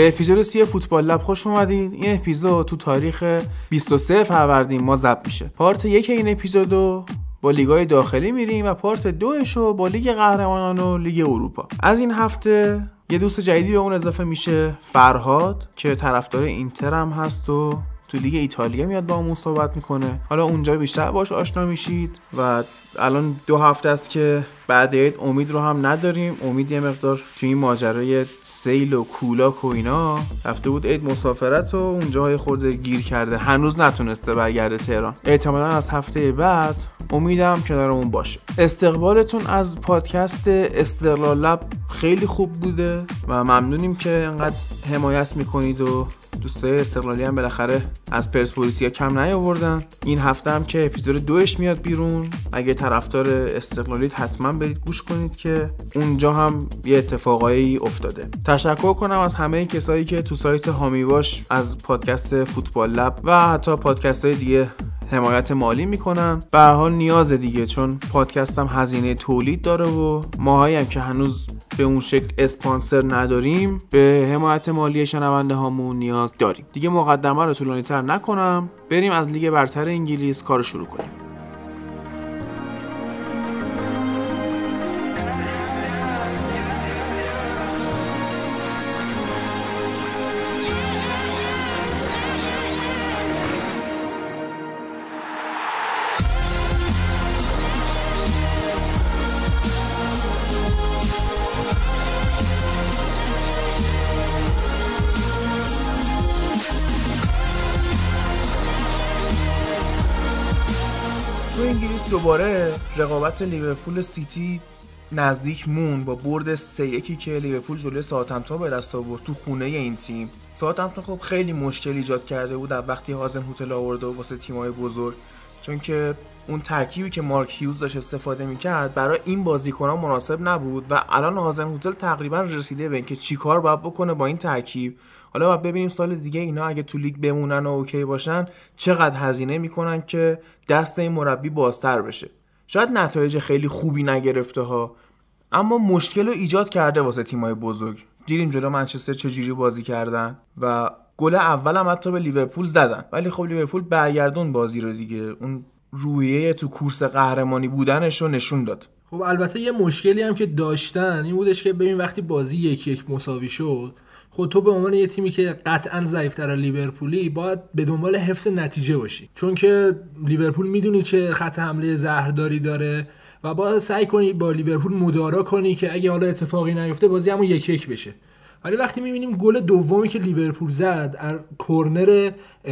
به اپیزود سی Football Lab خوش اومدین. این اپیزود تو تاریخ 23 فروردین ما ضبط میشه. پارت یک این اپیزودو با لیگای داخلی میریم و پارت دوش رو با لیگ قهرمانان و لیگ اروپا. از این هفته یه دوست جدیدی به اون اضافه میشه فرهاد که طرفدار اینتر هم هست و تو لیگ ایتالیا میاد با همون صحبت می‌کنه. حالا اونجا بیشتر باش آشنا میشید و الان دو هفته است که بعد عید امید رو هم نداریم. امید یه مقدار تو این ماجرای سیل و کولاک و اینا رفته بود عید مسافرت و اونجا های خورده گیر کرده. هنوز نتونسته برگرده تهران. احتمالا از هفته بعد امیدم کنارمون باشه. استقبالتون از پادکست استقلال لب خیلی خوب بوده و ممنونیم که انقدر حمایت می‌کنید و دوستای استقلالی هم بالاخره از پرسپولیسیا کم نیاوردن. این هفته هم که اپیزود دوش میاد بیرون. اگه طرفدار استقلالیت حتما برید گوش کنید که اونجا هم یه اتفاقایی افتاده. تشکر کنم از همه کسایی که تو سایت هامی باش از پادکست فوتبال لب و حتی پادکست های دیگه حمایت مالی می‌کنن. به حال نیاز دیگه چون پادکست هم هزینه تولید داره و ماهایی هم که هنوز به اون شکل اسپانسر نداریم به حمایت مالی شنونده هامون نیاز داریم. دیگه مقدمه رو طولانی تر نکنم. بریم از لیگ برتر انگلیس کار شروع کنیم. رقابت لیورپول سیتی نزدیک موند با برد 3 1 که لیورپول جلوی ساوثهمپتون به دست آورد تو خونه این تیم. ساوثهمپتون خب خیلی مشکل ایجاد کرده بود از وقتی هازنهوتل آورده واسه تیمای بزرگ. چون که اون ترکیبی که مارک هیوز داشت استفاده می‌کرد برای این بازیکنان مناسب نبود و الان هازنهوتل تقریبا رسیده به اینکه چیکار باید بکنه با این ترکیب. حالا باید ببینیم سال دیگه اینا اگه تو لیگ بمونن و OK باشن چقدر هزینه می‌کنن که دست این مربی بازتر بشه. شاید نتایج خیلی خوبی نگرفته ها اما مشکل رو ایجاد کرده واسه تیمای بزرگ. دیدیم جلو منچستر چجوری بازی کردن و گل اول هم حتی به لیورپول زدن. ولی خب لیورپول برگردون بازی رو دیگه. اون روحیه تو کورس قهرمانی بودنش رو نشون داد. خب البته یه مشکلی هم که داشتن این بودش که ببین وقتی بازی یک یک مساوی شد خب تو به عنوان یه تیمی که قطعا ضعیفتر لیورپولی باید به دنبال حفظ نتیجه باشی. چون که لیورپول می‌دونی چه خط حمله زهرداری داره و باید سعی کنی با لیورپول مدارا کنی که اگه حالا اتفاقی نیفته بازی همون یک یک بشه. ولی وقتی می‌بینیم گل دومی که لیورپول زد از کرنر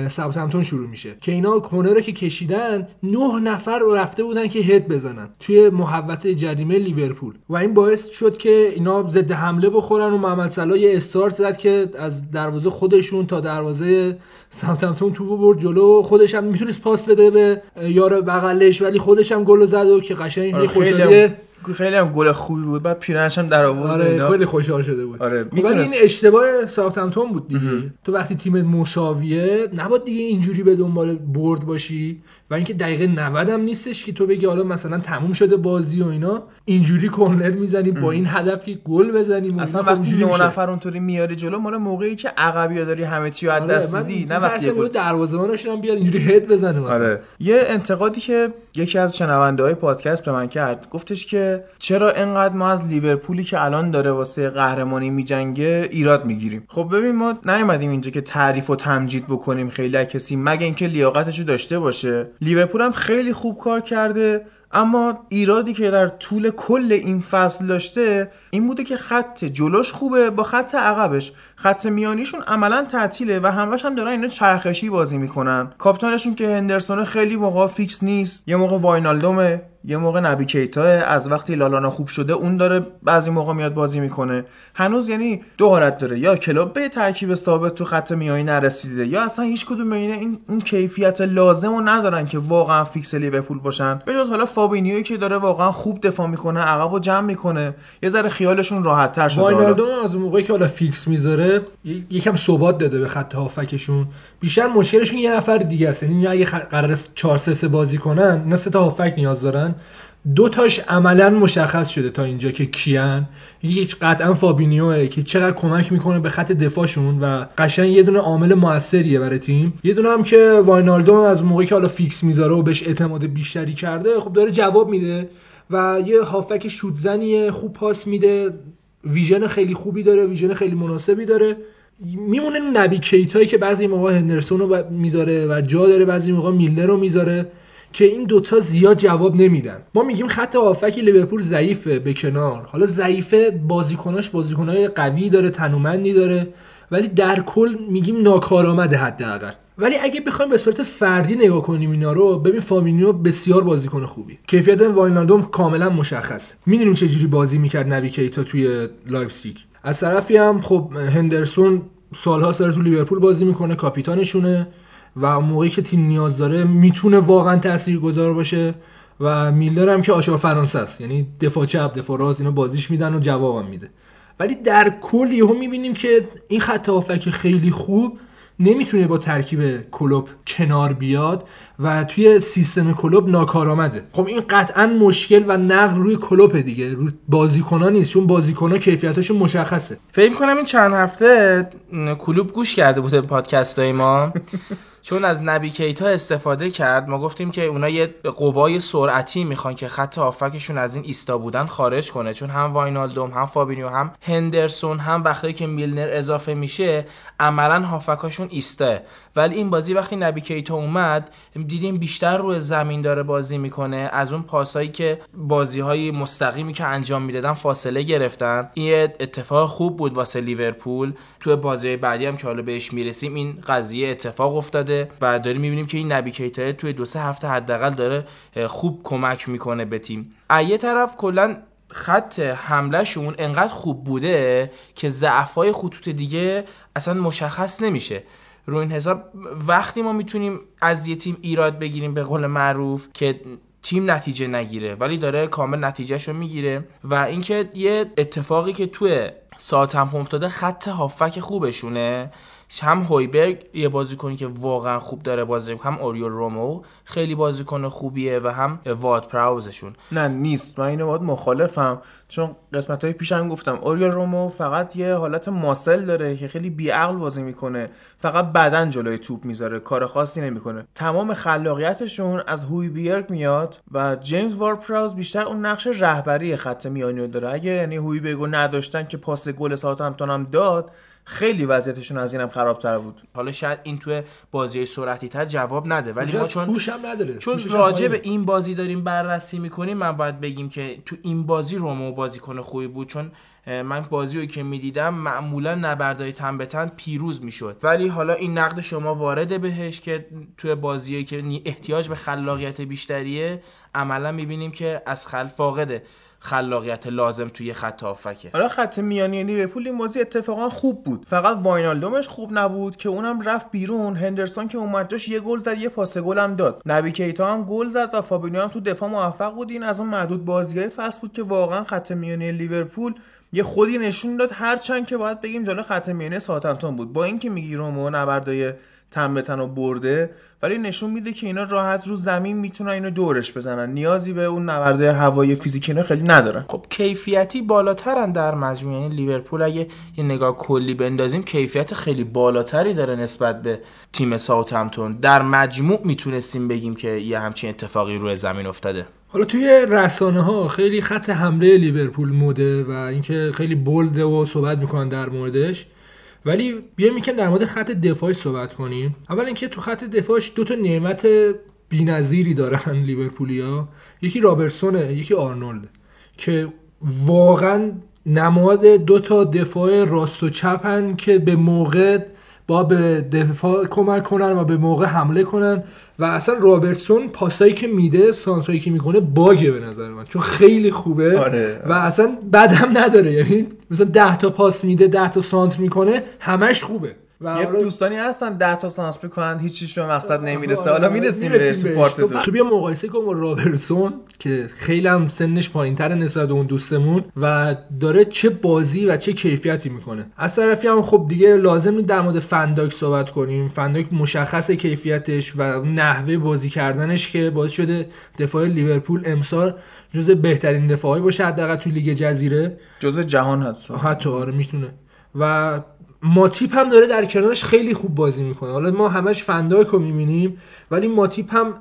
ساوثهمپتون شروع میشه. که اینا کرنر رو که کشیدن نه نفر رو رفته بودن که هد بزنن توی محوطه جریمه لیورپول. و این باعث شد که اینا ضد حمله بخورن و محمد صلاح یه استارت زد که از دروازه خودشون تا دروازه ساوثهمپتون تو برد جلو خودش هم می‌تونست پاس بده به یار بغلش ولی خودش هم گل زد و که قشنگ آره خوشحالیه خیلی هم گل خوبی بود. بعد پیرهنش هم در آورد آره خیلی خوشحال شده بود. آره ولی این اشتباه ساوثهمپتون بود دیگه. تو وقتی تیمت مساویه نباید دیگه اینجوری به دنبال برد باشی. و اینکه دقیقه 90 هم نیستش که تو بگی حالا مثلا تموم شده بازی و اینا. اینجوری کرنر می‌زنیم با این هدف که گل بزنیم اصلا وقتی نه نفر اونطوری میاری جلو مال موقعی که عقبی داری همه چی از دست میدی نه وقتی دروازه‌بانش هم بیاد اینجوری هد بزنه مثلا. آره. یه انتقادی که یکی از شنونده های پادکست به من کرد گفتش که چرا انقدر ما از لیورپولی که الان داره واسه قهرمانی میجنگه ایراد می‌گیریم؟ خب ببین ما نیومدیم اینجا که تعریف و تمجید بکنیم خیلی کسی مگه اینکه لیاقتشو داشته باشه. لیورپول هم خیلی خوب کار کرده. اما ایرادی که در طول کل این فصل داشته این بوده که خط جلوش خوبه با خط عقبش. خط میانیشون عملا تعطیله و همش هم دارن اینا چرخشی بازی می‌کنن. کاپیتانشون که هندرسون خیلی موقع فیکس نیست یه موقع واینالدومه. یه موقع نبی کیتا از وقتی لالانا خوب شده اون داره بعضی موقع میاد بازی می‌کنه. هنوز یعنی دو حالت داره. یا کلوپ یه ترکیب ثابت تو خط میانی نرسیده یا اصلا هیچ کدوم این اون کیفیت لازم رو ندارن که واقعا فیکس لیورپول باشن. به جز حالا فابینیوی که داره واقعا خوب دفاع می‌کنه عقب و جمع می‌کنه. یه ذره خیالشون راحت تر شده از موقعی که حالا فیکس می‌ذاره یکم ثبات داده به خط هافکشون. بیشتر مشکلشون یه نفر دیگه است. یعنی اگه قرار 4 3 بازی کنن نه سه تا هافک نیاز دارن. دو تاش عملا مشخص شده تا اینجا که کیان. یک قطعا فابینیوه که چقدر کمک می‌کنه به خط دفاعشون و قشنگ یه دونه عامل موثریه برای تیم. یه دونه هم که واینالدوم از موقعی که حالا فیکس می‌ذاره و بهش اعتماد بیشتری کرده خب داره جواب میده و یه هافک شوتزنیه خوب پاس میده. vision خیلی خوبی داره vision خیلی مناسبی داره. میمونه نبی کیتایی که بعضی موقع هندرسون رو می‌ذاره و جا داره بعضی موقع میلنر رو می‌ذاره که این دوتا زیاد جواب نمیدن. ما میگیم خط هافک لیورپول ضعیفه به کنار. حالا ضعیفه بازیکناش بازیکنای قوی داره تنومندی داره ولی در کل میگیم ناکارآمده حداقل. ولی اگه بخوایم به صورت فردی نگاه کنیم اینا رو ببین فابینیو بسیار بازیکن خوبی. کیفیت واینالدوم کاملا مشخصه. می‌دونیم چه جوری بازی می‌کرد نبی کیتا توی لایپزیگ؟ از طرفی هم خب هندرسون سالها سر تو لیورپول بازی می‌کنه کاپیتانشونه و موقعی که تیم نیاز داره می‌تونه واقعا تاثیرگذار باشه و میلر هم که آشار فرانسه است. یعنی دفاع چپ دفاع راست اینا بازیش میدن و جوابم میده. ولی در کل یهو می‌بینیم که این خط هافک خیلی خوب نمی‌تونه با ترکیب کلوب کنار بیاد و توی سیستم کلوب ناکارآمده. خب این قطعا مشکل و نقل روی کلوب دیگه. روی بازیکنها نیست چون بازیکنها کیفیتاشون مشخصه. فکر کنم این چند هفته کلوپ گوش کرده بوده پادکست های ما. چون از نبی کیتا استفاده کرد ما گفتیم که اونا یه قوای سرعتی می‌خوان که خط هافکشون از این ایستا بودن خارج کنه. چون هم واینالدوم هم فابینیو هم هندرسون هم وقتی که میلنر اضافه میشه عملا هافکاشون ایسته ولی این بازی وقتی نبی کیتا اومد دیدیم بیشتر روی زمین داره بازی می‌کنه. از اون پاسایی که بازی های مستقیمی که انجام می‌دادن فاصله گرفتن. این اتفاق خوب بود واسه لیورپول. توی بازی بعدی هم که حالا بهش می‌رسیم این قضیه اتفاق افتاده و داریم می‌بینیم که این نبی کیتا توی دو سه هفته حداقل داره خوب کمک می‌کنه به تیم. یه طرف کلا خط حملهشون انقدر خوب بوده که ضعفای خطوط دیگه اصلا مشخص نمیشه. رو این حساب وقتی ما می‌تونیم از یه تیم ایراد بگیریم به قول معروف که تیم نتیجه نگیره ولی داره کامل نتیجهش رو می‌گیره و اینکه یه اتفاقی که توی ساعت هم افتاده خط هافک خوبشونه هم هویبرگ یه بازیکنی که واقعا خوب داره بازی هم اوریو رومو خیلی بازیکن خوبیه و هم واد پراوزشون. نه نیست. من اینو باید مخالفم. چون قسمت های پیشم گفتم اوریو رومو فقط یه حالت ماسل داره که خیلی بیعقل بازی می‌کنه. فقط بدن جلوی توپ می‌ذاره کار خاصی نمی‌کنه. تمام خلاقیتشون از هویبرگ میاد و جیمز وارد پراوز بیشتر اون نقش رهبری خط میانی داره. اگه یعنی هویبرگو نداشتن که پاس گل ساوثهمپتون هم داد خیلی وضعیتشون از اینم خرابتر بود. حالا شاید این توی بازی سرعتی تر جواب نده ولی ما چون هم نداره. چون راجع به این بازی داریم بررسی می‌کنیم من باید بگیم که تو این بازی رومو بازیکن خوبی بود چون من بازی رو که می‌دیدم معمولا نبردای تن به تن پیروز می‌شد. ولی حالا این نقد شما وارده بهش که توی بازی که احتیاج به خلاقیت بیشتریه عملا می‌بینیم که از خل فاقده. خلاقیت لازم توی خط هافکه. حالا خط میانی لیورپول این بازی اتفاقا خوب بود. فقط واینالدومش خوب نبود که اونم رفت بیرون. هندرسون که اومد جاش یه گل زد یه پاس گل هم داد. نبی کیتا هم گل زد و فابینیو هم تو دفاع موفق بود. این از اون معدود بازیای فصل بود که واقعا خط میانی لیورپول یه خودی نشون داد. هرچند که باید بگیم جلو خط میانی ساوثهمپتون بود. با اینکه میگی رومئو نبردای تن به تن رو برده ولی نشون میده که اینا راحت رو زمین می‌تونن اینو دورش بزنن. نیازی به اون نورده هوایی فیزیکی اینا خیلی ندارن. خب کیفیتی بالاترن در مجموع یعنی لیورپول اگه یه نگاه کلی بندازیم کیفیت خیلی بالاتری داره نسبت به تیم ساوثهمپتون در مجموع می‌تونستیم بگیم که یه همچین اتفاقی روی زمین افتاده. حالا توی رسانه ها خیلی خط حمله لیورپول موده و اینکه خیلی بولده و صحبت می‌کنن در موردش. ولی بیا می‌کنم در مورد خط دفاعش صحبت کنیم. اول اینکه تو خط دفاعش دو تا نعمت بی‌نظیری دارن لیورپولیا. یکی رابرسونه یکی آرنولد. که واقعا نماد دو تا دفاع راست و چپن که به موقع با به دفاع کمک کنن و به موقع حمله کنن. و اصلا رابرتسون پاسایی که میده سانترایی که می‌کنه باگه به نظر من چون خیلی خوبه آره. و اصلا بد هم نداره یعنی مثلا 10 تا پاس میده 10 تا سانتر می‌کنه همش خوبه و یه دوستانی هستن 10 تا سانتر می‌کنن هیچیش به مقصد نمی‌رسه. حالا می‌رسیم بهش تو part two دو تو بیا مقایسه کن با رابرتسون که خیلی هم سنش پایین تر نسبت به اون دوستمون و داره چه بازی و چه کیفیتی می‌کنه. از طرفی هم خب دیگه لازم نیست در مورد فن‌دایک صحبت کنیم. فن‌دایک مشخص کیفیتش و نحوه بازی کردنش که باعث شده دفاع لیورپول امسال جز بهترین دفاعی باشه حداقل تو لیگ جزیره. جزء جهان هست حتی آره می‌تونه. و ماتیپ هم داره در کنارش خیلی خوب بازی می‌کنه. حالا ما همش فنداک رو می‌بینیم ولی ماتیپ هم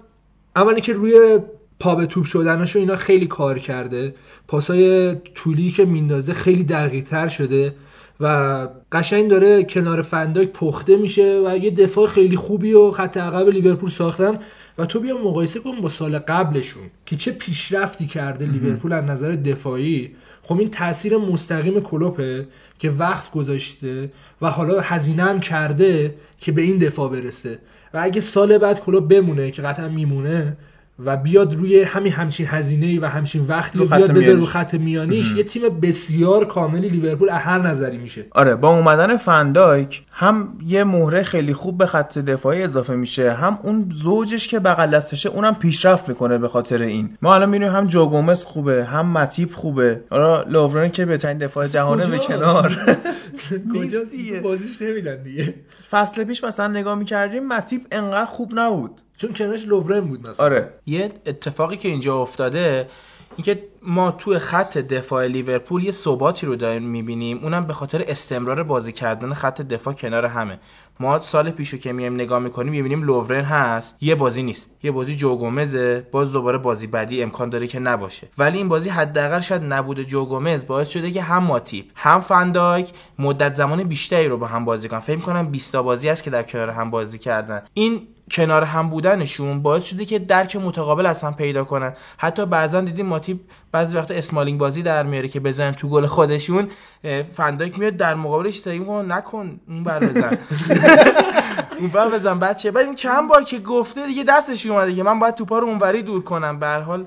اولی که روی پا به توپ شدنش و اینا خیلی کار کرده. پاسای طولی که میندازه خیلی دقیق تر شده و قشنگ داره کنار فنداک پخته میشه و یه دفاع خیلی خوبی و خط عقب لیورپول ساختن و تو بیا مقایسه کن با سال قبلشون که چه پیشرفتی کرده لیورپول از نظر دفاعی. خب این تاثیر مستقیم کلوپه که وقت گذاشته و حالا هزینه هم کرده که به این دفاع برسه. و اگه سال بعد کلوب بمونه که قطعا میمونه و بیاد روی همین همچین هزینه و همچین وقتی رو بیاد بذاره رو. خط میانیش یه تیم بسیار کاملی لیورپول از هر نظری میشه. آره با اومدن فندایک هم یه مهره خیلی خوب به خط دفاعی اضافه میشه هم اون زوجش که بغل دستشه اونم پیشرفت می‌کنه به خاطر این. ما الان می‌بینیم هم جو گومز خوبه هم متیپ خوبه. حالا لوورن که بهترین دفاع جهانه به؟ کنار. کجا. بازیش نمیدن دیگه. فصل پیش مثلا نگاه می‌کردیم متیپ انقدر خوب نبود. چون کنارش لوورن بود مثلا. آره. یه اتفاقی که اینجا افتاده اینکه ما توی خط دفاع لیورپول یه ثباتی رو داریم می‌بینیم اونم به خاطر استمرار بازی کردن خط دفاع کنار همه. ما سال پیشو که میایم نگاه می‌کنیم می‌بینیم لوورن هست یه بازی نیست. یه بازی جو گومزه باز دوباره بازی بعدی امکان داره که نباشه. ولی این بازی حداقل شاید نبود جو گومز باعث شده که هم ماتیپ هم فندایک مدت زمان بیشتری رو با هم بازی کنن. فکر کنم 20 تا بازی است که در کنار هم بازی کردن. این کنار هم بودنشون باعث شده که درک متقابل از هم پیدا کنن. حتی بعضا دیدیم ماتیپ بعضی وقتا اسمالینگ بازی در میاره که بزنن تو گل خودشون اه، فندایک میاد در مقابلش تایی می‌کنه نکن اون بر بزن. اون بر بزن بچه بعد این چند بار که گفته دیگه دستش اومده که من باید توپا رو اونوری دور کنم. به حال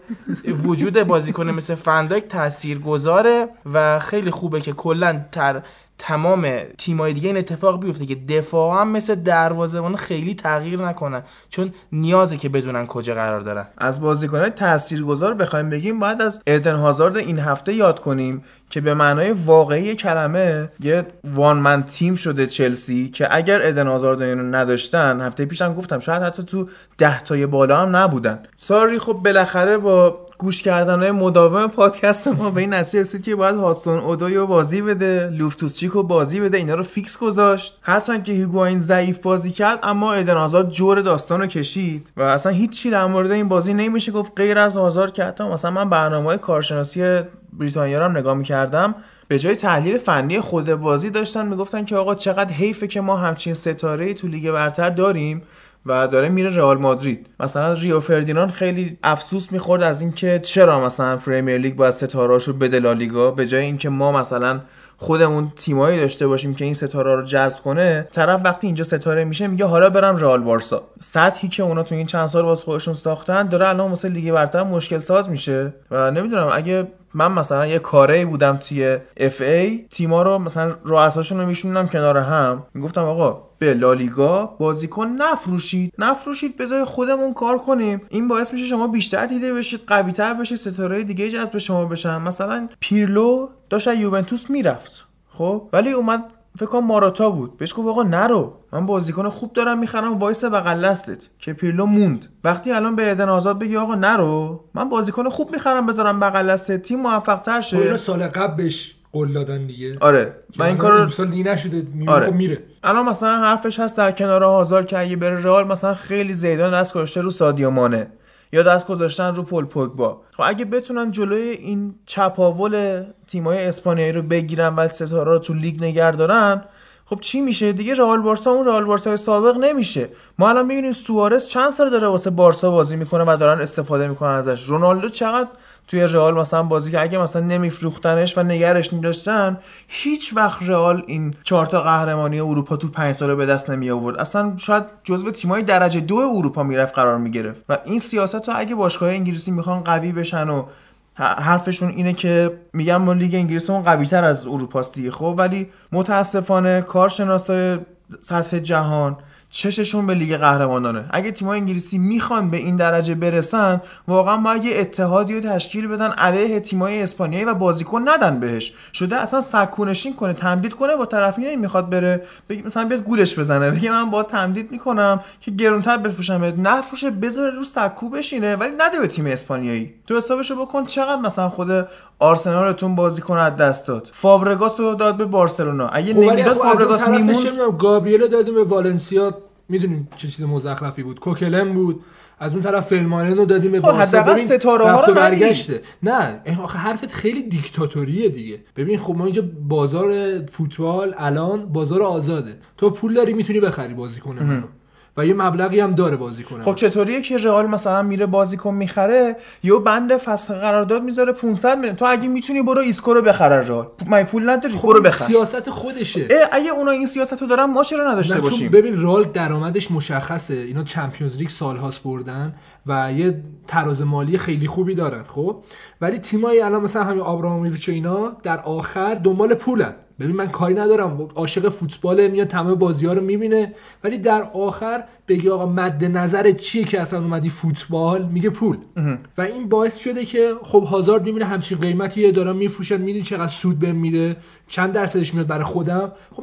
وجود بازیکن مثل فندایک تاثیرگذاره و خیلی خوبه که کلا تر تمام تیمای دیگه این اتفاق بیفته که دفاع هم مثل دروازه‌بان خیلی تغییر نکنن. چون نیازه که بدونن کجا قرار دارن. از بازیکنهای تاثیرگذار بخوایم بگیم باید از ایدن هازارد این هفته یاد کنیم که به معنای واقعی کلمه یه one man team شده چلسی که اگر ایدن هازارد اینو نداشتن هفته پیشم گفتم شاید حتی تو ده تای بالا هم نبودن. ساری خب بالاخره با گوش کردن مداوم پادکست ما به این نتیجه رسید که باید هادسون اودویو بازی بده لوفتوس چیکو بازی بده اینا رو فیکس گذاشت. هرچند که هیگواین ضعیف بازی کرد اما ایدن هازارد جور داستان رو کشید و اصلا هیچی در مورد این بازی نمیشه گفت غیر از هازارد که حتی مثلا من برنامه کارشناسی بریتانیا رو هم نگاه می‌کردم به جای تحلیل فنی خود بازی داشتن می‌گفتن که آقا چقدر حیفه که ما همچین ستاره تو لیگ برتر داریم. و داره میره رئال مادرید. مثلا ریو فردیناند خیلی افسوس می‌خورد از اینکه چرا مثلا پریمیر لیگ باید ستارهاشو بده لالیگا به جای اینکه ما مثلا خودمون تیمایی داشته باشیم که این ستاره رو جذب کنه طرف وقتی اینجا ستاره میشه میگه حالا برم رئال بارسا. سطحی که اونا تو این چند سال واسه خودشون ساختن داره الان مثل لیگ برتر مشکل ساز میشه. و نمی‌دونم اگه من مثلا یه کاره بودم توی FA تیما رو مثلا رؤساشون رو میشوندم کنار هم. می‌گفتم آقا به لالیگا بازیکن نفروشید. نفروشید بذار خودمون کار کنیم. این باعث میشه شما بیشتر دیده بشید قویتر بشه ستاره دیگه جذب شما بشن. مثلا پیرلو داشت یوونتوس می‌رفت. خب؟ ولی اومد فکر کنم ماروتا بود. بهش گفت آقا نرو. من بازیکن خوب دارم می‌خرم وایسا بغل دستت. که پیرلو موند. وقتی الان به ادن هازارد بگی آقا نرو. من بازیکن خوب می‌خرم بذارم بغل دستت. تیم موفق تر خب اینو شش سال قبل بهش قول دادن دیگه. آره. من این کارو سال دیگه نشده. میره آره. خب میره. الان مثلا حرفش هست در کنار هازار که اگه بره رئال مثلا خیلی زیدان دست گذاشته رو سادیو مانه یا دست گذاشتن رو پل پوگبا. خب اگه بتونن جلوی این چپاول تیمای اسپانیایی رو بگیرن و ستاره رو تو لیگ نگه دارن خب چی میشه دیگه؟ رئال بارسا اون رئال بارسا سابق نمیشه. ما الان می‌بینیم سوارز چند سال داره واسه بارسا بازی می‌کنه و دارن استفاده می‌کنن ازش. رونالدو چقدر توی رئال مثلا بازی که اگه مثلا نمیفروختنش و نگرش میداشتن هیچ وقت رئال این چهار تا قهرمانی اروپا تو پنج ساله به دست نمی آورد اصلا شاید جزو تیمای درجه دو اروپا می‌رفت قرار می‌گرفت. و این سیاست اگه باشگاه انگلیسی می‌خوان قوی بشن و حرفشون اینه که میگم ما لیگ انگلیسمون قوی تر از اروپاست دیگه خب؟ ولی متاسفانه کارشناسای سطح جهان چششون به لیگ قهرمانانه اگه تیم‌های انگلیسی می‌خوان به این درجه برسن واقعا باید یه اتحادی تشکیل بدن علیه تیم‌های اسپانیایی و بازیکن ندن بهش. شده اصلا سکونشین کنه تمدید کنه با طرفی می‌خواد بره. بگی مثلا بیاد گولش بزنه. بگه من با تمدید می‌کنم که گرونتر بفروشم نفروشه بذاره رو سکو بشینه ولی نده به تیم اسپانیایی. تو حسابشو بکن چقدر مثلا خود آرسنالتون بازیکن از دست داد. فابرگاس رو داد به بارسلونا. اگه خب نمی‌داد خب فابرگاس میموند. گابریلو دادیم به والنسیا. می‌دونیم چه چیز مزخرفی بود. کوکلم بود. از اون طرف فلمانن رو دادیم به خب، ببین ستاره ها رو برگشته. نه آخه حرفت خیلی دیکتاتوریه دیگه. ببین خب ما اینجا بازار فوتبال الان بازار آزاده. تو پول داری می‌تونی بخری بازیکن منو. و یه مبلغی هم داره بازی کنه. خب چطوریه که رئال مثلا میره بازیکن می‌خره یه بند فصل قرارداد می‌ذاره 500 میلیون. تو اگه می‌تونی برو ایسکو رو بخره رئال. من پول نداری؟ خب برو بخر. سیاست خودشه. اگه اونا این سیاست رو دارن ما چرا نداشته باشیم؟ ببین رئال درآمدش مشخصه. اینا چمپیونز لیگ سالهاست بردن و یه تراز مالی خیلی خوبی دارن خب؟ ولی تیمایی الان مثلا همین آبراموویچ و اینا در آخر دنبال پولن. ببین من کاری ندارم. عاشق فوتبال میاد تمام بازی ها رو می‌بینه. ولی در آخر بگی آقا مد نظر چیه که اصلا اومدی فوتبال؟ میگه پول. و این باعث شده که خب هازارد می‌بینه همچین قیمتی دارم میفروشن می‌دونی چقدر سود بهم میده؟ چند درصدش میاد برای خودم؟ خب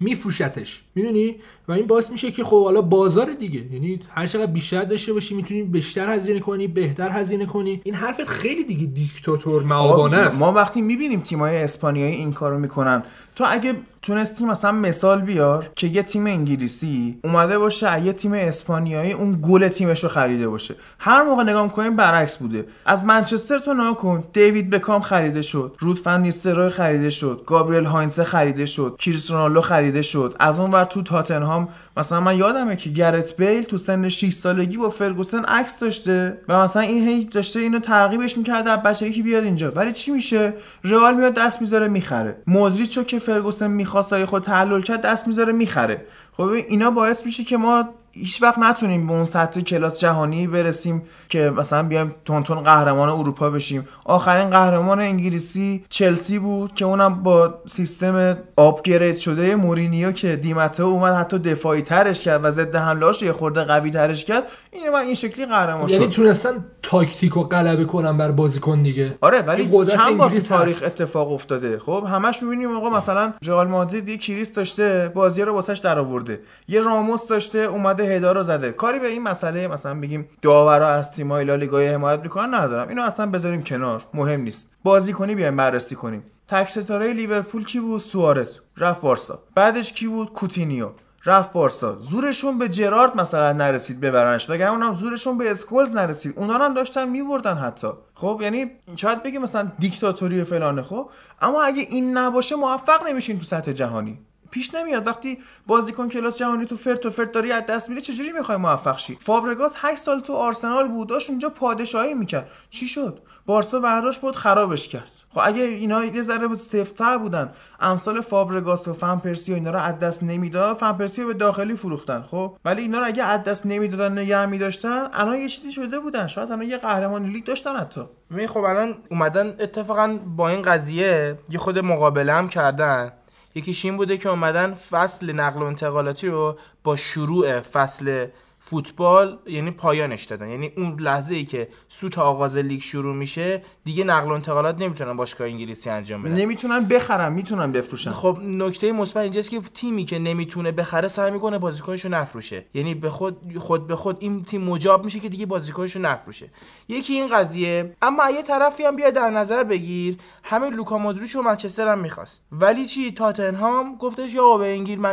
میفروشتش. می‌دونی؟ و این باعث میشه که خب حالا بازار دیگه. یعنی هر چقدر بیشتر داشته باشی می‌تونی بیشتر هزینه کنی بهتر هزینه کنی. این حرفت خیلی دیگه دیکتاتور معابانه است. ما وقتی می‌بینیم تیمای اسپانیایی این کارو می‌کنن تو اگه تونستی مثلا مثال بیار که یه تیم انگلیسی اومده باشه یه تیم اسپانیایی اون گل تیمش رو خریده باشه. هر موقع نگاه می‌کنیم برعکس بوده. از منچستر تو ناکن دیوید بکام خریده شد. رود فن خریده شد. گابریل هاینز خریده شد. کریس رونالدو خریده شد. از اون ور تو تاتنهام مثلا من یادمه که گرت بیل تو سن 6 سالگی با فرگوسن عکس داشته و مثلا این هی داشته اینو ترغیبش می‌کرده بچگی که بیاد اینجا. ولی چی میشه؟ رئال میاد دست می‌ذاره می‌خره. مودریچو که فرگوسن می‌خواست خود تحلل کرد دست می‌ذاره می‌خره. خب اینا باعث میشه که ما هیچ وقت نتونیم به اون سطح کلاس جهانی برسیم که مثلا بیایم تونتون قهرمان اروپا بشیم. آخرین قهرمان انگلیسی چلسی بود که اونم با سیستم upgrade شده مورینیو که دی متئو اومد حتی دفاعی ترش کرد و ضد حملهاش یه خورده قوی ترش کرد. این من این شکلی قهرمان یعنی شد. یعنی تونستن تاکتیک و غلبه کنن بر بازیکن دیگه. آره ولی چند بار تاریخ اتفاق افتاده. خب همش می‌بینیم آقا مثلا رئال مادرید یه کریس داشته بازی رو واسش درآورده. یه راموس داشته اومده هدا رو زده. کاری به این مسئله مثلا بگیم داورا از تیم‌های لالیگا حمایت می‌کنن ندارم. اینو اصلا بذاریم کنار. مهم نیست. بازی کنی بیایم بررسی کنیم. تک ستاره لیورپول کی بود؟ سوارز. رفت بارسا. بعدش کی بود؟ کوتینیو. رفت بارسا. زورشون به جرارد مثلا نرسید ببرنش. وگرنه اونم زورشون به اسکولز نرسید. اونا هم داشتن میبردن حتی. خب یعنی شاید بگیم مثلا دیکتاتوری فلانه خب؟ اما اگه این نباشه موفق نمیشین تو سطح جهانی. پیش نمیاد. وقتی بازیکن کلاس جهانی تو فرت و فرت داری از دست میده چجوری می‌خوای موفق شی؟ فابرگاس 8 سال تو آرسنال بود داشت اونجا پادشاهی می‌کرد. چی شد؟ بارسا برداشت بود خرابش کرد. خب اگه اینا یه ذره سفتر بودن امثال فابرگاس و فن پرسی و اینا رو از دست نمی‌داد فن پرسی به داخلی فروختن خب؟ ولی اینا رو اگه از دست نمی‌دادن نگه میداشتن الان یه چیزی شده بودن. شاید الان یه قهرمان لیگ داشتن حتی. می خب الان اومدن اتفاقا با این قضیه یه خود مقابله هم کردن. یکیش این بوده که اومدن فصل نقل و انتقالاتی رو با شروع فصل فوتبال یعنی پایانش دادن. یعنی اون لحظه ای که سوت آغاز لیگ شروع میشه دیگه نقل و انتقالات نمی‌تونن باشگاه انگلیسی انجام بدن. نمی‌تونن بخرن می‌تونن بفروشن. خب نکته مثبت اینجاست که تیمی که نمی‌تونه بخره سعی می‌کنه بازیکنش رو نفروشه. یعنی به خود خود به خود این تیم مجاب میشه که دیگه بازیکنش رو نفروشه. یکی این قضیه اما یه طرفی هم بیا در نظر بگیر همین لوکا مودریچ و منچستر هم می‌خواست. ولی چی؟ تاتنهام گفتش یا به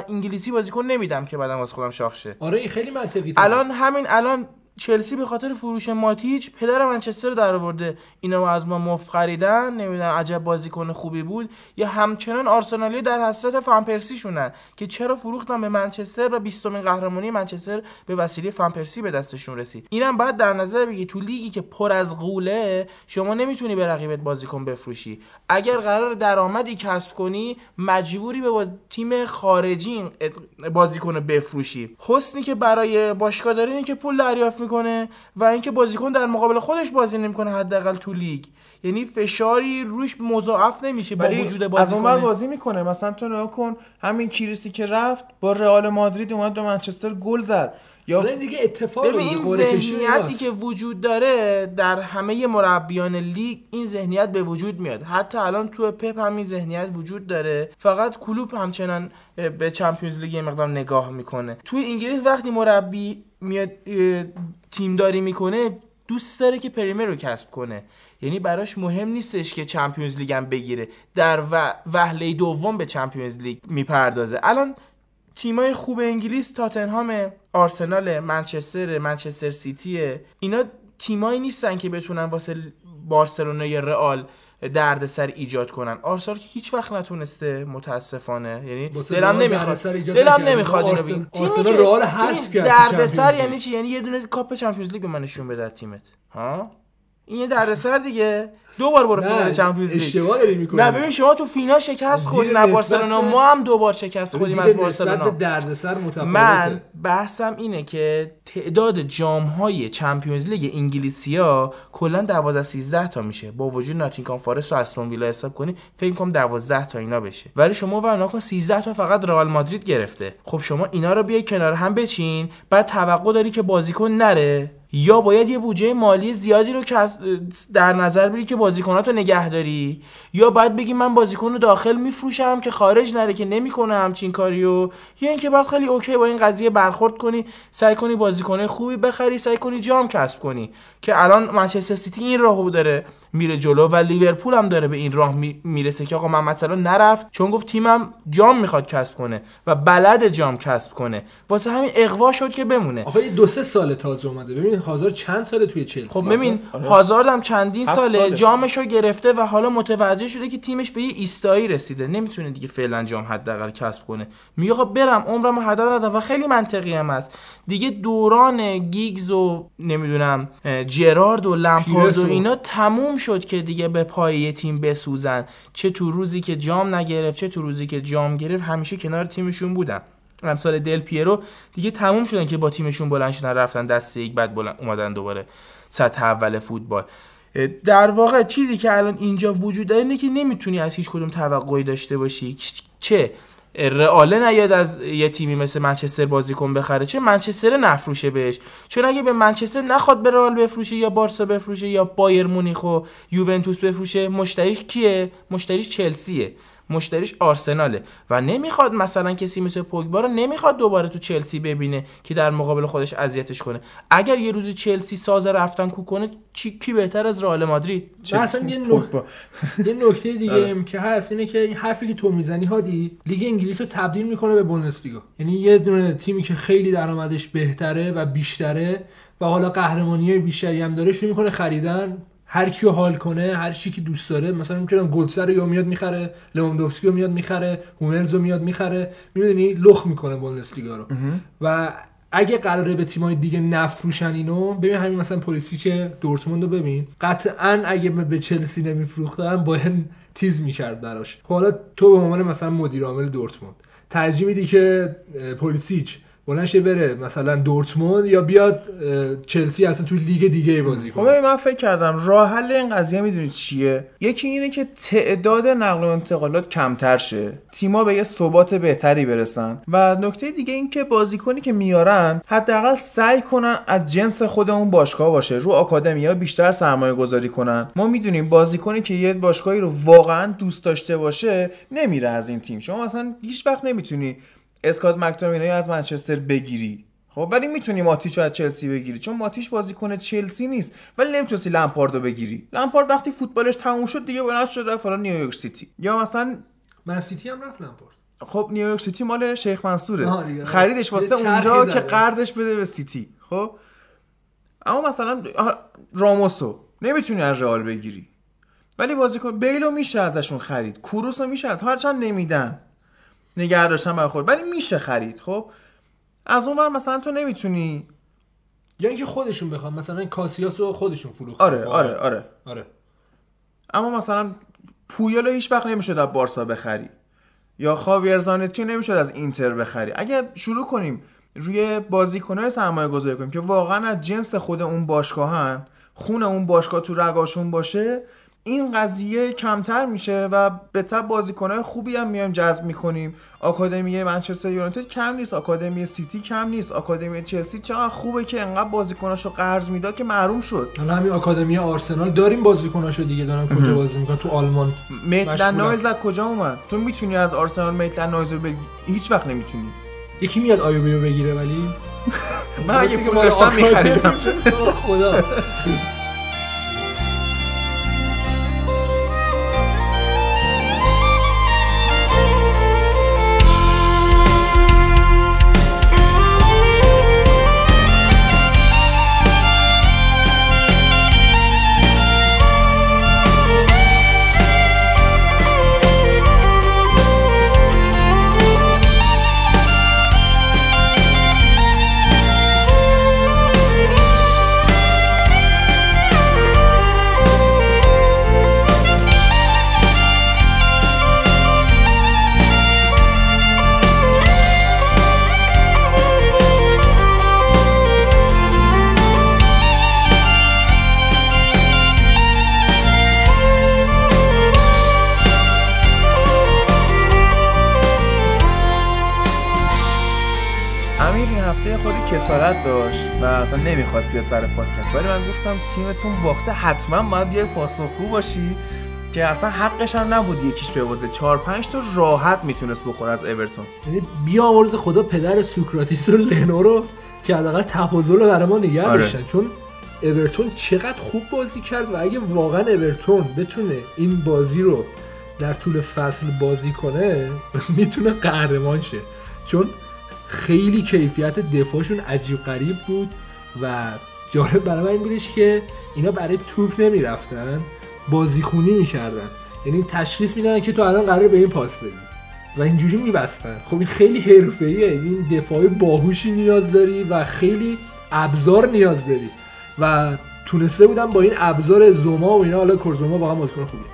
انگلیسی بازیکن نمیدم که بعدم واسه خودم شاخ شه. آره خیلی منطقی. الان همین الان چلسی به خاطر فروش ماتیچ پدر منچستر رو در آورده اینا از ما مفت خریدن نمی‌دونم عجب بازیکن خوبی بود یا همچنان آرسنالی در حسرت فانپرسی شونن که چرا فروختن به منچستر و 20 قهرمانی منچستر به وسیله فانپرسی به دستشون رسید. اینم بعد در نظر بگی تو لیگی که پر از قوله شما نمی‌تونی به رقیبت بازیکن بفروشی. اگر قرار درآمدی کسب کنی مجبوری به با تیم خارجی بازیکن بفروشی. حسنی که برای باشگاه داره اینه که پول دریافت می‌کنه و اینکه بازیکن در مقابل خودش بازی نمی‌کنه حداقل تو لیگ. یعنی فشاری روش مضاعف نمیشه با وجود بازیکن از اونور بازی می‌کنه. مثلا تو نگاه کن همین کریسی که رفت با رئال مادرید اومد دو منچستر گل زد. یا دیگه اتفاق این ذهنیتی که وجود داره در همه مربیان لیگ این ذهنیت به وجود میاد. حتی الان تو پپ همین ذهنیت وجود داره. فقط کلوپ همچنان به چمپیونز لیگ مقدار نگاه می‌کنه. توی انگلیس وقتی مربی میاد تیمداری می‌کنه دوست داره که پریمیر رو کسب کنه. یعنی براش مهم نیستش که چمپیونز لیگ هم بگیره. در وهله دوم به چمپیونز لیگ می‌پردازه. الان تیمای خوب انگلیس تاتنهام آرسنال منچستر منچستر سیتی اینا تیمایی نیستن که بتونن واسه بارسلونا یا رئال دردسر ایجاد کنن. آرسنال که هیچ وقت نتونسته متاسفانه. یعنی دلم نمی‌خواد. دلم نمی‌خواد اینو ببین آرسنال رئال حذف کرد دردسر یعنی چی؟ یعنی یه دونه کاپ چمپیونز لیگ به من نشون بده تیمت. ها؟ این یه دردسر دیگه. دو بار برو فینال چمپیونز لیگ. اشتباه داری می‌کنی. نه ببین شما تو فینال شکست خوردین از بارسلونا ما هم دو بار شکست خوردیم از بارسلونا. دردسر متفاوته. من بحثم اینه که تعداد جام های چمپیونز لیگ انگلیسیا کلا 12 13 تا میشه. با وجود ناتینگهام فارست و استون ویلا حساب کنی فکر کنم 12 تا اینا بشه. ولی شما ورنا کن 13 تا فقط رئال مادرید گرفته. خب شما اینا رو بیای کنار هم بچین بعد توقع داری که بازیکن نره. یا باید یه بودجه مالی زیادی رو در نظر بگیری که بازیکناتو نگه داری؟ یا باید بگی من بازیکن رو داخل میفروشم که خارج نره که نمی‌کنه همچین کاریو؟ یا اینکه بعد خیلی اوکی با این قضیه برخورد کنی سعی کنی بازیکن خوبی بخری سعی کنی جام کسب کنی که الان منچستر سیتی این راهو داره. میره جلو و لیورپول هم داره به این راه می‌رسه که آقا من مثلا نرفت. چون گفت تیمم جام می‌خواد کسب کنه و بلد جام کسب کنه. واسه همین اقوا شد که بمونه. آقا دو سه سال تازه اومده. ببین هازارد چند ساله توی چلسی؟ خب ببین آره. هازارد هم چندین ساله, ساله. جامشو گرفته و حالا متوجه شده که تیمش به یه ایستایی رسیده. نمی‌تونه دیگه فعلا جام حداقل کسب کنه. میگه آقا برم عمرم هدر ندارم و خیلی منطقی هم است دیگه دوران گیگز و نمی‌دونم جرارد و لمپارد و اینا تموم شد که دیگه به پای تیم بسوزن. چه تو روزی که جام نگرفت چه تو روزی که جام گرفت همیشه کنار تیمشون بودن. امسال دل پیرو دیگه تموم شدن که با تیمشون بلند شدن رفتن دست یک بعد بلند اومدن دوباره سطح اول فوتبال. در واقع چیزی که الان اینجا وجود داره اینه که نمی‌تونی از هیچ کدوم توقعی داشته باشی. چه؟ رئاله نیاد از یه تیمی مثل منچستر بازیکن بخره. چه منچستر نفروشه بهش. چون اگه به منچستر نخواد به رئال بفروشه یا بارسا بفروشه یا بایر مونیخ و یوونتوس بفروشه مشتریش کیه؟ مشتریش چلسیه. مشتریش آرسناله و نمی‌خواد مثلا کسی مثل پوگبا رو نمی‌خواد دوباره تو چلسی ببینه که در مقابل خودش اذیتش کنه. اگر یه روزی چلسی ساز رفتن کو کنه چی کی بهتر از رئال مادرید؟ اصلا یه, یه نکته دیگه آره. که هست اینه که این حرفی که تو می‌زنی هادی لیگ انگلیس رو تبدیل می‌کنه به بوندسلیگا. یعنی یه دونه تیمی که خیلی درآمدش بهتره و بیشتره و حالا قهرمانی بیشتری هم داره شروع می‌کنه خریدن هر کیو حال کنه هر چی که دوست داره. مثلا می‌تونم گلسر رو میاد می‌خره لواندوفسکی رو میاد می‌خره هوملز رو میاد می‌خره. می‌دونی؟ لخ می‌کنه بوندسلیگا رو. و اگه قراره به تیمای دیگه نفروشن اینو ببین همین مثلا پلیسیچ دورتموند رو ببین. قطعا اگه به چلسی نمیفروختن باید تیز می‌کرد براش. خب حالا تو به عنوان مثلا مدیر عامل دورتموند ترجیح میدی که پلیسیچ بلنشه بره مثلا دورتموند یا بیاد چلسی اصلا تو لیگ دیگه بازی کنه. خب من فکر کردم راه حل این قضیه می‌دونید چیه؟ یکی اینه که تعداد نقل و انتقالات کمتر شه. تیما به یه ثبات بهتری برسن. و نکته دیگه این که بازیکنی که میارن حداقل سعی کنن از جنس خود اون باشگاه باشه. رو آکادمی ها بیشتر سرمایه گذاری کنن. ما می‌دونیم بازیکنی که یه باشگاهی رو واقعا دوست داشته باشه نمیره از این تیم. شما مثلا هیچ وقت نمی‌تونی اسکات مک‌تامینی از منچستر بگیری. خب ولی می‌تونی ماتیچو از چلسی بگیری چون ماتیش بازیکن چلسی نیست. ولی نمی‌تونستی لمپاردو بگیری. لمپارد وقتی فوتبالش تموم شد دیگه بنفش شد رفت حالا نیویورک سیتی. یا مثلا من سیتی هم رفت لمپارد خب نیویورک سیتی مال شیخ منصوره. خریدش واسه اونجا که قرضش بده به سیتی. خب؟ اما مثلا راموسو. نمی‌تونی از رئال بگیری. ولی بازیکن بیلو میشه ازشون خرید. کروسو میشه از هرچند نمیدن. نگه داشتن برای خود. ولی میشه خرید خب؟ از اون ور مثلا تو نمی‌تونی یا اینکه خودشون بخوام مثلا این کاسیاس رو خودشون فروختن. آره آره آره. آره. اما مثلا پویالو هیچ وقت نمی‌شد از بارسا بخری. یا خاویر زانتی نمی‌شد از اینتر بخری. اگه شروع کنیم روی بازیکنهای سرمایه گذاری کنیم که واقعا از جنس خود اون باشگاهن خون اون باشگاه تو رگاشون باشه این قضیه کمتر میشه و به تب بازیکنهای خوبی هم میایم جذب می‌کنیم. آکادمی منچستر یونایتد کم نیست آکادمی سیتی کم نیست. آکادمی چلسی چقدر خوبه که انقدر بازیکناشو قرض می‌داد که محروم شد. حالا همین آکادمی آرسنال داریم بازیکناشو دیگه دارن کجا بازی می‌کنن؟ تو آلمان میتلن. نایز از کجا اومد؟ تو می‌تونی از آرسنال میتلن نایز رو بگی؟ هیچ وقت نمی‌تونی. یکی میاد آیوبی رو بگیره ولی؟ من اگه پول داشتم می‌خریدم. خدا. بیاد سر پادکست. ولی من گفتم تیمتون باخته حتما باید بیای پاسخگو باشی که اصلا حقش هم نبود یکیش ببازه چهار پنج تا راحت می‌تونست بخوره از اورتون. یعنی بیامرز خدا پدر سوکراتیس و لنو رو که حداقل تفاضل رو برای ما نگه آره. داشتن. چون اورتون چقدر خوب بازی کرد و اگه واقعا اورتون بتونه این بازی رو در طول فصل بازی کنه می‌تونه قهرمان شه. چون خیلی کیفیت دفاعشون عجیب غریب بود. و جالب برای این بودش که اینا برای توپ نمی‌رفتن بازیخونی می‌کردن. یعنی تشخیص میدن که تو الان قراره به این پاس بدی. و اینجوری میبستن. خب این خیلی حرفه‌ایه. این دفاع باهوشی نیاز داری و خیلی ابزار نیاز داری. و تونسته بودن با این ابزار زوما و اینا حالا کورزوما واقعا بازیکن خوبیه.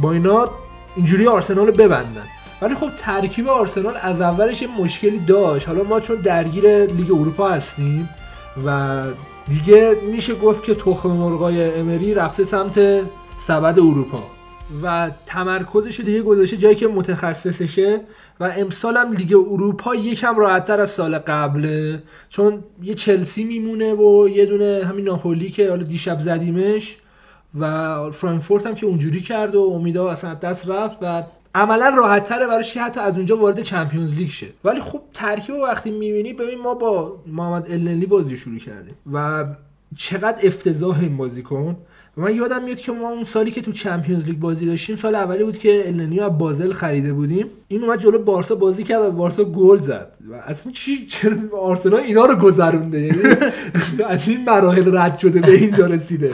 با اینا اینجوری آرسنال رو ببندن. ولی خب ترکیب آرسنال از اولش مشکلی داشت. حالا ما چون درگیر لیگ اروپا هستیم و دیگه میشه گفت که تخم مرغای امری رفته سمت سبد اروپا. و تمرکزش دیگه گذاشته جایی که متخصصشه و امسال هم لیگ اروپا یکم راحتتر از سال قبله. چون یه چلسی میمونه و یه دونه همین ناپولی که حالا دیشب زدیمش و فرانکفورت هم که اونجوری کرد و امیدا اصلا دست رفت و عملا راحت تره براش که حتی از اونجا وارد چمپیونز لیگ شه. ولی خب ترکیب وقتی می‌بینی ببین ما با محمد النلی بازی شروع کردیم و چقدر افتضاح این بازیکن. من یادم میاد که ما اون سالی که تو چمپیونز لیگ بازی داشتیم سال اولی بود که النی از بازل خریده بودیم. این اومد جلو بارسا بازی کرد و بارسا گل زد. و اصلا چی چرا آرسنال اینا رو گذرونده یعنی از این مراحل رد شده به اینجا رسیده.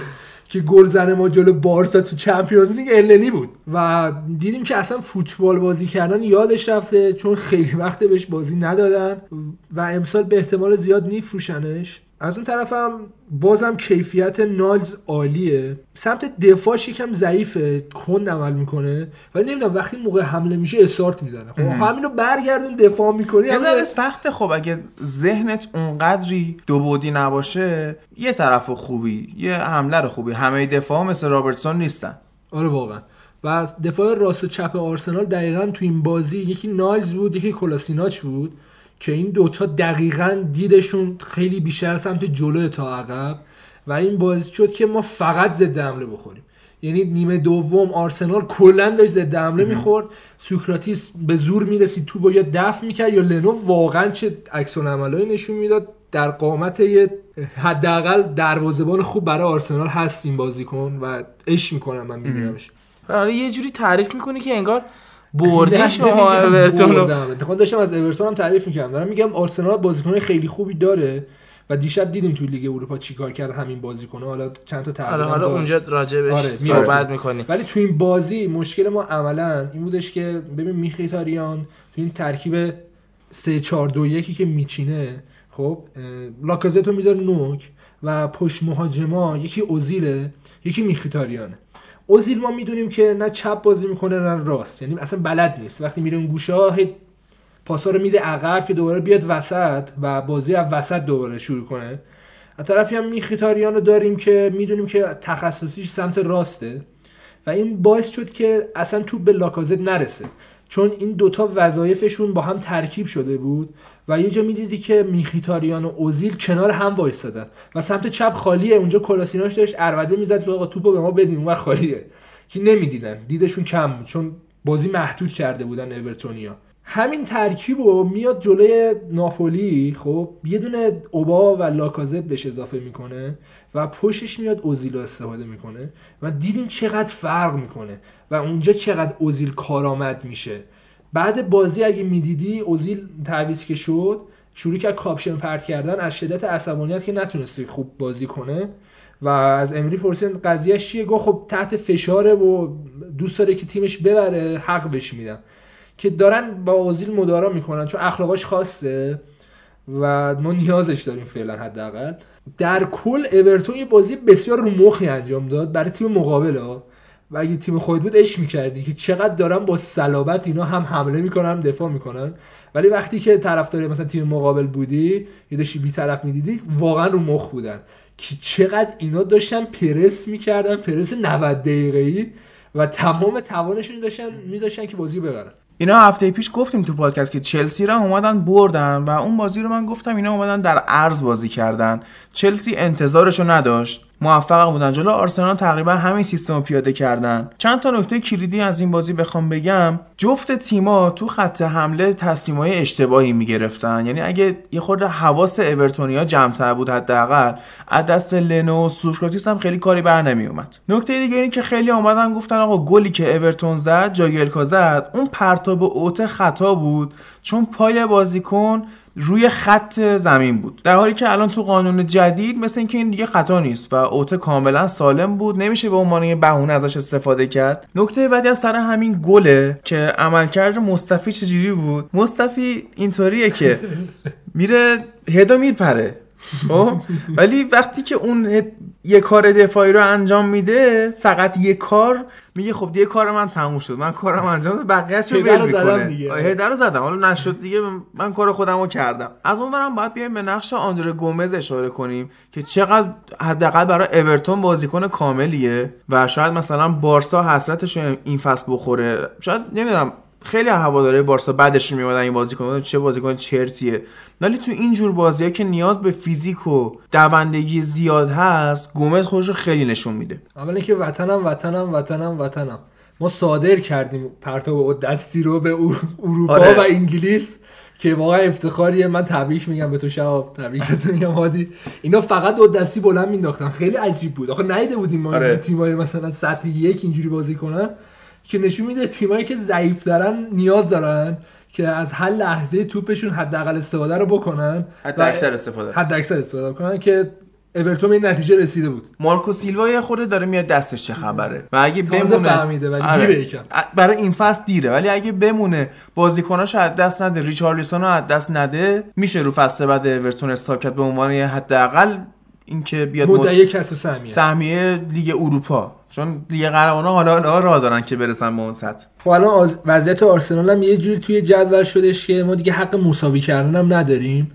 که گل زن ما جلو بارسا تو چمپیونز لیگ النی بود. و دیدیم که اصلا فوتبال بازی کردن یادش رفته چون خیلی وقت بهش بازی ندادن و امسال به احتمال زیاد میفروشنش. از اون طرفم بازم کیفیت نالز عالیه. سمت دفاعش یکم ضعیفه کند عمل می‌کنه. ولی نمی‌دونم وقتی موقع حمله میشه استارت می‌زنه. خب همینو برگردون دفاع می‌کنی یه ذره سخته. خب اگه ذهنت اونقدری دو بودی نباشه یه طرف خوبی یه حمله رو خوبی. همه دفاع مثل رابرتسون نیستن. آره واقعا. و دفاع راست و چپ آرسنال دقیقا تو این بازی یکی نایلز بود یکی کلاسیناچ بود. که این دوتا دقیقا دیدشون خیلی بیشتر سمت جلو تا عقب و این باعث شد که ما فقط ضد حمله بخوریم. یعنی نیمه دوم آرسنال کلا داشت ضد حمله می‌خورد. سوکراتیس به زور می‌رسید تو با یا دفع می‌کرد یا لنو واقعا چه عکس العملایی نشون می‌داد. در قامت یه حداقل دروازه‌بان خوب برای آرسنال هست این بازیکن و عشق می‌کنم من میبینمش. آره یه جوری تعریف می‌کنی که انگار بردی شما اورتون رو. اتفاقا داشتم از اورتون هم تعریف می‌کردم. دارم میگم آرسنال بازیکن خیلی خوبی داره و دیشب دیدیم توی لیگ اروپا چیکار کرد همین بازیکن حالا چند تا آره تغییر حالا. اونجا راجع بهش آره، صحبت. می‌کنیم. ولی تو این بازی مشکل ما عملا این بودش که ببین میخیتاریان تو این ترکیب 3 4 2 1 که میچینه خب لاکازتو می‌ذاره نوک و پشت مهاجما یکی اوزیله یکی میخیتاریانه. اوزیل ما می‌دونیم که نه چپ بازی می‌کنه نه راست. یعنی اصلا بلد نیست. وقتی میره اون گوشه ها پاسا رو میده عقب که دوباره بیاد وسط و بازی از وسط دوباره شروع کنه. از طرفی هم میخیتاریان رو داریم که می‌دونیم که تخصصیش سمت راسته. و این باعث شد که اصلا توپ به لاکازت نرسه. چون این دوتا وظایفشون با هم ترکیب شده بود و یه جا می‌دیدی که میخیتاریان و اوزیل کنار هم وایستادن و سمت چپ خالیه. اونجا کلاسیناش داشت اربده می‌زد که آقا توپو به ما بدین وقت خالیه. که نمی‌دیدن. دیدشون کم چون بازی محدود کرده بودن اورتونیا. همین ترکیب رو میاد جلوی ناپولی خب یه دونه اوبا و لاکازت بهش اضافه می‌کنه و پشتش میاد اوزیل استفاده می‌کنه و دیدیم چقدر فرق می‌کنه و اونجا چقدر اوزیل کارآمد میشه. بعد بازی اگه می‌دیدی اوزیل تعویض که شد شروع کرد کاپشن پرت کردن از شدت عصبانیت که نتونسته خوب بازی کنه و از امری پرسید قضیهش چیه؟ گفت خب تحت فشاره و دوست داره که تیمش ببره حق بهش میدم. که دارن با اوزیل مدارا می‌کنن چون اخلاقاش خاصه و ما نیازش داریم فعلا حداقل. در کل اورتون یه بازی بسیار رو مخی انجام داد برای تیم مقابل ها و اگه تیم خود بود اش می‌کردی که چقدر دارن با صلابت اینا هم حمله می‌کنن هم دفاع می‌کنن. ولی وقتی که طرفدار مثلا تیم مقابل بودی یه داشتی بیطرف می‌دیدی واقعا رو مخ بودن. که چقدر اینا داشتن پرس می‌کردن پرس 90 دقیقه‌ای و تمام توانشون داشتن میذاشتن که بازی ببرن. اینا هفته پیش گفتیم تو پادکست که چلسی رو اومدن بردن و اون بازی رو من گفتم اینا اومدن در ارز بازی کردن. چلسی انتظارشو نداشت. موفق بودن جلو آرسنال تقریبا همین سیستم رو پیاده کردن. چند تا نکته کلیدی از این بازی بخوام بگم. جفت تیما تو خط حمله تصمیمای اشتباهی می‌گرفتن. یعنی اگه یه خورده حواس اورتونیا جمعتر بود حداقل از دست لنو و سوکراتیس هم خیلی کاری بر نمیومد نکته دیگه اینه که خیلی اومدن گفتن آقا گلی که اورتون زد جاگلکا زد اون پرتاب اوت خطا بود. چون پای بازیکن روی خط زمین بود. در حالی که الان تو قانون جدید مثل اینکه این دیگه خطا نیست و اوته کاملا سالم بود نمیشه به عنوان یه بهونه ازش استفاده کرد. نکته بعدی از سر همین گله که عملکرد مصطفی چجوری بود؟ مصطفی اینطوریه که میره هدا میپره خب؟ ولی وقتی که اون یه کار دفاعی رو انجام میده فقط یه کار. میگه خب یه کار من تموم شد من کارم انجام دادم بقیه چه ول زدم می‌کنه. دیگه. هده رو زدم. حالا نشد دیگه من کار خودم رو کردم. از اون برم باید بیایم به نقش آندره گومز اشاره کنیم که چقدر حداقل برای اورتون بازیکن کاملیه و شاید مثلا بارسا حسرتش این فصل بخوره. شاید نمی‌دونم خیلی هواداره بارسا بعدش میومدن این بازیکن چه بازیکن چرتیه. ولی تو این جور بازی‌ها که نیاز به فیزیک و دوندگی زیاد هست گومز خودش رو خیلی نشون میده. اولا که وطنم وطنم وطنم وطنم. ما صادر کردیم پرتاب دستی رو به اروپا آره. و انگلیس که واقعا افتخاریه. من تبریک میگم به تو شهاب. تبریک به تو میگم هادی. اینا فقط دو دستی بلند مینداختن خیلی عجیب بود. آخه نیده بودیم ما آره. تیمای مثلا سطح یک اینجوری بازی کنن. که نشون میده تیمایی که ضعیف دارن نیاز دارن که از هر لحظه توپشون حداقل استفاده رو بکنن حد اکثر استفاده حد اکثر استفاده کنن که اورتون به این نتیجه رسیده بود مارکو سیلوا یه خورده داره میاد دستش چه خبره و اگه بمونه فهمیده ولی آره. دیره یکم. برای این فصل دیره ولی اگه بمونه بازیکناش از دست نده ریچارلیسون رو از دست نده میشه رو فصل بعد اورتون استاپ کرد به عنوان حداقل اینکه بیاد مد- مدعی کسب سهمیه. سهمیه لیگ اروپا. چون لیگ قهرمانان حالا حالا راه دارن که برسن به اون سطح. خب الان آز- وضعیت آرسنال هم یه جوری توی جدول شدش که ما دیگه حق مساوی کردن هم نداریم.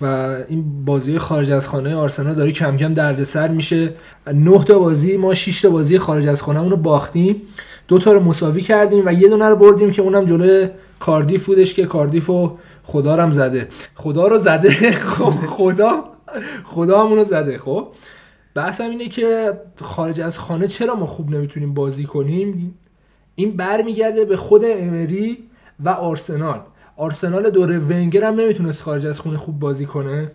و این بازی خارج از خانه آرسنال داره کم کم دردسر میشه. نه تا بازی ما 6 تا بازی خارج از خانه رو باختیم. دو تا رو مساوی کردیم و یه دونه رو بردیم که اونم جلوی کاردیف بودش که کاردیف رو خدا رو هم زده. خدا رو زده. خب خدا خدا همون رو زده خب؟ بحثم اینه که خارج از خانه چرا ما خوب نمی‌تونیم بازی کنیم؟ این برمیگرده به خود امری و آرسنال. آرسنال دوره ونگر هم نمی‌تونست خارج از خونه خوب بازی کنه.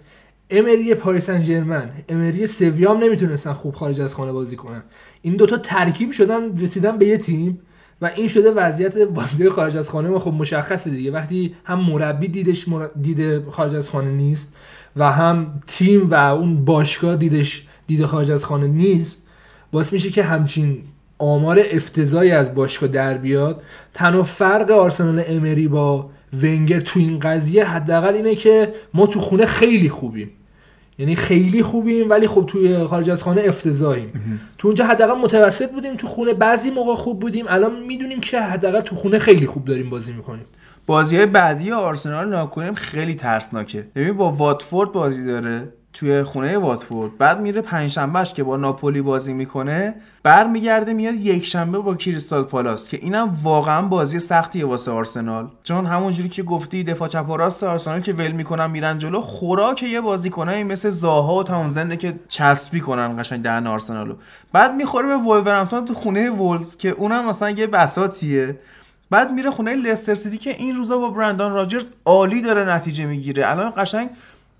امری پاریس سن ژرمن امری سویا هم نمی‌تونستن خوب خارج از خانه بازی کنن. این دوتا ترکیب شدن رسیدن به یه تیم و این شده وضعیت بازی خارج از خانه ما خب مشخصه دیگه. وقتی هم مربی دیدش مر... دیده خارج از خانه نیست و هم تیم و اون باشگاه دیدش دید خارج از خانه نیست باعث میشه که همچین آمار افتضایی از باشگاه در بیاد. تنها فرق آرسنال امری با ونگر تو این قضیه حداقل اینه که ما تو خونه خیلی خوبیم. یعنی خیلی خوبیم ولی خب توی خارج از خانه افتضاحیم. تو اونجا حداقل متوسط بودیم تو خونه بعضی موقع خوب بودیم. الان می‌دونیم که حداقل تو خونه خیلی خوب داریم بازی می‌کنیم. بازی های بعدی آرسنال ناکنیم خیلی ترسناکه. ببین با واتفورد بازی داره توی خونه واتفورد. بعد میره پنجشنبهش که با ناپولی بازی می‌کنه برمیگرده میاد یک شنبه با کریستال پالاس که اینم واقعا بازی سختیه واسه آرسنال. چون همونجوری که گفتی دفاع چپ و راست آرسنال که ول می‌کنن میرن جلو خوراک یه بازیکنایی مثل زاها و تاونزنده که سرویس کنن قشنگ دهن آرسنالو. بعد می‌خوره به ولورهمپتون تو خونه وولز که اونم مثلا یه بساطیه. بعد میره خونه لستر سیتی که این روزا با برندان راجرز عالی داره نتیجه می‌گیره. الان قشنگ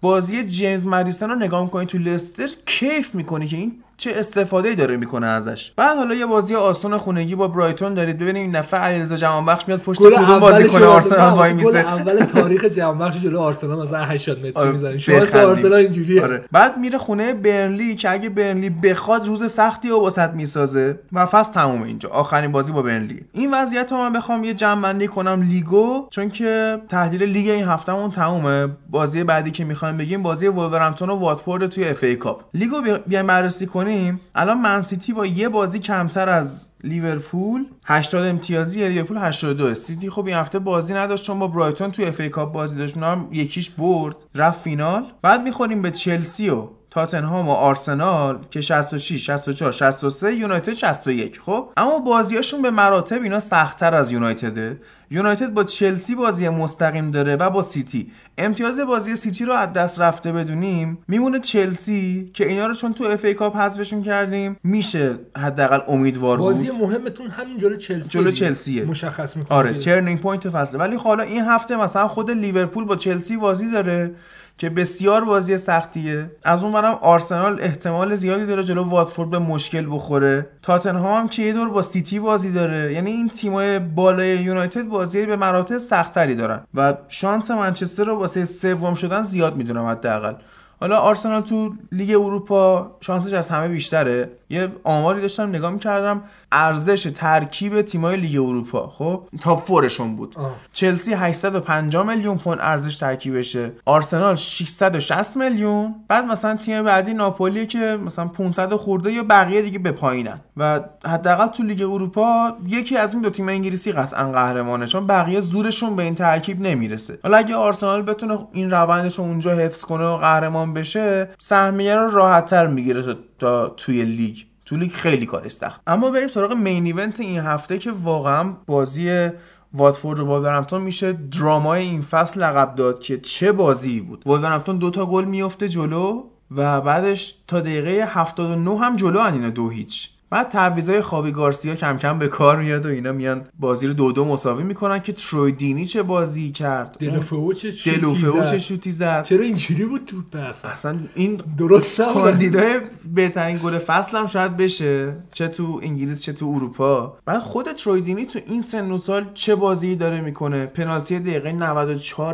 بازی جیمز مدیسن رو نگاه می‌کنی تو لستر کیف می‌کنی که این چه استفاده داره می‌کنه ازش. بعد حالا یه بازی آسون خونگی با برایتون دارید. ببینید این دفعه علیرضا جهانبخش میاد پشت کدوم بازیکن آرسنال وایمیسه. اول تاریخ جهانبخش جلو آرسنال مثلا 80 متر آره می‌زنه. شانس آرسنال اینجوریه. آره. بعد میره خونه برنلی که اگه برنلی بخواد روز سختی رو واست می‌سازه. و فصل تموم اینجا. آخرین بازی با برنلی. این وضعیت رو من بخوام یه جمع بندی کنم لیگو چون که تحلیل لیگ این هفتهمون تمومه. بازی بعدی که می‌خوایم بگیم بازی ولورهمپتون و واتفورد توی FA Cup. لیگو بیایم بررسی کنیم کنیم الان منسیتی با یه بازی کمتر از لیورپول 80 امتیازی لیورپول 82 سیتی خب این هفته بازی نداشت چون با برایتون توی FA Cup بازی داشت اونم یکیش برد رفت فینال. بعد می‌خوریم به چلسی و تاتنهام و آرسنال که 66 64 63 یونایتد 61 خب؟ اما بازیاشون به مراتب اینا سختتر از یونایتده. یونایتد با چلسی بازی مستقیم داره و با سیتی. امتیاز بازی سیتی رو از دست رفته بدونیم. میمونه چلسی که اینا رو چون تو FA Cup حذفشون کردیم میشه حداقل امیدوار بود. بازی مهمتون همین جلو چلسی جلو چلسیه. مشخص می‌کنه آره turning point فصله. ولی حالا این هفته مثلا خود لیورپول با چلسی بازی داره. که بسیار بازی سختیه. از اون ورم آرسنال احتمال زیادی داره جلو واتفورد به مشکل بخوره. تاتنهام هم که یه دور با سیتی بازی داره. یعنی این تیمای بالای یونایتد بازی به مراتب سختتری دارن. و شانس منچستر رو واسه سوم شدن زیاد می‌دونم حداقل. حالا آرسنال تو لیگ اروپا شانسش از همه بیشتره. یه آماری داشتم نگاه می‌کردم ارزش ترکیب تیمای لیگ اروپا. خب top four شون بود. آه. چلسی 850 میلیون پوند ارزش ترکیبشه. آرسنال 660 میلیون. بعد مثلا تیم بعدی ناپولی که مثلا 500 خورده یا بقیه دیگه به پایینن. و حداقل تو لیگ اروپا یکی از این دو تیم انگلیسی قطعا قهرمانه چون بقیه زورشون به این ترکیب نمی‌رسه. حالا اگه آرسنال بتونه این روندش اونجا حفظ کنه و قهرمان بشه سهمیه رو راحتتر می‌گیره تا توی لیگ. تو لیگ خیلی کارش سخت. اما بریم سراغ main event این هفته که واقعا بازی واتفورد و وولورهمپتون میشه. درامای این فصل لقب داد که چه بازی بود. وولورهمپتون دو تا گل میفته جلو و بعدش تا دقیقه 79 هم جلو اینا دو هیچ. بعد تعویضای خاوی گراسیا کم کم به کار میاد و اینا میان بازی رو دو دو مساوی می‌کنن که تروی دینی چه بازی کرد؟ دلوفو چه چه شوتی زد؟ چرا اینجوری بود تو اصلا؟ اصلا این درست کاندیدای بهترین گل فصل هم شاید بشه چه تو انگلیس چه تو اروپا. بعد خود تروی دینی تو این سن و سال چه بازی داره می‌کنه؟ پنالتی دقیقه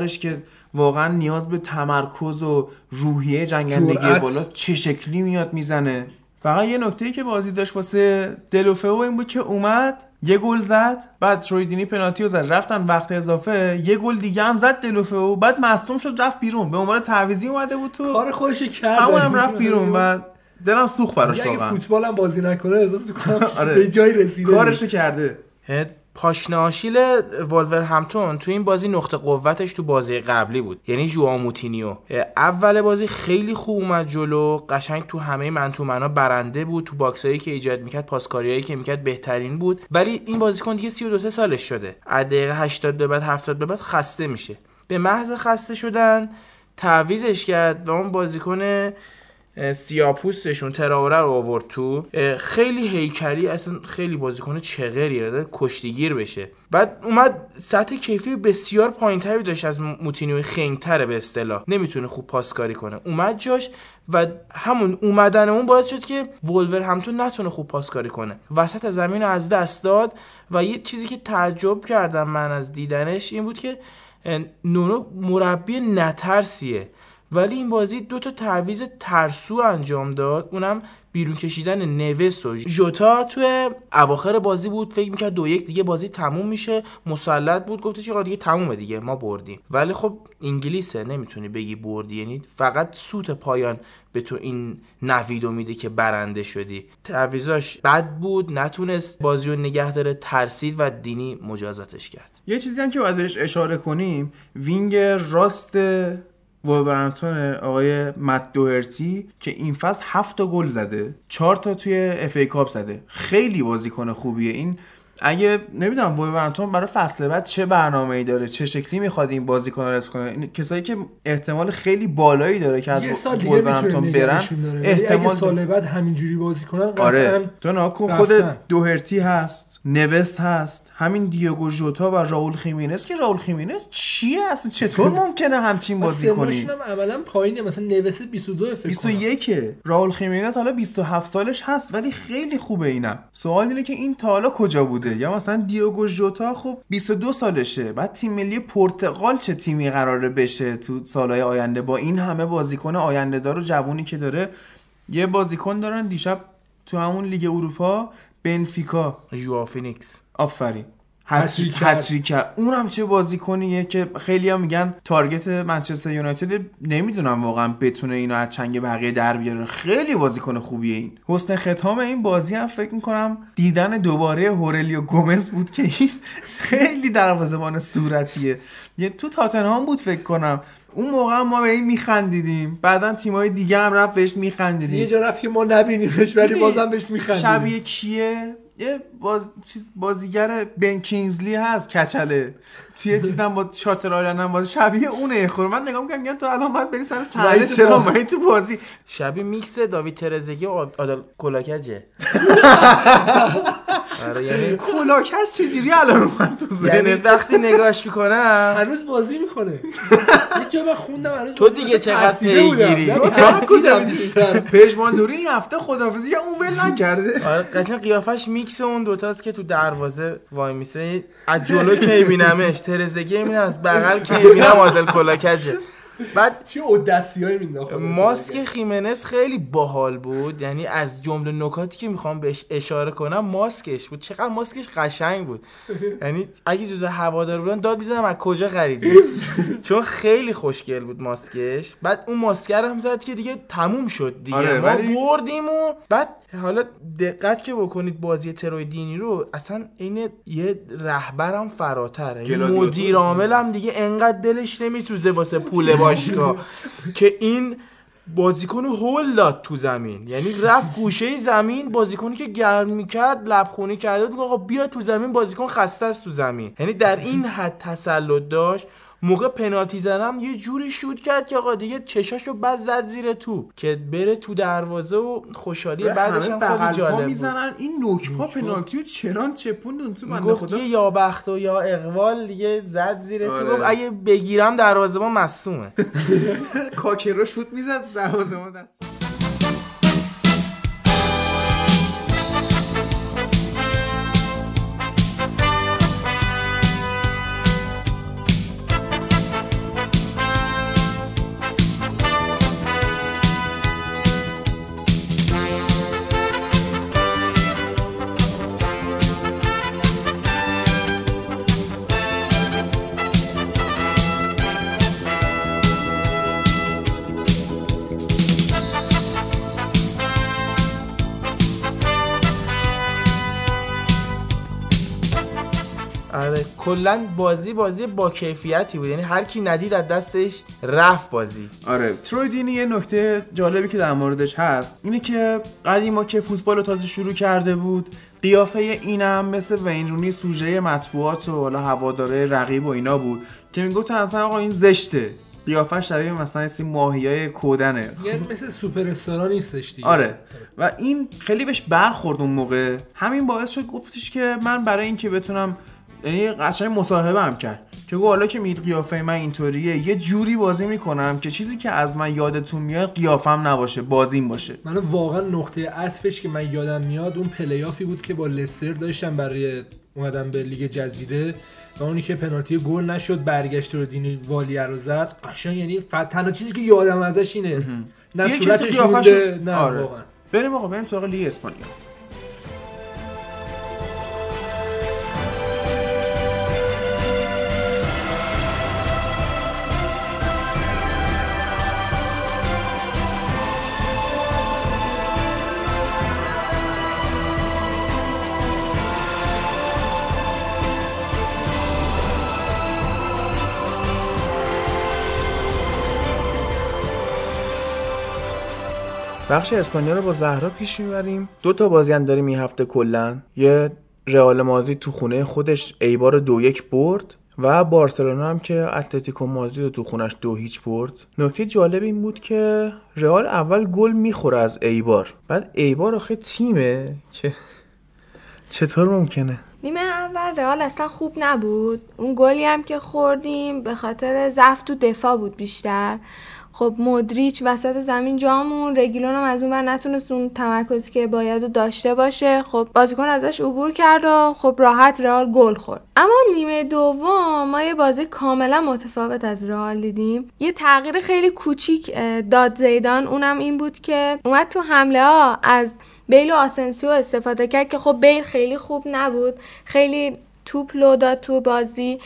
94ش که واقعا نیاز به تمرکز و روحیه جنگندگی بالا چه شکلی میاد می‌زنه؟ فقط یه نکته ای که بازی داشت واسه دلوفه و این بود که اومد یه گل زد بعد ترویدینی پنالتی رو زد. رفتن وقت اضافه یه گل دیگه هم زد دلوفه و بعد مصدوم شد رفت بیرون. به عنوان تعویضی اومده بود تو. کار خودش کرد. همون هم رفت بیرون و دلم سوخت براش واقعا. فوتبال هم بازی نکنه احساس می‌کنم آره. به جای رسیده کارشو کرده. پاشنه آشیل والور همتون تو این بازی نقطه قوتش تو بازی قبلی بود. یعنی جوا موتینیو. اول بازی خیلی خوب اومد جلو. قشنگ تو همه منتومنا برنده بود. تو باکسایی که ایجاد می‌کرد پاسکاریایی که می‌کرد بهترین بود. ولی این بازیکن دیگه 32 سالش شده. از دقیقه 80 به بعد 70 به بعد خسته میشه. به محض خسته شدن تعویزش کرد و اون بازیکن سیاپوستشون تراوره رو آورد تو. خیلی هیکلی اصلا خیلی بازیکن چغریه کشتیگیر بشه. بعد اومد سطح کیفی بسیار پایینتری داشت از موتینیو خنگتره به اصطلاح. نمی‌تونه خوب پاسکاری کنه. اومد جاش و همون اومدن اون باعث شد که ولور همتون نتونه خوب پاسکاری کنه. وسط زمین رو از دست داد و یه چیزی که تعجب کردم من از دیدنش این بود که نونو مربی نترسیه. ولی این بازی دو تا تعویض ترسو انجام داد. اونم بیرون کشیدن نوس و ژوتا توی اواخر بازی بود. فکر می‌کرد دو یک دیگه بازی تموم میشه. مسلط بود. گفته چه دیگه تمومه دیگه ما بردیم. ولی خب انگلیسه نمی‌تونی بگی بردی. یعنی فقط سوت پایان به تو این نوید میده که برنده شدی. تعویضاش بد بود. نتونست بازی رو نگه داره ترسید و دینی مجازاتش کرد. یه چیزی هم که باید بهش اشاره کنیم وینگ راست وولورهمپتون آقای مت دوهرتی که این فصل هفت تا گل زده چهار تا توی FA Cup زده. خیلی بازیکن خوبیه. این اگه نمی‌دونم وولورهمپتون برای فصل بعد چه برنامه‌ای داره چه شکلی می‌خواد این بازیکن رو کنه این کسایی که احتمال خیلی بالایی داره که از وولورهمپتون برن احتمال اگه سال بعد همینجوری بازی کنن قطعا آره. تو ناکن خود دوهرتی هست نوس هست همین دیگو ژوتا و راول خیمینز. که راول خیمینز چیه اصلا؟ چطور ممکنه همچین بازی کنی؟ هم عملا پایینه. مثلا نوس 22 فکر 21 راول خیمینز حالا 27 سالش هست ولی خیلی خوبه اینم. سوال اینه که این تا حالا کجا بوده. یا مثلا دیوگو ژوتا خب 22 سالشه. بعد تیم ملی پرتغال چه تیمی قراره بشه تو سالهای آینده؟ با این همه بازیکن آینده دار و جوونی که داره یه بازیکن دارن دیشب تو همون لیگ اروپا بنفیکا. ژوائو فلیکس. آفرین. هتریک کرد اونم چه بازیکنیه که خیلی هم میگن target منچستر یونایتد نمی‌دونم واقعا بتونه اینو از چنگ بقیه در بیاره. خیلی بازیکن خوبیه این. حسن ختام این بازی هم فکر می‌کنم دیدن دوباره هوریلیو گومز بود که این خیلی دروازه‌بان سوتیه. یه تو تاتنهام بود فکر کنم. اون موقع ما به این میخندیدیم. بعدا تیمای دیگه هم رفت بهش میخندیدیم. یه جا رفت که ما نبینیمش ولی بازم بهش میخندیدیم. شبیه کیه؟ یه باز چیز بازیگر بن کینگزلی هست کچله. توی چیزم با شاتر آیلند هم باز شبیه اونه خور من نگاه می‌کنم میگم تو الان باید بری سر صحنه چرا؟ من تو بازی؟ شبیه میکس داوید ترزگی و آدل کلاکجه. آره یعنی کلاکش چجوری الان من تو ذهنت؟ یعنی وقتی نگاهش می‌کنم. هنوز بازی می‌کنه. یه من خوندم هنوز تو دیگه چقدر پیگیری؟ تو کجا پژمان دوری این هفته خدافظی یا اون ول نکرده. آره قشنگ قیافش میکس اون دوتاست که تو دروازه وای میسه. از جلو کی بینمش ترزگی می‌بینم از بغل کی می‌بینم عادل کلاکجه بعد چه اودسیایی مینداخت ماسک خیمنس خیلی باحال بود. یعنی از جمله نکاتی که می‌خوام بهش اشاره کنم ماسکش بود. چقدر ماسکش قشنگ بود. یعنی اگه جزء هوادار بودن داد می‌زنم از کجا خریدی؟ چون خیلی خوشگل بود ماسکش. بعد اون ماسکر هم زد که دیگه تموم شد دیگه. آره ما. بردیم و بعد حالا دقت که بکنید بازی تروی دینی رو اصلا این یه رهبرم فراتره. مدیر عامل دیگه انقدر دلش نمیسوزه واسه پول باشگاه. که این بازیکن هول داد تو زمین. یعنی رفت گوشه زمین بازیکنی که گرم می‌کرد لبخونی کرده بود آقا بیا تو زمین بازیکن خسته است تو زمین. یعنی در این حد تسلط داشت. موقع پنالتی زدم یه جوری شوت کرد که آقا دیگه چشاشو بس زد زیر تو که بره تو دروازه و خوشحالی بعدش هم خیلی جالب می‌زنن. این نوکپا پنالتی رو چران چپوندون تو بنده خدا؟ یا بخت و یا اقوال دیگه زد زیر آره. تو گفت اگه بگیرم دروازه ما مصومه کاکرو شوت می‌زد دروازه ما دست. کلا بازی بازی با کیفیتی بود. یعنی هر کی ندید از دستش رفت بازی. آره تروی دینی یه نکته جالبی که در موردش هست. اینه که قدیما که فوتبال رو تازه شروع کرده بود قیافه اینم مثل وین رونی سوژه مطبوعات و حالا هواداره رقیب و اینا بود که می‌گفت اصلا آقا این زشته. قیافه شبیه مثلا این ماهیای کودنه. یعنی مثل سوپر استارا نیستش دیگه. آره. و این خیلی بهش برخورد اون موقع. همین باعث شد گفتش که من برای اینکه بتونم یعنی قشنگ مصاحبه هم کرد که گفت حالا که میگی قیافه من اینطوریه یه جوری بازی می‌کنم که چیزی که از من یادتون میاد قیافم نباشه بازیم باشه. من واقعا نقطه عطفش که من یادم میاد اون پلیافی بود که با لستر داشتم برای اومدن به لیگ جزیره و اونی که پنالتی گل نشد برگشت رو دینی والیه رو زد. قشنگ یعنی تنها چیزی که یادم ازش اینه. نه صورتش نه آره. واقعا. بریم آقا بریم سراغ لیگ اسپانیا. بخش اسپانیا رو با زهرا پیش می‌بریم. دو تا بازی هم داریم این هفته کلا. یه رئال مادرید تو خونه خودش ایبار دو یک برد و بارسلونا هم که اتلتیکو مادرید رو تو خونش دو هیچ برد. نکته جالب این بود که رئال اول گل می‌خوره از ایبار. بعد ایبار آخه تیمه که چطور ممکنه؟ نیمه اول رئال اصلا خوب نبود. اون گلی هم که خوردیم به خاطر ضعف تو دفاع بود بیشتر. خب مودریچ وسط زمین جامون رگیلون هم از اون ور نتونست اون تمرکزی که باید و داشته باشه. خب بازیکن ازش عبور کرد و خب راحت رئال گل خورد. اما نیمه دوم ما یه بازی کاملا متفاوت از رئال دیدیم. یه تغییر خیلی کوچیک داد زیدان. اونم این بود که اومد تو حمله ها. از بیل و آسنسیو استفاده کرد که خب بیل خیلی خوب نبود. خیلی توپ لو داد تو بازی.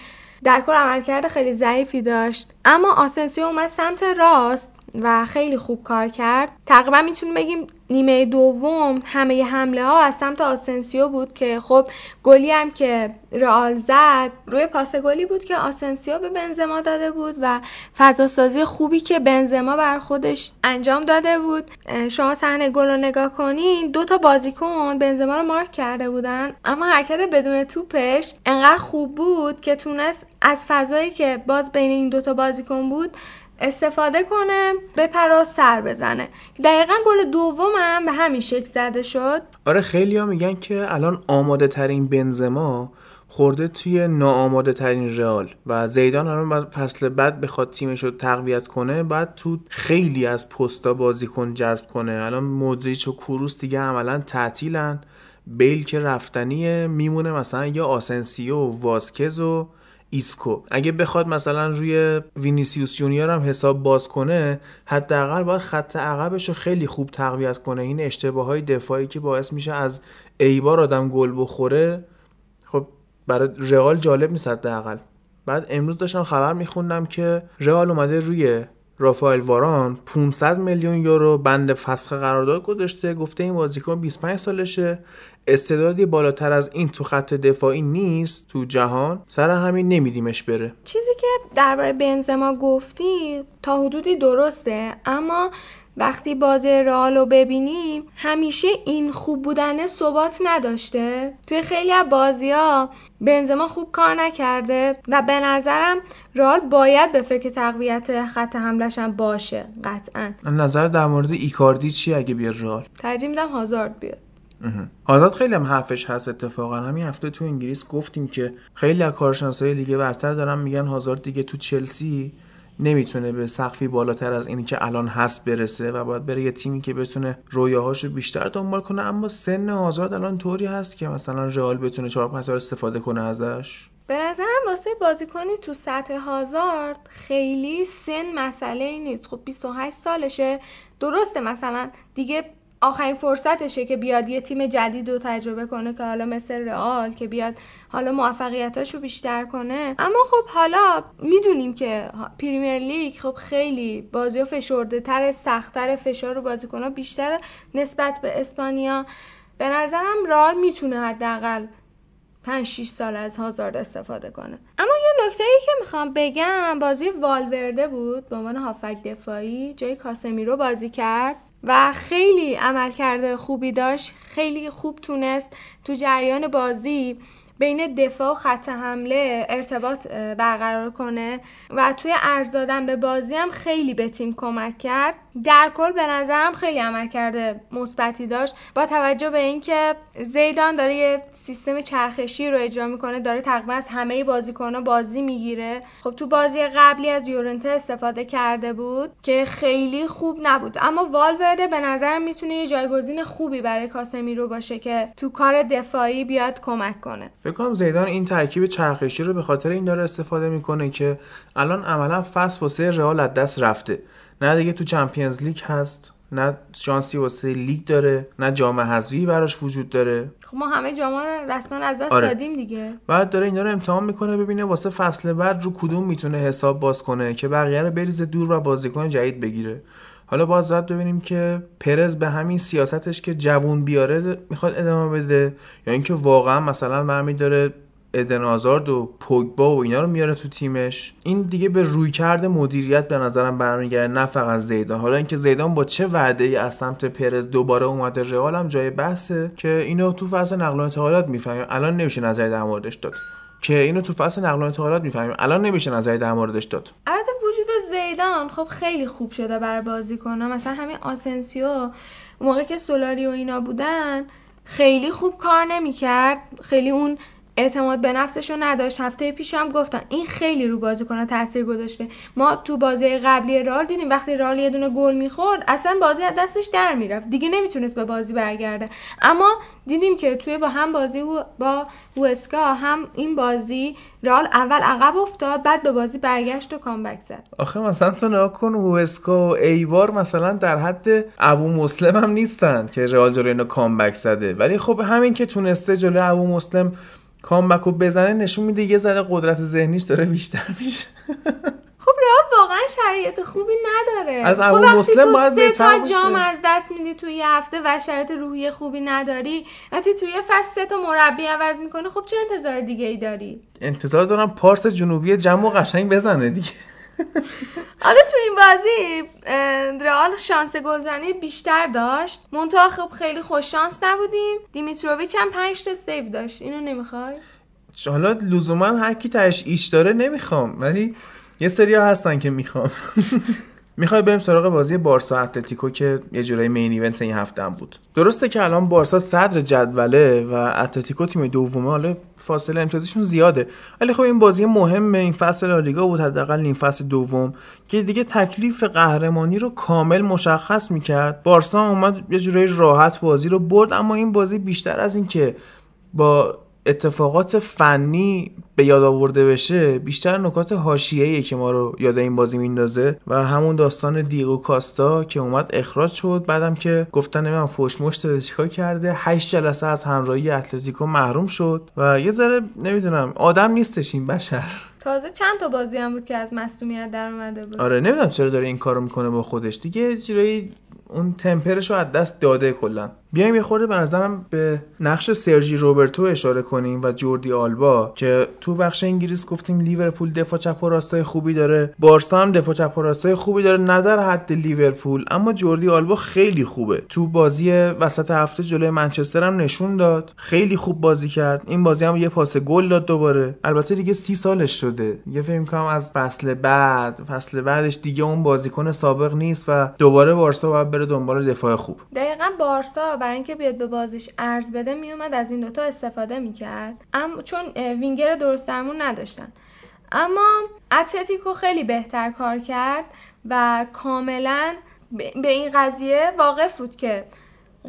در کل عملکرد خیلی ضعیفی داشت. اما آسنسیو اومد سمت راست و خیلی خوب کار کرد. تقریبا می‌تونیم بگیم نیمه دوم همه حمله ها از سمت آسنسیو بود که خب گلی هم که رئال زد روی پاس گلی بود که آسنسیو به بنزما داده بود و فضا سازی خوبی که بنزما برا خودش انجام داده بود. شما صحنه گل رو نگاه کنین دو تا بازیکن بنزما رو مارک کرده بودن اما حرکت بدون توپش انقدر خوب بود که تونست از فضایی که باز بین این دوتا بازیکن بود استفاده کنه به پرا سر بزنه. دقیقا گل دومم به همین شکل زده شد. آره خیلی ها میگن که الان آماده ترین بنزما خورده توی ناآماده ترین رئال و زیدان الان بعد فصل بعد بخواد تیمش رو تقویت کنه بعد تو خیلی از پستا بازیکن جذب کنه. الان مودریچ و کروس دیگه عملا تعطیلن. بیل که رفتنیه میمونه مثلا یا آسنسیو و واسکز و ایسکو. اگه بخواد مثلا روی وینیسیوس جونیور هم حساب باز کنه حداقل باید خط عقبش رو خیلی خوب تقویت کنه. این اشتباه های دفاعی که باعث میشه از ایبار آدم گل بخوره خب برای رئال جالب نیست حداقل. بعد امروز داشتم خبر میخوندم که رئال اومده روی رافائل واران 500 میلیون یورو بند فسخ قرارداد گذاشته گفته این بازیکن 25 سالشه. استعدادی بالاتر از این تو خط دفاعی نیست تو جهان. سر همین نمیدیمش بره. چیزی که درباره بنزما گفتی تا حدودی درسته اما وقتی بازی رئال رو ببینیم همیشه این خوب بودن ثبات نداشته. توی خیلی از بازی ها بنزما خوب کار نکرده و به نظرم رئال باید به فکر تقویت خط حملش هم باشه قطعا. نظر در مورد ایکاردی چی اگه بیاد رئال؟ ترجیح میدم هازارد بیاد. آزاد خیلی هم حرفش هست اتفاقا. همین هفته تو انگلیس گفتیم که خیلی از کارشناسای لیگ برتر دارن میگن هازارد دیگه تو چلسی. نمی‌تونه به سقفی بالاتر از اینی که الان هست برسه و باید بره یه تیمی که بتونه رویاهاشو بیشتر دنبال کنه. اما سن هازارد الان طوری هست که مثلا رئال بتونه 4 5 سال استفاده کنه ازش؟ به نظرم واسه بازیکنی تو سطح هازارد خیلی سن مسئله ای نیست. خب 28 سالشه. درسته مثلا دیگه آخرین فرصتشه که بیاد یه تیم جدید رو تجربه کنه که حالا مثل رئال که بیاد حالا موفقیتاشو بیشتر کنه. اما خب حالا می‌دونیم که پریمیر لیگ خب خیلی بازی فشرده تر سختتر فشار رو بازیکن بیشتر نسبت به اسپانیا. به نظرم رئال می‌تونه حداقل 5 6 سال از هازارد استفاده کنه. اما یه نکته ای که می‌خوام بگم بازی والورده بود به عنوان هافک دفاعی جای کاسمیرو بازی کرد. و خیلی عمل کرده خوبی داشت خیلی خوب تونست تو جریان بازی بین دفاع و خط حمله ارتباط برقرار کنه و توی ارز دادن به بازی هم خیلی به تیم کمک کرد. در کل به نظرم خیلی عمل کرده مثبتی داشت. با توجه به اینکه زیدان داره یه سیستم چرخشی رو اجرا می‌کنه داره تقریبا از همه بازیکن‌ها بازی می‌گیره. خب تو بازی قبلی از یورنته استفاده کرده بود که خیلی خوب نبود. اما والورده به نظرم می‌تونه یه جایگزین خوبی برای کاسمیرو باشه که تو کار دفاعی بیاد کمک کنه. فکر کنم زیدان این ترکیب چرخشی رو به خاطر این داره استفاده می‌کنه که الان عملا فصل واسه رئال از دست رفته. نه دیگه تو چمپیونز لیگ هست نه شانسی واسه لیگ داره نه جام حذفی براش وجود داره. خب ما همه جاما رو رسما از دست آره. دادیم دیگه. بعد داره اینا رو امتحان می‌کنه ببینه واسه فصل بعد رو کدوم می‌تونه حساب باز کنه که بقیه رو بریزه دور و بازیکن جدید بگیره. حالا باز باید ببینیم که پرز به همین سیاستش که جوون بیاره می‌خواد ادامه بده یا اینکه واقعا مثلا برمی داره ادن آزارد و پوگبا و اینا رو میاره تو تیمش. این دیگه به روی کرده مدیریت به نظرم برمیگرده نه فقط زیدان. حالا اینکه زیدان با چه وعده ای از سمت پرز دوباره اومده رئال هم جای بحثه که اینو تو فصل نقل و انتقالات می‌فهمیم. الان نمیشه نظری در موردش داد. که اینو تو فصل نقل و انتقالات می‌فهمیم. الان نمیشه نظری در موردش داد. البته وجود زیدان خب خیلی خوب شده برای بازیکن‌ها مثلا همین آسنسیو موقع که سولاری و اینا بودن خیلی خوب کار نمی‌کرد. خیلی اون اعتماد به نفسش رو نداشت. هفته پیش هم گفتم این خیلی رو بازیکن‌ها تاثیر گذاشته. ما تو بازی قبلی رال دیدیم وقتی رال یه دونه گل می‌خورد اصلا بازی از دستش در می‌رفت. دیگه نمی‌تونست به بازی برگرده. اما دیدیم که توی با هم بازی و- با وسکا هم این بازی رال اول عقب افتاد بعد به بازی برگشت و کامبک زد. آخه مثلا تو نگاه کن هوسکا و ایوار مثلا در حد ابو مسلم هم نیستن که رئال اینا کامبک زده. ولی خب همین که تونسته جلوی ابو مسلم کامبک رو بزنه نشون میده یه ذره قدرت ذهنیش داره بیشتر میشه. خب رئال واقعا شرایط خوبی نداره. از خب ابو وقتی مسلم باید سه بهتر تا. جام از دست میدی توی یه هفته و شرایط روحی خوبی نداری وقتی توی یه فصل سه تا مربی عوض می‌کنه خب چه انتظار دیگه ای داری؟ انتظار دارم پارس جنوبی جم رو قشنگ بزنه دیگه. حالا تو این بازی رئال شانس گلزنی بیشتر داشت. منتها خب خیلی خوش شانس نبودیم. دیمیتروویچ هم 5 تا save داشت. اینو نمی‌خوای؟ حالا لزوما هر کی تهش ایش داره نمی‌خوام. ولی یه سری ها هستن که می‌خوام. می‌خوای بریم سراغ بازی بارسا اتلتیکو که یه جورایی main event این هفته هم بود. درسته که الان بارسا صدر جدوله و اتلتیکو تیم دومه حالا فاصله امتیازشون زیاده. ولی خب این بازی مهم این فصل لالیگا بود حداقل نیم فصل دوم که دیگه تکلیف قهرمانی رو کامل مشخص می‌کرد. بارسا اومد یه جورایی راحت بازی رو برد اما این بازی بیشتر از این که با اتفاقات فنی به یاد آورده بشه بیشتر نکات حاشیه‌ایه که ما رو یاد این بازی میندازه و همون داستان دیگو کاستا که اومد اخراج شد. بعدم که گفتن نمی‌دونم فوش مشت چیکار کرده 8 جلسه از همراهی اتلتیکو محروم شد و یه ذره نمی‌دونم آدم نیستش این بشر. تازه چند تا بازی هم بود که از مصدومیت در اومده بود. آره نمی‌دونم چرا داره این کارو می‌کنه با خودش. دیگه یه جورایی اون تمپرش رو از دست داده کلا. بیایم یه خورده به نظرم به نقش سرژی روبرتو اشاره کنیم و جوردی آلبا که تو بخش انگلیس گفتیم لیورپول دفاع چپ و راستای خوبی داره. بارسا هم دفاع چپ و راستای خوبی داره. نه در حد لیورپول اما جوردی آلبا خیلی خوبه. تو بازی وسط هفته جلوی منچستر هم نشون داد. خیلی خوب بازی کرد. این بازی هم یه پاس گل داد دوباره. البته دیگه سی سالش شده. یه فکر کنم از فصل بعد فصل بعدش دیگه اون بازیکن سابق نیست و دوباره بارسا باید بره دنبال دفاع خوب. دقیقا بارسا برای اینکه بیاد به بازیش ارز بده میومد از این دوتا استفاده می‌کرد. اما چون وینگر درست درمون نداشتن. اما اتلتیکو خیلی بهتر کار کرد و کاملا به این قضیه واقف بود که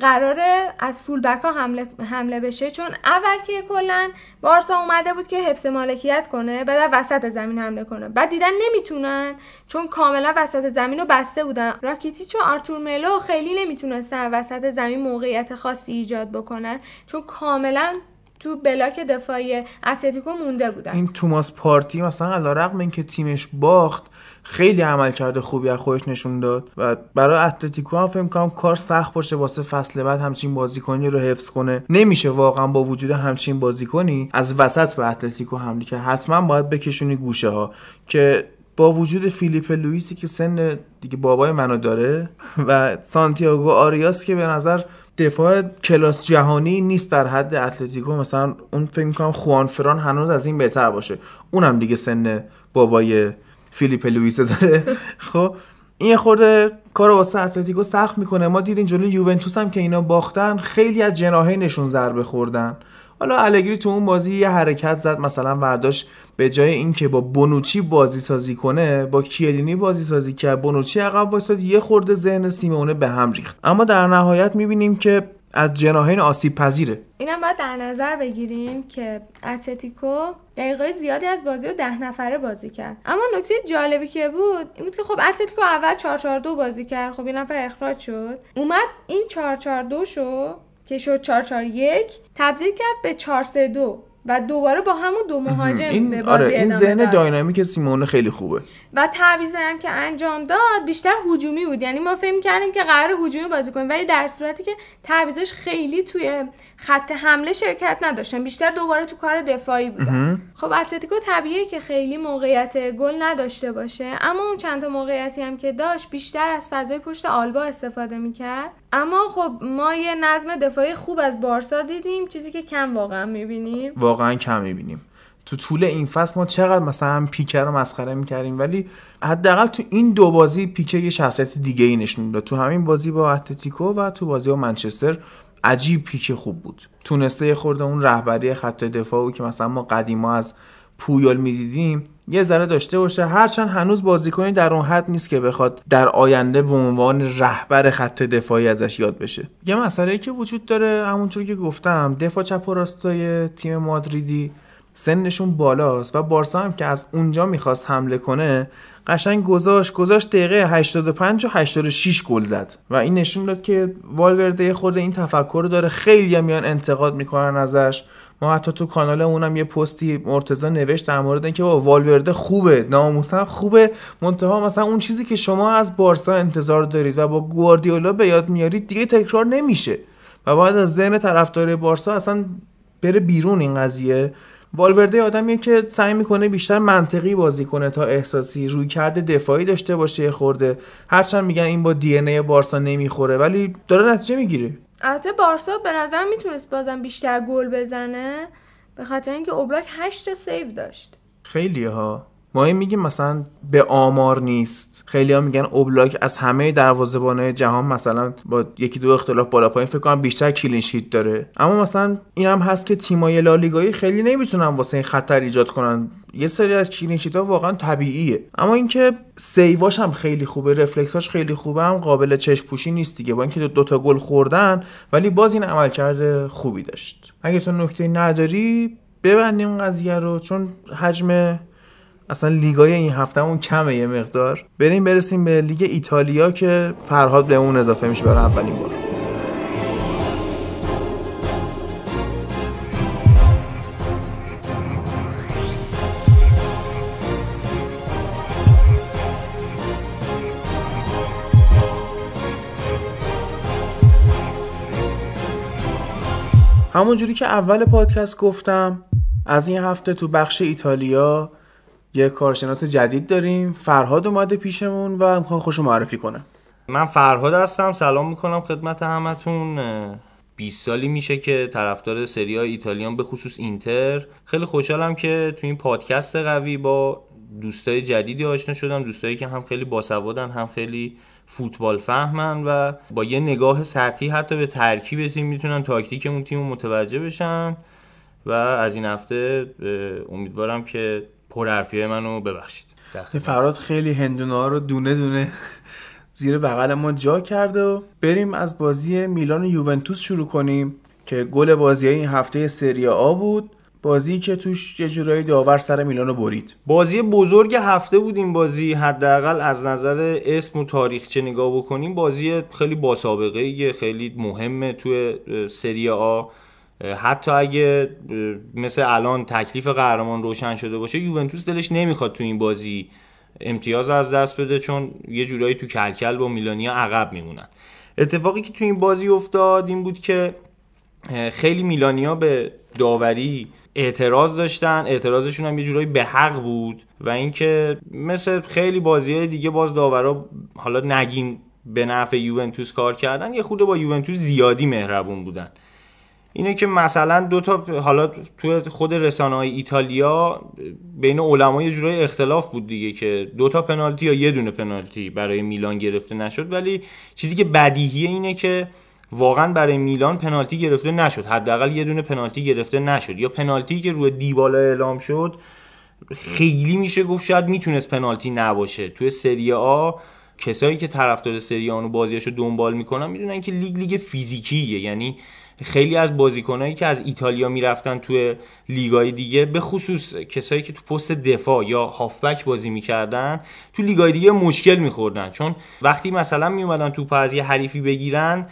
قراره از فول بک ها حمله, حمله بشه چون اول که کلا بارسا اومده بود که حفظ مالکیت کنه بعد وسط زمین حمله کنه. بعد دیدن نمی‌تونن چون کاملا وسط زمین رو بسته بودن. راکیتیچ و آرتور ملو خیلی نمی‌تونستن وسط زمین موقعیت خاصی ایجاد بکنن چون کاملا تو block دفاعی اتلتیکو مونده بودن. این توماس پارتی مثلا علی‌رغم اینکه تیمش باخت خیلی عملکرد خوبی از خودش نشون داد و برای اتلتیکو هم فکر کنم کار سخت باشه واسه فصل بعد همچین بازیکنی رو حفظ کنه. نمیشه واقعا با وجود همچین بازیکنی از وسط به اتلتیکو حمله که حتما باید بکشونی گوشه ها که با وجود فیلیپ لوئیسی که سن دیگه بابای منو داره و سانتیاگو آریاس که به نظر دفاع کلاس جهانی نیست در حد اتلتیکو مثلا اون فکر می‌کنم خوان فران هنوز از این بهتر باشه. اونم دیگه سن بابای فیلیپ لوئیس داره. خب این یه خورده کار واسه اتلتیکو سخت می‌کنه. ما دیدیم جلوی یوونتوس هم که اینا باختن خیلی از جناحینشون ضربه خوردن. حالا الگری تو اون بازی یه حرکت زد مثلا برداشت به جای اینکه با بونوچی بازی سازی کنه با کیلینی بازی سازی کرد. بونوچی عقب وایساد یه خورده ذهن سیمونه به هم ریخت. اما در نهایت می‌بینیم که از جناحین آسیب پذیره. اینم باید در نظر بگیریم که اتلتیکو دقیقه زیادی از بازی رو ده نفره بازی کرد. اما نکته جالبی که بود این بود که خب اتلتیکو اول 442 بازی کرد. خب این نفر اخراج شد. اومد این 442 شو که شد 441 تبدیل کرد به 432 و دوباره با همون دو مهاجم به بازی آره این ذهن. داینامیک سیمونه خیلی خوبه. و تعویض هم که انجام داد بیشتر هجومی بود. یعنی ما فکر کردیم که قرار هجومی بازی کنیم ولی در صورتی که تعویضش خیلی توی خط حمله شرکت نداشتن. بیشتر دوباره تو کار دفاعی بودن. خب اتلتیکو طبیعیه که خیلی موقعیت گل نداشته باشه اما اون چند تا موقعیتی هم که داشت بیشتر از فضای پشت آلبا استفاده می‌کرد. اما خب ما یه نظم دفاعی خوب از بارسا دیدیم چیزی که کم واقعا می‌بینیم. واقعا کم می‌بینیم. تو طول این فصل ما چقدر مثلا پیکه رو مسخره می‌کردیم ولی حداقل تو این دو بازی پیکه یه شخصیت دیگه ای نشون داد تو همین بازی با اتلتیکو و تو بازی با منچستر عجیب پیکه خوب بود. تونسته یه خورده اون رهبری خط دفاعی که مثلا ما قدیما از پویال می‌دیدیم یه ذره داشته باشه. هرچند هنوز بازیکنی در اون حد نیست که بخواد در آینده به عنوان رهبر خط دفاعی ازش یاد بشه. یه مسئله که وجود داره همونطور که گفتم دفاع چپ و راستای تیم مادریدی سنشون بالاست و بارسا هم که از اونجا می‌خواست حمله کنه قشنگ گذاشت گذاشت دقیقه 85 و 86 گل زد. و این نشون داد که والورده خود این تفکر رو داره. خیلی میان انتقاد می‌کنن ازش. ما حتی تو کانال اونم یه پستی مرتضی نوشت در مورد اینکه با والورده خوبه ناموسا خوبه. منتها مثلا اون چیزی که شما از بارسا انتظار دارید و با گواردیولا به یاد میارید دیگه تکرار نمیشه. و باید از ذهن طرفدار بارسا اصلا بره بیرون این قضیه. والورده آدمیه که سعی می‌کنه بیشتر منطقی بازی کنه تا احساسی رویکرد دفاعی داشته باشه خورده. هرچند میگن این با DNA بارسا نمی‌خوره ولی داره نتیجه می‌گیره. البته بارسا به نظر می‌تونست بازم بیشتر گل بزنه به خاطر اینکه اوبلاک 8 تا save داشت. خیلی ها ما این میگیم مثلا به آمار نیست. خیلی ها میگن اوبلاک از همه دروازه‌بانای جهان مثلا با یکی دو اختلاف بالا پایین فکر کنم بیشتر clean sheet داره. اما مثلا این هم هست که تیمای لالیگایی خیلی نمی‌تونن واسه این خطر ایجاد کنن. یه سری از clean ها واقعا طبیعیه. اما اینکه save اش هم خیلی خوبه رفلکساش خیلی خوبه هم قابل چشم پوشی نیست دیگه. با اینکه دو, دو تا گل خوردن ولی باز این عملکرد خوبی داشت. اگه تو نکته نداری ببندیم قضیه رو چون حجم اصلا لیگای این هفتهمون کمه یه مقدار. بریم برسیم به لیگ ایتالیا که فرهاد به اون اضافه میشه برای اولین بار. همونجوری که اول پادکست گفتم از این هفته تو بخش ایتالیا یه کارشناس جدید داریم. فرهاد اومده پیشمون و می‌خواد خوش معرفی کنه. من فرهاد هستم. سلام می‌کنم خدمت همتون. 20 سالی میشه که طرفدار سری ایتالیان به خصوص اینتر. خیلی خوشحالم که تو این پادکست قوی با دوستای جدیدی آشنا شدم. دوستایی که هم خیلی باسوادن هم خیلی فوتبال فهمن و با یه نگاه سطحی حتی به ترکیب تیم می‌تونن تاکتیک اون تیم متوجه بشن. و از این هفته امیدوارم که پر حرفی منو ببخشید. فراد خیلی هندونه ها رو دونه دونه زیر بغل ما جا کرده و بریم از بازی میلان و یوونتوس شروع کنیم که گل بازی این هفته سری آ بود. بازی که توش یه جورایی داور سر میلانو برید. بازی بزرگ هفته بود این بازی. حداقل از نظر اسم و تاریخچه نگاه بکنیم بازی خیلی باسابقه خیلی مهمه توی سری آ. حتی اگه مثل الان تکلیف قهرمان روشن شده باشه یوونتوس دلش نمی‌خواد تو این بازی امتیاز از دست بده چون یه جورایی تو کلکل با میلانیا عقب میمونن. اتفاقی که تو این بازی افتاد این بود که خیلی میلانیا به داوری اعتراض داشتن. اعتراضشون هم یه جورایی به حق بود و اینکه مثل خیلی بازی دیگه باز داورا حالا نگیم به نفع یوونتوس کار کردن. یه خود با یوونتوس زیادی مهربون بودن. اینه که مثلا دو تا حالا تو خود رسانه های ایتالیا بین علما یه جورای اختلاف بود دیگه که دو تا پنالتی یا یه دونه پنالتی برای میلان گرفته نشد. ولی چیزی که بدیهیه اینه که واقعا برای میلان پنالتی گرفته نشد. حداقل یه دونه پنالتی گرفته نشد. یا پنالتی که روی دیبالا اعلام شد خیلی میشه گفت شاید می‌تونست پنالتی نباشه. توی سری آ کسایی که طرفدار سری و بازیاشو دنبال می‌کنن می‌دونن که لیگ لیگ فیزیکیه. یعنی خیلی از بازیکنایی که از ایتالیا می‌رفتن توی لیگای دیگه به خصوص کسایی که تو پست دفاع یا هافبک بازی می‌کردن تو لیگای دیگه مشکل میخوردن. چون وقتی مثلا میومدن توپ از یه حریفی بگیرن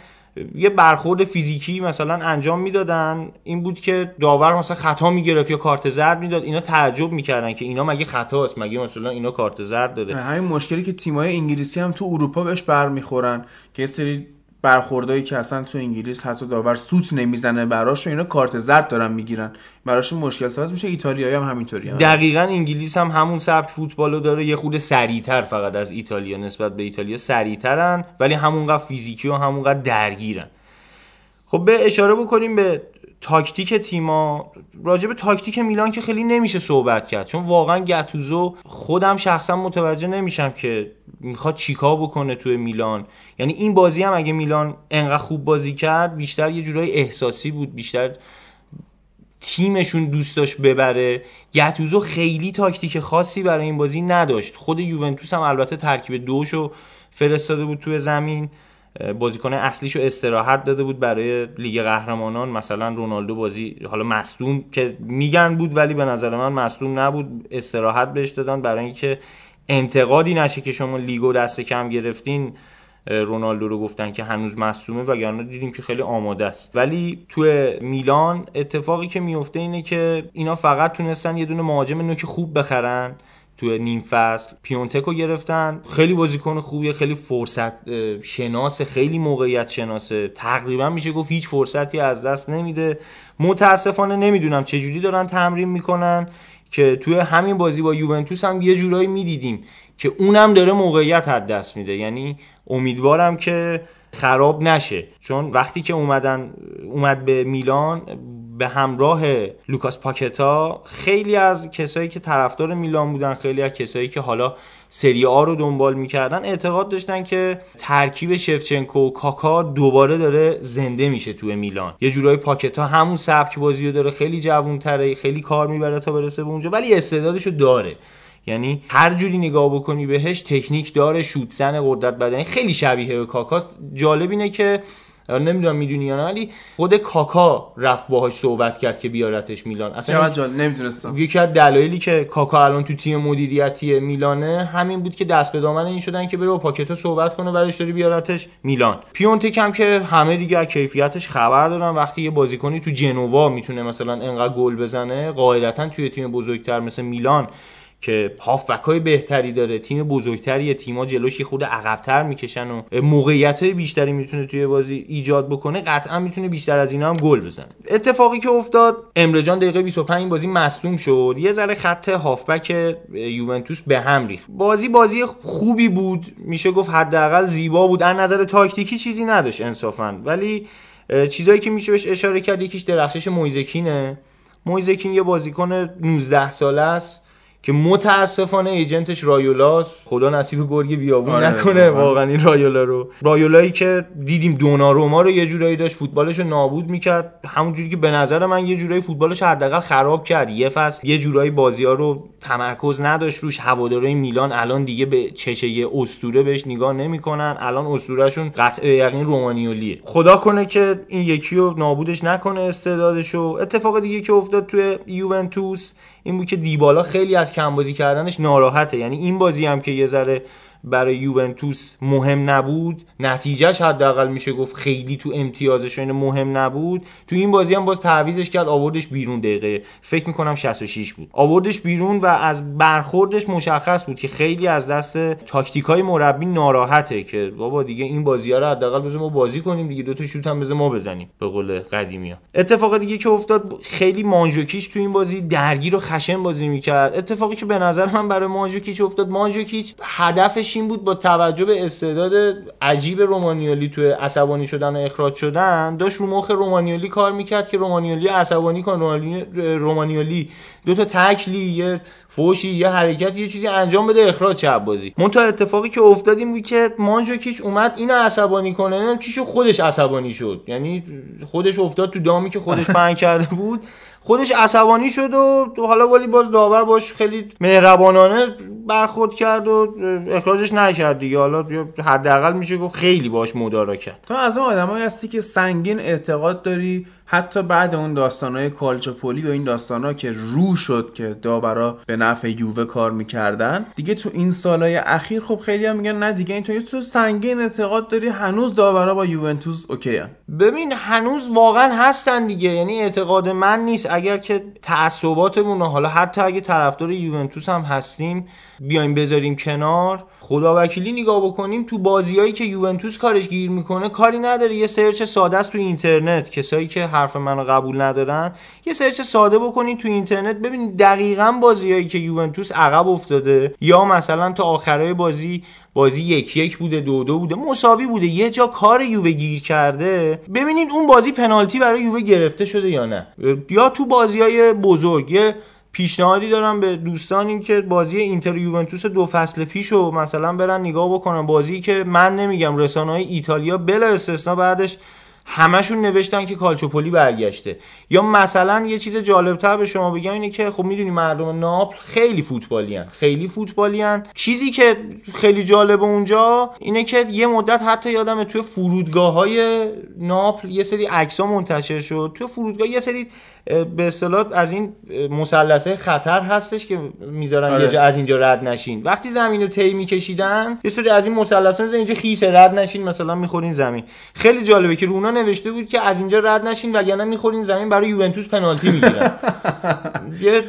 یه برخورد فیزیکی مثلا انجام می‌دادن. این بود که داور مثلا خطا می‌گرفت یا کارت زرد می‌داد. اینا تعجب می‌کردن که اینا مگه خطاست مگه مثلا اینا کارت زرد داره. همین مشکلی که تیمای انگلیسی هم تو اروپا بهش برمیخورن که سری برخوردایی که اصلا تو انگلیس حتی داور سوت نمی‌زنه براش اینا کارت زرد دارن می‌گیرن. براش مشکل ساز میشه. ایتالیایی هم همینطوری هم. دقیقا انگلیس هم همون سبک فوتبالو داره. یه خورده سریعتر فقط از ایتالیا نسبت به ایتالیا سریعترن ولی همونقدر فیزیکی و همونقدر درگیرن. خب به اشاره بکنیم به تاکتیک تیما راجع به تاکتیک میلان که خیلی نمیشه صحبت کرد. چون واقعا گتوسو خودم شخصا متوجه نمیشم که می‌خواد چیکار بکنه توی میلان. یعنی این بازی هم اگه میلان انقدر خوب بازی کرد بیشتر یه جورای احساسی بود بیشتر تیمشون دوست داشت ببره. گتوزو خیلی تاکتیک خاصی برای این بازی نداشت. خود یوونتوس هم البته ترکیب دوشو فرستاده بود توی زمین. بازیکن اصلیش رو استراحت داده بود برای لیگ قهرمانان. مثلا رونالدو بازی حالا مصدوم که میگن بود ولی به نظر من مصدوم نبود استراحت بهش دادن برای اینکه انتقادی نشه که شما لیگو دست کم گرفتین. رونالدو رو گفتن که هنوز مصدومه وگرنه دیدیم که خیلی آماده است. ولی تو میلان اتفاقی که میفته اینه که اینا فقط تونستن یه دونه مهاجم نوک خوب بخرن. تو نیم فصل. پیونتکو گرفتن. خیلی بازیکن خوبیه خیلی فرصت شناس خیلی موقعیت شناسه. تقریبا میشه گفت هیچ فرصتی از دست نمیده. متاسفانه نمی‌دونم چجوری دارن تمرین می‌کنن که توی همین بازی با یوونتوس هم یه جورایی می‌دیدیم که اونم داره موقعیت از دست میده. یعنی امیدوارم که خراب نشه. چون وقتی که اومدن اومد به میلان به همراه لوکاس پاکتا خیلی از کسایی که طرفدار میلان بودن خیلی از کسایی که حالا سری آ رو دنبال می‌کردن اعتقاد داشتن که ترکیب شفچنکو و کاکا دوباره داره زنده میشه توی میلان. یه جورایی پاکتا همون سبک بازی رو داره خیلی جوونتره خیلی کار می‌بره تا برسه به اونجا ولی استعدادشو داره. یعنی هر جوری نگاه بکنی بهش تکنیک داره شوتزن قدرت بدنی. خیلی شبیه به کاکاست. جالب اینه که نمی‌دونم می‌دونی یا نه ولی خود کاکا رفت باهاش صحبت کرد که بیارتش میلان. اصلا جال نمی‌دونستم. یکی از دلایلی که کاکا الان تو تیم مدیریتی میلانه همین بود که دست به دامن این شدن که بره با پاکتا صحبت کنه برش داری بیارتش میلان. پیونتک هم که همه دیگه از کیفیتش خبر دارن وقتی یه بازیکنی تو جنوا می‌تونه مثلا انقدر گل بزنه قاعدتا توی تیم بزرگتر مثل میلان که های بهتری داره تیم بزرگتری تیما جلوشی خود عقبتر می‌کشن و موقعیت های بیشتری می‌تونه توی بازی ایجاد بکنه قطعا می‌تونه بیشتر از اینا هم گل بزنه. اتفاقی که افتاد امرجان دقیقه 25 این بازی مصدوم شد یه ذره خط هافبک یوونتوس به هم ریخت. بازی بازی خوبی بود میشه گفت حداقل زیبا بود. از نظر تاکتیکی چیزی نداشت انصافا ولی چیزایی که میشه بهش اشاره کرد یکیش درخشش مویزکینه. مویزکین یه بازیکن 19 ساله است. که متاسفانه ایجنتش رایولاس خدا نصیب گرگ بیابون آره نکنه واقعا. این رایولا رو. رایولایی که دیدیم دوناروما رو یه جورایی داشت فوتبالش رو نابود می‌کرد. همونجوری که به نظر من یه جورایی فوتبالش حداقل خراب کرد. یه فصل یه جورایی بازی ها رو تمرکز نداشت روش. هوادارهای میلان الان دیگه به چشه یه اسطوره بهش نگاه نمی‌کنن. الان اسطورهشون قطع یقین رومانیولیه. خدا کنه که این یکی رو نابودش نکنه استعدادشو. اتفاق دیگه که افتاد توی یوونتوس این بود که دیبالا خیلی از کم بازی کردنش ناراحته. یعنی این بازی هم که یه ذره برای یوونتوس مهم نبود. نتیجهش حداقل میشه گفت خیلی تو امتیازش این مهم نبود. تو این بازی هم باز تعویزش کرد آوردش بیرون دقیقه. فکر می‌کنم 66 بود. آوردش بیرون و از برخوردش مشخص بود که خیلی از دست تاکتیک های مربی ناراحته که بابا دیگه این بازی ها رو حداقل بذار ما بازی کنیم دیگه. دو تا شوت هم بذار ما بزنیم به قول قدیمی ها اتفاق دیگه که افتاد خیلی مانجوکیچ تو این بازی درگیر و خشن بازی می‌کرد. اتفاقی که به نظر من برای مانجوکیچ افتاد مانجوکیچ هدفش این بود با توجه به استعداد عجیب رومانیولی تو عصبانی شدن و اخراج شدن داشت رو مخ رومانیولی کار می‌کرد که رومانیولی عصبانی کن رومانیولی دو تا تکلی یه فوشی یه حرکتی یه چیزی انجام بده اخراج چه بازی. تا اتفاقی که افتاد این بود که مانجوکیچ اومد اینو عصبانی کنه چیشو خودش عصبانی شد. یعنی خودش افتاد تو دامی که خودش پهن کرده بود. خودش عصبانی شد و حالا ولی باز داور باش خیلی مهربانانه برخورد کرد و اخراجش نکرد دیگه. حالا حداقل میشه گفت خیلی باش مدارا کرد. تو از اون آدمایی هستی که سنگین اعتقاد داری حتی بعد اون داستانهای کالچوپولی و این داستانا که رو شد که داورا به نفع یووه کار می‌کردن دیگه تو این سالهای اخیر خب خیلی هم میگن نه دیگه اینطوری تو سنگین اعتقاد داری هنوز داورا با یوونتوس اوکی هن. ببین هنوز واقعا هستن دیگه یعنی اعتقاد من نیست اگر که تعصباتمون حالا حتی اگه طرفدار یوونتوس هم هستیم بیایم بذاریم کنار. خدا وکیلی نگاه بکنیم تو بازیایی که یوونتوس کارش گیر می‌کنه کاری نداره. یه search ساده است تو اینترنت. کسایی که حرف منو قبول ندارن یه search ساده بکنید تو اینترنت. ببینید دقیقا بازیایی که یوونتوس عقب افتاده. یا مثلا تا آخرای بازی بازی یک یک بوده دو دو بوده مساوی بوده. یه جا کار یووه گیر کرده. ببینید اون بازی پنالتی برای یووه گرفته شده یا نه. یا تو بازی های بزرگ پیشنهادی دارم به دوستانی که بازی اینتر یوونتوس دو فصل پیش رو مثلا برن نگاه بکنن. بازی که من نمیگم رسانه های ایتالیا بلا استثنا بعدش همشون نوشتن که کالچوپولی برگشته. یا مثلا یه چیز جالبتر به شما بگم اینه که خب می‌دونی مردم ناپل خیلی فوتبالیان خیلی فوتبالیان. چیزی که خیلی جالب اونجا اینه که یه مدت حتی یادم توی فرودگاه های ناپل یه سری عکس منتشر شد. توی فرودگاه یه سری به اصطلاح از این مثلثه خطر هستش که می‌ذارن آره. یه جا از اینجا رد نشین. وقتی زمین رو طی میکشیدن یه سری از این می‌ذارن اینجا خیس رد نشین مثلا می‌خورین زمین. خیلی جالبه که رونا نوشته بود که از اینجا رد نشین وگرنه می‌خورین زمین برای یوونتوس پنالتی می‌گیرن. یه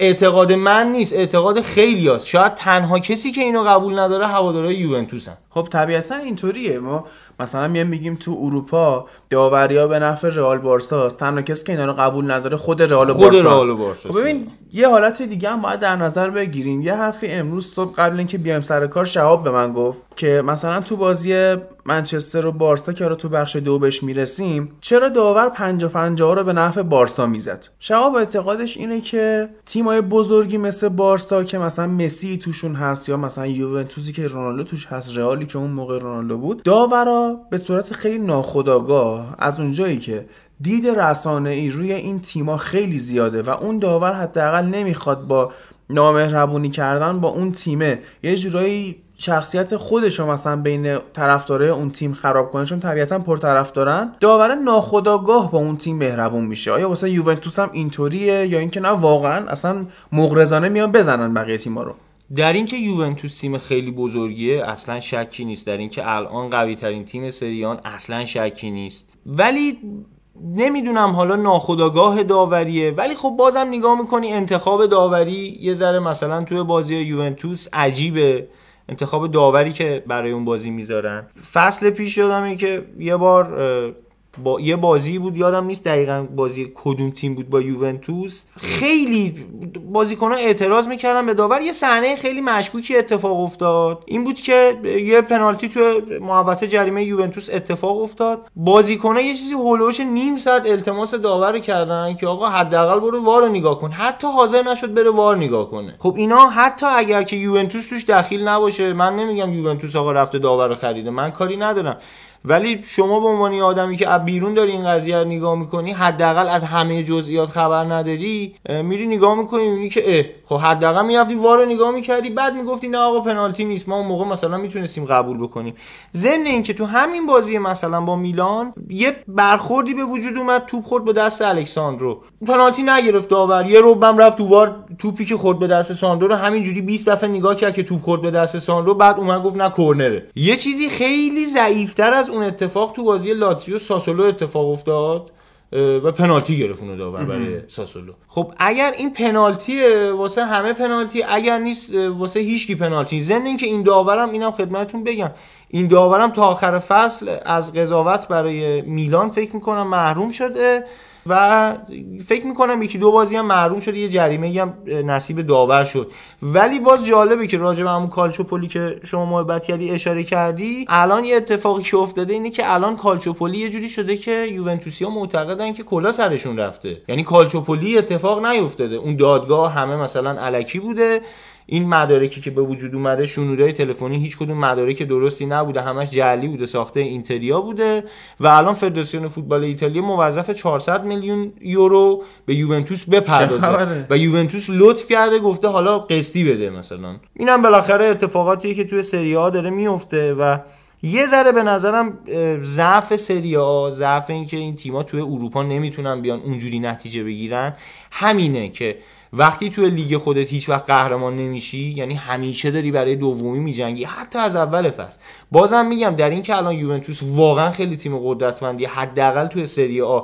اعتقاد من نیست اعتقاد خیلی هست. شاید تنها کسی که اینو قبول نداره هوادارهای یوونتوسن. خب طبیعتا اینطوریه. ما مثلا میایم میگیم تو اروپا داوریا به نفع رئال بارسا است تنها کسی که اینا رو قبول نداره خود رئال خود بارسا. رئال بارسا خب ببین یه حالت دیگه هم باید در نظر بگیریم. یه حرفی امروز صبح قبل اینکه بیایم سر کار شهاب به من گفت. که مثلا تو بازی منچستر و بارسا که رو تو بخش دو بهش می‌رسیم چرا داور 50 50 رو به نفع بارسا می‌زد؟ شهاب اعتقادش اینه که تیمای بزرگی مثل بارسا که مثلا مسی توشون هست یا مثلا یوونتوسی که رونالدو توش هست رئالی که اون موقع رونالدو بود داورا به صورت خیلی ناخودآگاه از اونجایی که دید رسانه ای روی این تیما خیلی زیاده و اون داور حداقل نمی‌خواد با نامهربونی کردن با اون تیمه یه جورایی شخصیت خودش مثلا بین طرفدارای اون تیم خراب کنه چون طبیعتا پرطرفدارن. داور ناخداگاه با اون تیم مهربون میشه. آیا واسه یوونتوس هم اینطوریه یا اینکه نه واقعا اصلا مغرضانه میان بزنن بقیه تیما رو. در اینکه یوونتوس تیم خیلی بزرگیه اصلا شکی نیست. در اینکه الان قوی ترین تیم سریان اصلا شکی نیست. ولی نمی‌دونم حالا ناخداگاه داوریه. ولی خب بازم نگاه می‌کنی انتخاب داوری یه ذره مثلا توی بازی یوونتوس عجیبه. انتخاب داوری که برای اون بازی می‌ذارن. فصل پیش یادمه که یه بار با یه بازی بود یادم نیست دقیقا بازی کدوم تیم بود با یوونتوس. خیلی بازیکنها اعتراض می‌کردن به داور. یه صحنه خیلی مشکوکی اتفاق افتاد. این بود که یه پنالتی تو محوطه جریمه یوونتوس اتفاق افتاد. بازیکنها یه چیزی هولوش نیم ساعت التماس داور کردن که آقا حداقل برو وار رو نگاه کن. حتی حاضر نشد بره وار نگاه کنه. خب اینا حتی اگر که یوونتوس توش دخیل نباشه من نمیگم یوونتوس آقا رفته داور رو خریده. من کاری ندارم. ولی شما به عنوان آدمی که از بیرون داری این قضیه رو نگاه می‌کنی حداقل از همه جزئیات خبر نداری میری نگاه می‌کنی می‌بینی که اه خب حداقل می‌رفتی وارو نگاه می‌کردی بعد می‌گفتی نه آقا پنالتی نیست ما اون موقع مثلا می‌تونستیم قبول بکنیم. ضمن اینکه تو همین بازی مثلا با میلان یه برخوردی به وجود اومد توپ خورد به دست الکساندرو. پنالتی نگرفت داور یه روبم رفت تو وار توپی که خورد به دست ساندرو رو همینجوری 20 دفعه نگاه کرد که توپ خورد به دست ساندرو بعد اومد گفت نه کرنره یه چیزی خیلی ضعیفتر از اون اتفاق تو بازی لاتزیو ساسولو اتفاق افتاد و پنالتی گرفت اونو داور برای ساسولو. خب اگر این پنالتی واسه همه پنالتی اگر نیست واسه هیچکی پنالتی ضمن اینکه این داورم اینم خدمتتون بگم. این داورم تا آخر فصل از قضاوت برای میلان فکر می‌کنم محروم شده. و فکر می‌کنم یکی دو بازی هم محروم شده یه جریمه هم نصیب داور شد. ولی باز جالبه که راجع به همون کالچوپولی که شما محبت کردی اشاره کردی الان یه اتفاقی که افتاده اینه که الان کالچوپولی یه جوری شده که یوونتوسیا معتقدن که کلا سرشون رفته. یعنی کالچوپولی اتفاق نیفتاده. اون دادگاه همه مثلا علکی بوده. این مدارکی که به وجود اومده شنودهای تلفنی هیچ کدوم مدارک درستی نبوده همش جعلی بوده ساخته اینتریا بوده و الان فدراسیون فوتبال ایتالیا موظف 400 میلیون یورو به یوونتوس بپردازه. و یوونتوس لطف کرده گفته حالا قسطی بده مثلا. اینم بالاخره اتفاقاتیه که توی سری آ داره میفته و یه ذره به نظرم ضعف سری آ ضعف اینکه این تیما توی اروپا نمی‌تونن بیان اونجوری نتیجه بگیرن. همینه که وقتی توی لیگ خودت هیچ وقت قهرمان نمیشی یعنی همیشه داری برای دومی میجنگی حتی از اول فصل. بازم میگم در این که الان یوونتوس واقعا خیلی تیم قدرتمندی حداقل توی سری آ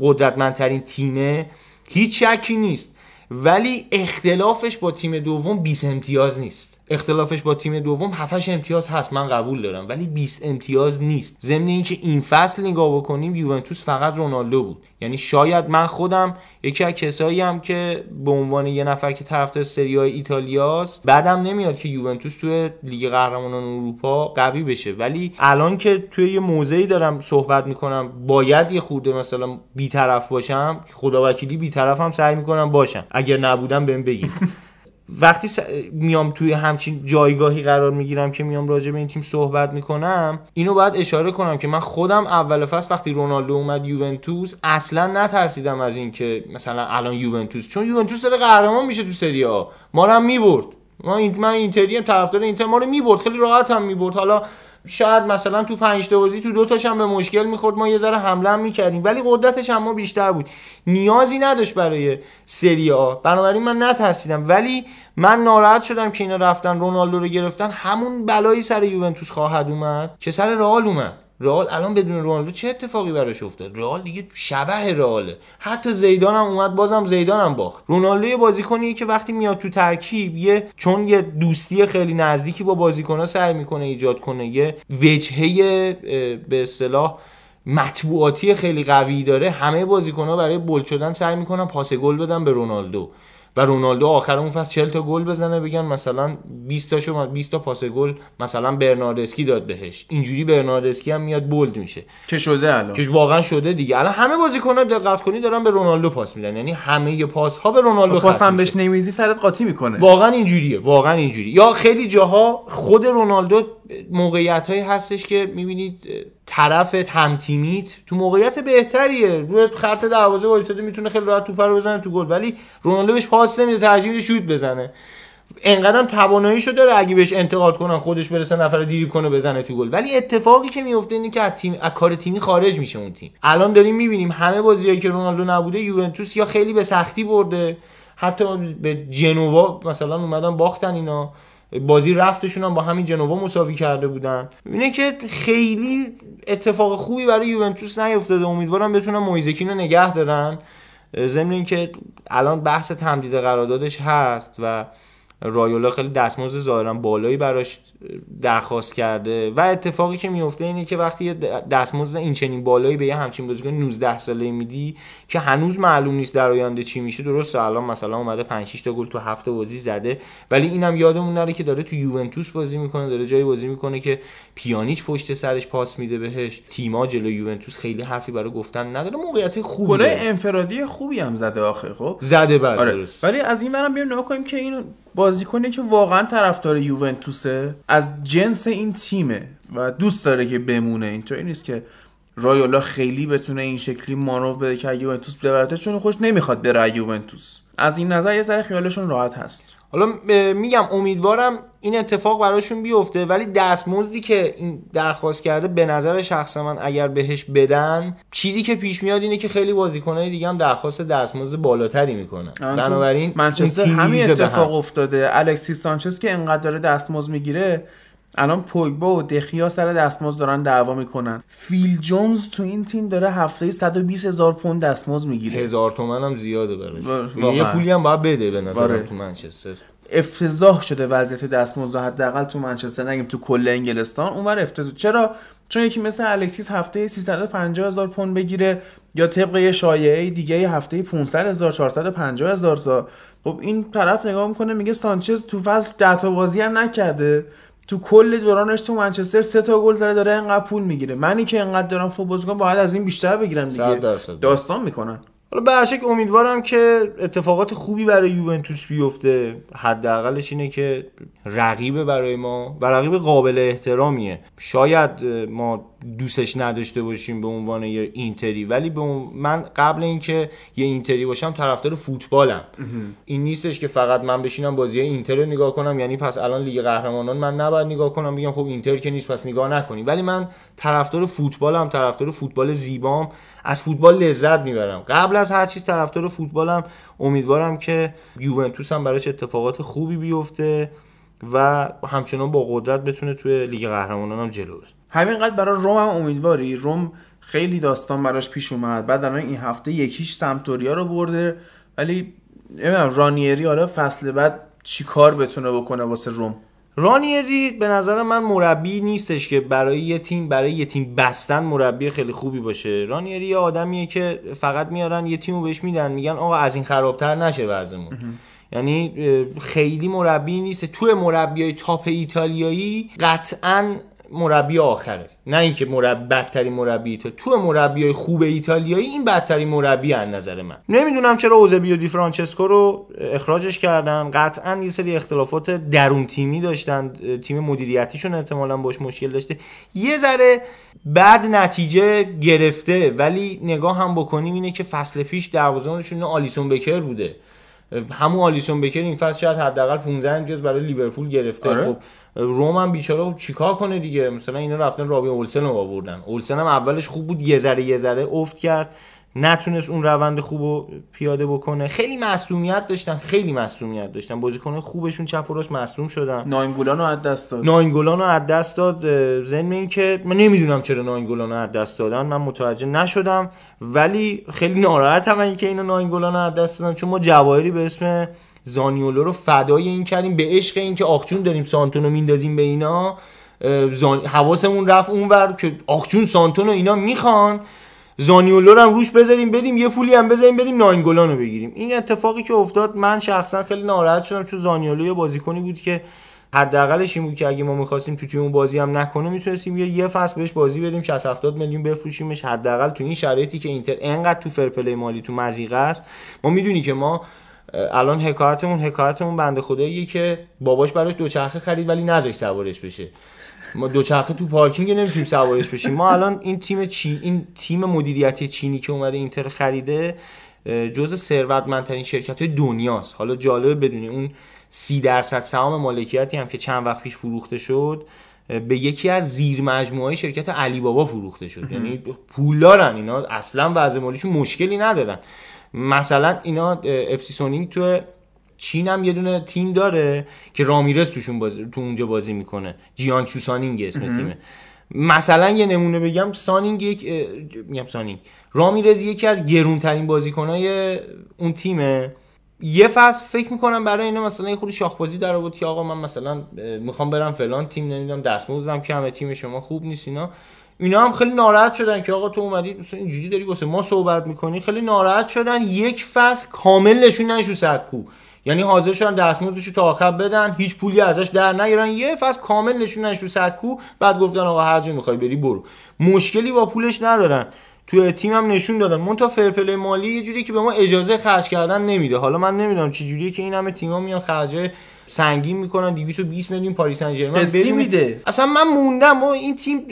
قدرتمندترین تیمه هیچ شکی نیست. ولی اختلافش با تیم دوم 20 امتیاز نیست. اختلافش با تیم دوم 7 امتیاز هست من قبول دارم. ولی 20 امتیاز نیست. ضمن اینکه این فصل نگاه بکنیم یوونتوس فقط رونالدو بود. یعنی شاید من خودم یکی از کسایی هم که به عنوان یه نفر که طرفدار سری های ایتالیاست بعدم نمیاد که یوونتوس توی لیگ قهرمانان اروپا قوی بشه. ولی الان که توی یه موضعی دارم صحبت می‌کنم باید یه خورده مثلا بیطرف باشم خدا وکیلی بیطرفم سعی می‌کنم باشم. اگر نبودم بهم بگید. وقتی میام توی همچین جایگاهی قرار می‌گیرم که میام راجع به این تیم صحبت می‌کنم اینو باید اشاره کنم که من خودم اول فصل وقتی رونالدو اومد یوونتوس اصلا نترسیدم از اینکه مثلا الان یوونتوس چون یوونتوس داره قهرمان میشه تو سری آ. ما رو هم می‌برد. ما این من اینتریم طرفدار اینتر ما رو می‌برد. خیلی راحت هم می‌برد. حالا شاید مثلا تو پنج تا بازی تو دو تاش هم به مشکل می‌خورد ما یه ذره حمله هم می‌کردیم ولی قدرتش هم بیشتر بود. نیازی نداشت برای سری آ. بنابراین من نترسیدم ولی من ناراحت شدم که اینا رفتن رونالدو رو گرفتن. همون بلایی سر یوونتوس خواهد اومد که سر رئال اومد. رئال الان بدون رونالدو چه اتفاقی براش افتاد؟ رئال دیگه شبه رئاله حتی زیدان هم اومد بازم زیدان هم باخت. رونالدو یه بازیکنیه که وقتی میاد تو ترکیب یه چون یه دوستی خیلی نزدیکی با بازیکن‌ها سعی می‌کنه ایجاد کنه یه وجهه به اصطلاح مطبوعاتی خیلی قوی داره همه بازیکن‌ها برای بولد شدن سعی می‌کنن پاس گل بدن به رونالدو. و رونالدو آخر اون فصل 40 تا گل بزنه بگن مثلا 20 تاشو 20 تا پاس گل مثلا برناردسکی داد بهش. اینجوری برناردسکی هم میاد بولد میشه. که شده الان. که واقعا شده دیگه. الان همه بازیکن‌ها دقت کنی دارن به رونالدو پاس میدن. یعنی همه پاس ها به رونالدو پاس هم بهش نمیدی سرت قاطی می‌کنه. واقعا اینجوریه واقعا اینجوری یا خیلی جاها خود رونالدو موقعیت هایی هستش که می‌بینید طرف هم تیمیت تو موقعیت بهتریه. روی خط دروازه وایساده می‌تونه خیلی راحت توپ رو بزنه تو گل ولی رونالدو بهش پاس نمیده ترجیح شوت بزنه. انقدر تواناییشو داره اگه بهش انتقاد کنن خودش برسه نفر دیری کنه بزنه تو گل. ولی اتفاقی که میفته اینه که از تیم از کار تیمی خارج میشه اون تیم. الان داریم می‌بینیم همه بازیایی که رونالدو نبوده یوونتوس یا خیلی به سختی برده. حتی به جنوا مثلا اومدن باختن اینا. بازی رفتشون هم با همین جنوا مساوی کرده بودن. اینه که خیلی اتفاق خوبی برای یوونتوس نیفتاده. امیدوارم بتونن مویزکین رو نگه دارن. ضمن اینکه الان بحث تمدید قراردادش هست و رایولا خیلی دستمزد ظاهرا بالایی براش درخواست کرده و اتفاقی که میفته اینه که وقتی یه دستمزد این چنین بالایی به یه همچین بازیکن 19 ساله میدی که هنوز معلوم نیست در آینده چی میشه درست الان مثلا اومده 5 6 تا گل تو هفته بازی زده ولی اینم یادمون نره که داره تو یوونتوس بازی می‌کنه داره جایی بازی می‌کنه که پیانیچ پشت سرش پاس میده بهش. تیما جلو یوونتوس خیلی حرفی برای گفتن نداره موقعیت خوبی گل انفرادی خوبی هم زده آخه خب؟ زده بعد آره. درست. ولی از این برم بیایم نگاه کنیم که این بازیکنی که واقعا طرفدار یوونتوسه از جنس این تیمه و دوست داره که بمونه. اینطوری نیست که رایولا خیلی بتونه این شکلی مانو بده که یوونتوس ببرته چون خوش نمی‌خواد بره یوونتوس. از این نظر یه ذره خیالشون راحت هست. حالا میگم امیدوارم این اتفاق براشون بیفته ولی دستمزدی که این درخواست کرده به نظر شخص من اگر بهش بدن چیزی که پیش میاد اینه که خیلی بازیکنای دیگه هم درخواست دستمزد بالاتری می‌کنن. بنابراین منچستر همین اتفاق افتاده. الکسیس سانچز که انقدر داره دستمزد می‌گیره الان پوگبا و دخیا سر دستمزد دارن دعوا می‌کنن. فیل جونز تو این تیم داره هفته 120 هزار پوند دستمزد می‌گیره. هزار تومن هم زیاده براش یه پولی هم باید بده به نظر تو منچستر. افتضاح شده وضعیت دستمزد حداقل تو منچستر نگیم تو کل انگلستان. اونور افتضاح. چرا؟ چون یکی مثل الکسیس هفته 350 هزار پوند بگیره یا طبق یه شایعه دیگه هفته 500 هزار 450 هزار تا. خب این طرف نگاه می‌کنه میگه سانچز تو فصل 10 تا بازی هم نکرده. تو کل دورانش تو منچستر سه تا گل زده داره انقدر پول می‌گیره. منی که انقدر دارم خوب بازیکن باید از این بیشتر بگیرم دیگه. داستان می‌کنن. حالا به شکل امیدوارم که اتفاقات خوبی برای یوونتوس بیفته. حداقلش اینه که رقیب برای ما و رقیب قابل احترامیه. شاید ما دوستش نداشته باشیم به عنوان یه اینتری ولی به من قبل اینکه یه اینتری باشم طرفدار فوتبالم. این نیستش که فقط من بشینم بازی اینتر رو نگاه کنم یعنی پس الان لیگ قهرمانان من نباید نگاه کنم بگم خب اینتر که نیست پس نگاه نکنی. ولی من طرفدار فوتبالم طرفدار فوتبال زیبام. از فوتبال لذت می‌برم. قبل از هر چیز طرفدار فوتبالم امیدوارم که یوونتوس هم براش اتفاقات خوبی بیفته و همچنان با قدرت بتونه توی لیگ قهرمانان هم جلو بره. همینقدر برای روم هم امیدواری. روم خیلی داستان براش پیش اومد. بعد الان این هفته یکیش سمتوریا رو برده. ولی نمی‌دونم رانیری حالا فصل بعد چی کار بتونه بکنه واسه روم؟ رانیری به نظر من مربی نیستش که برای یه تیم برای یه تیم بستن مربی خیلی خوبی باشه. رانیری یه آدمیه که فقط میارن یه تیمو بهش میدن میگن آقا از این خرابتر نشه وضعمون. یعنی خیلی مربی نیست. توی مربیای تاپ ایتالیایی قطعا مربی آخره. نه اینکه مربی بدترین مربی تو تو مربی های خوب ایتالیایی این بدترین مربی از نظر من. نمی‌دونم چرا اوزبیو دی فرانچسکو رو اخراجش کردن. قطعا یه سری اختلافات درون تیمی داشتن. تیم مدیریتیشون احتمالا باش مشکل داشته. یه ذره بد نتیجه گرفته ولی نگاه هم بکنیم اینه که فصل پیش دروازه‌بانشون آلیسون بکر بوده. همون آلیسون بکر این فصل شاید حداقل 15 امتیاز برای لیورپول گرفته. آره؟ خب روم هم بیچاره چیکار کنه دیگه؟ مثلا اینا رفتن رابی اولسن رو آوردن. اولسن هم اولش خوب بود یه ذره یه ذره افت کرد. نتونست اون روند خوب رو پیاده بکنه. خیلی مصومیت داشتن خیلی مصومیت داشتن. بازیکن خوبشون چپ و راست مصدوم شدن. ناینگولان رو از دست داد. ناینگولان رو از دست داد. ضمن این که من نمی‌دونم چرا ناینگولان رو از دست دادن. من متوجه نشدم. ولی خیلی ناراحتم اینکه اینو ناینگولان رو از دست دادن. چون ما جواهری به اسم زانیولو رو فدای این کردیم. به عشق این که آخچون داریم سانتونو میندازیم به اینا. زان... حواسمون رفت اونور که آخچون سانتونو اینا می‌خوان. زانیولو رو هم روش بذاریم بدیم یه پولی هم بذاریم بدیم ناینگولان رو بگیریم. این اتفاقی که افتاد من شخصا خیلی ناراحت شدم چون زانیولو یه بازیکنی بود که حداقلش این بود که اگه ما می‌خواستیم تو تیم بازی هم نکنه می‌تونستیم یه یه فصل بهش بازی بدیم 60 70 میلیون بفروشیمش. حداقل تو این شرایطی که اینتر انقدر تو فرپلی مالی تو مزیقه است. ما می‌دونی که ما الان حکایتمون حکایتمون بنده خداییه که باباش براش دوچرخه خرید ولی نذاش سوارش بشه. ما دوچرخه تو پارکینگ نمی‌تونیم سوارش بشیم. ما الان این تیم چی این تیم مدیریتی چینی که اومده اینتر خریده جزء ثروتمندترین شرکت های دنیاست. حالا جالبه بدونی اون سی درصد سهام مالکیتی هم که چند وقت پیش فروخته شد به یکی از زیر مجموعه شرکت علی بابا فروخته شد. یعنی پولدارن اینا اصلا وضع مالیشون مشکلی ندارن. مثلا اینا FC سونینگ تو چین هم یه دونه تیم داره که رامیرز توشون بازی تو اونجا بازی می‌کنه. جیانگسو سانینگ اسم تیمه. مثلا یه نمونه بگم سانینگ یک میگم سانینگ. رامیرز یکی از گرونترین بازیکنای اون تیمه. یه فصل فکر می‌کنم برای اینا مثلا یه خورده شاخ‌بازی در آورد که آقا من مثلا می‌خوام برم فلان تیم نمی‌دونم دستمزدم کمه تیم شما خوب نیست اینا. اینا هم خیلی ناراحت شدن که آقا تو اومدی مثلا اینجوری داری واسه ما صحبت می‌کنی. خیلی ناراحت شدن. یک فصل کامل نشوندنش رو سکو یعنی حاضر شدن دستمزدش تا آخر بدن هیچ پولی ازش در نگیرن. یه فصل کامل نشوندنش رو سکو بعد گفتن آقا هر جا می‌خوای بری برو. مشکلی با پولش ندارن. توی تیم هم نشون دادن. منتها fair play مالی یه جوری که به ما اجازه خرج کردن نمیده. حالا من نمی‌دونم چه جوریه که این همه تیم‌ها میان خرج سنگین می‌کنن. 220 میلیون پاریس سن ژرمن میده؟ اصلا من موندم. و این تیم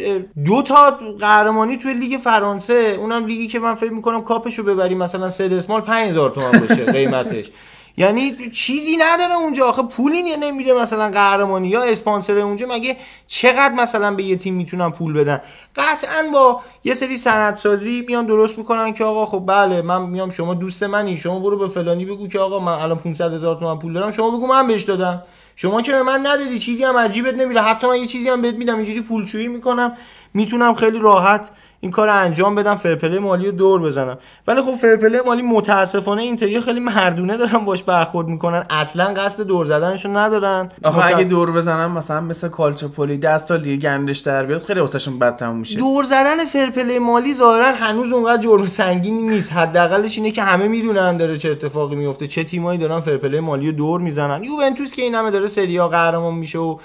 دو تا قهرمانی توی لیگ فرانسه اونم لیگی که من فکر می‌کنم کاپشو ببریم. مثلا سه دسمال 5000 تومان باشه قیمتش. یعنی چیزی نداره اونجا. آخه پولی نمیده مثلا قهرمانی یا اسپانسر اونجا. مگه چقدر مثلا به یه تیم می‌تونن پول بدن؟ قطعا با یه سری سندسازی میان درست می‌کنن که آقا خب بله من میام شما دوست منی شما برو به فلانی بگو که آقا من الان 500 هزار تومان پول دارم شما بگو من بهش دادم. شما که به من ندادی چیزی هم عجیبت نمیره. حتی من یه چیزی هم بهت میدم اینجوری پولشویی می‌کنم. می‌تونم خیلی راحت این کار انجام بدم فرپله مالی رو دور بزنم. ولی خب فرپله مالی متاسفانه اینطوری خیلی مردونه دارن باش برخورد می‌کنن. اصلا قصد دور زدنشون ندارن. آخه اگه دور بزنن مثلا مثل کالچوپولی دست تا لیگ گندش در بیاد خیلی واسهشون بد تموم میشه. دور زدن فرپله مالی ظاهرا هنوز اونقدر جرم سنگینی نیست. حداقلش اینه که همه می‌دونن داره چه اتفاقی میفته چه تیمایی دارن فرپله مالی رو دور می‌زنن. یوونتوس که این همه داره سری قهرمان میشه و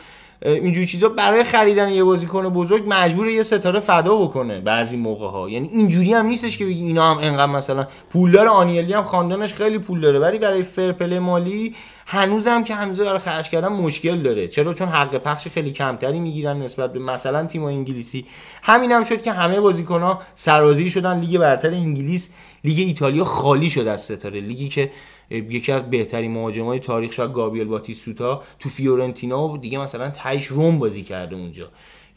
اینجور چیزا برای خریدن یه بازیکن بزرگ مجبور یه ستاره فدا بکنه بعضی موقع ها یعنی اینجوری هم نیستش که بگی اینا هم انقدر مثلا پولدار آنیلی هم خاندانش خیلی پول داره ولی برای fair play مالی هنوزم که هنوز برای خرج کردن مشکل داره. چرا؟ چون حق پخش خیلی کمتری می‌گیرن نسبت به مثلا تیم انگلیسی. همین هم شد که همه بازیکن سرازیر شدن. لیگ برتر انگلیس لیگ ایتالیا خالی شد از ستاره. لیگی که یکی از بهترین مهاجمای تاریخ شاید گابریل باتیستوتا تو فیورنتینا و دیگه مثلا تایش روم بازی کرده اونجا.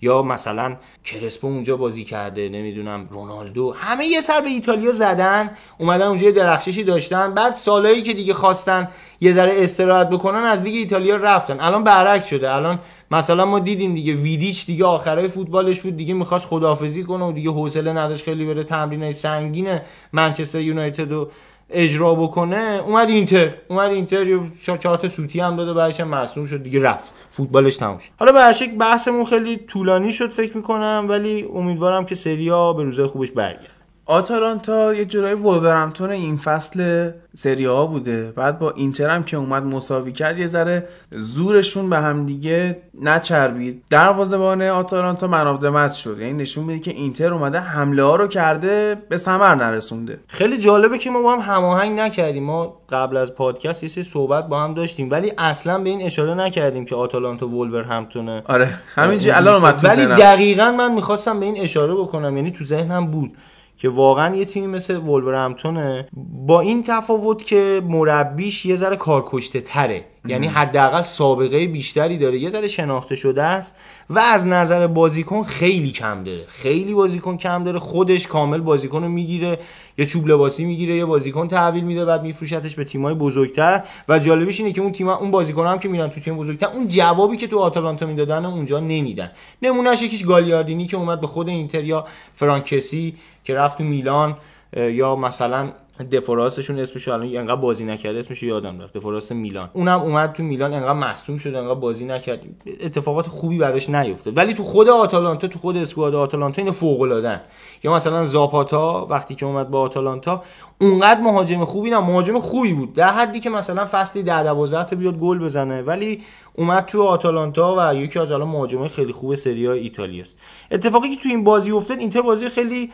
یا مثلا کرسپو اونجا بازی کرده نمی‌دونم رونالدو. همه یه سر به ایتالیا زدن اومدن اونجا درخششی داشتن. بعد سالایی که دیگه خواستن یه ذره استراحت بکنن از لیگ ایتالیا رفتن. الان برعکس شده. الان مثلا ما دیدیم دیگه ویدیچ دیگه آخرای فوتبالش بود دیگه می‌خواست خدافزی کنه و دیگه حوصله نداشت خیلی بره تمرینای سنگین منچستر یونایتد و اجرا بکنه اومد اینتر اومد اینتر یه چهار سوتی هم داده بعدش هم شد دیگه رفت. فوتبالش تموم شد. حالا به بحثمون خیلی طولانی شد فکر می‌کنم ولی امیدوارم که سریا به روزای خوبش برگرد. آتالانتا یه جورایی وولورهمپتون این فصل سری ها بوده. بعد با اینتر هم که اومد مساوی کرد یه ذره زورشون به هم دیگه نچربید. دروازه‌بان آتالانتا من شد. یعنی نشون میده که اینتر اومده حمله ها رو کرده به ثمر نرسونده. خیلی جالبه که ما با هم هماهنگ نکردیم. ما قبل از پادکست یه صحبت با هم داشتیم ولی اصلا به این اشاره نکردیم که آتالانتا همتونه آره همینجوری الان اومد تو ولی دقیقا من می‌خواستم به این اشاره بکنم. یعنی تو ذهنم بود. که واقعا یه تیمی مثل وولورهمپتونه با این تفاوت که مربیش یه ذره کارکشته تره یعنی حداقل سابقه بیشتری داره. یه ذره شناخته شده است و از نظر بازیکن خیلی کم داره. خیلی بازیکن کم داره. خودش کامل بازیکن رو می‌گیره. یه چوب لباسی می‌گیره یه بازیکن تحویل میده بعد میفروشتش به تیمای بزرگتر. و جالبیش اینه که اون تیم اون بازیکن هم که میرن تو تیم بزرگتر اون جوابی که تو آتالانتا می‌دادن اونجا نمیدن. نمونهش یکیش گالیاردینی که اومد به خود اینتر یا فرانکسی که رفت تو میلان یا مثلا دفوراسشون اسمش الان انقدر بازی نکرده اسمش یادم رفت. دفوراس میلان. اونم اومد تو میلان انقدر مصدوم شد انقدر بازی نکرد. اتفاقات خوبی براش نیفتاد. ولی تو خود آتالانتا تو خود اسکواد آتالانتا اینو فوق العاده یا مثلا زاپاتا وقتی که اومد با آتالانتا اونقدر مهاجم خوبی نه. مهاجم خوبی بود. در حدی که مثلا فصلی در 12 بیاد گل بزنه ولی اومد تو آتالانتا و یکی از الان مهاجمای خیلی خوب سری ایتالیاست. اتفاقی که تو این بازی افتاد اینتر بازی خیلی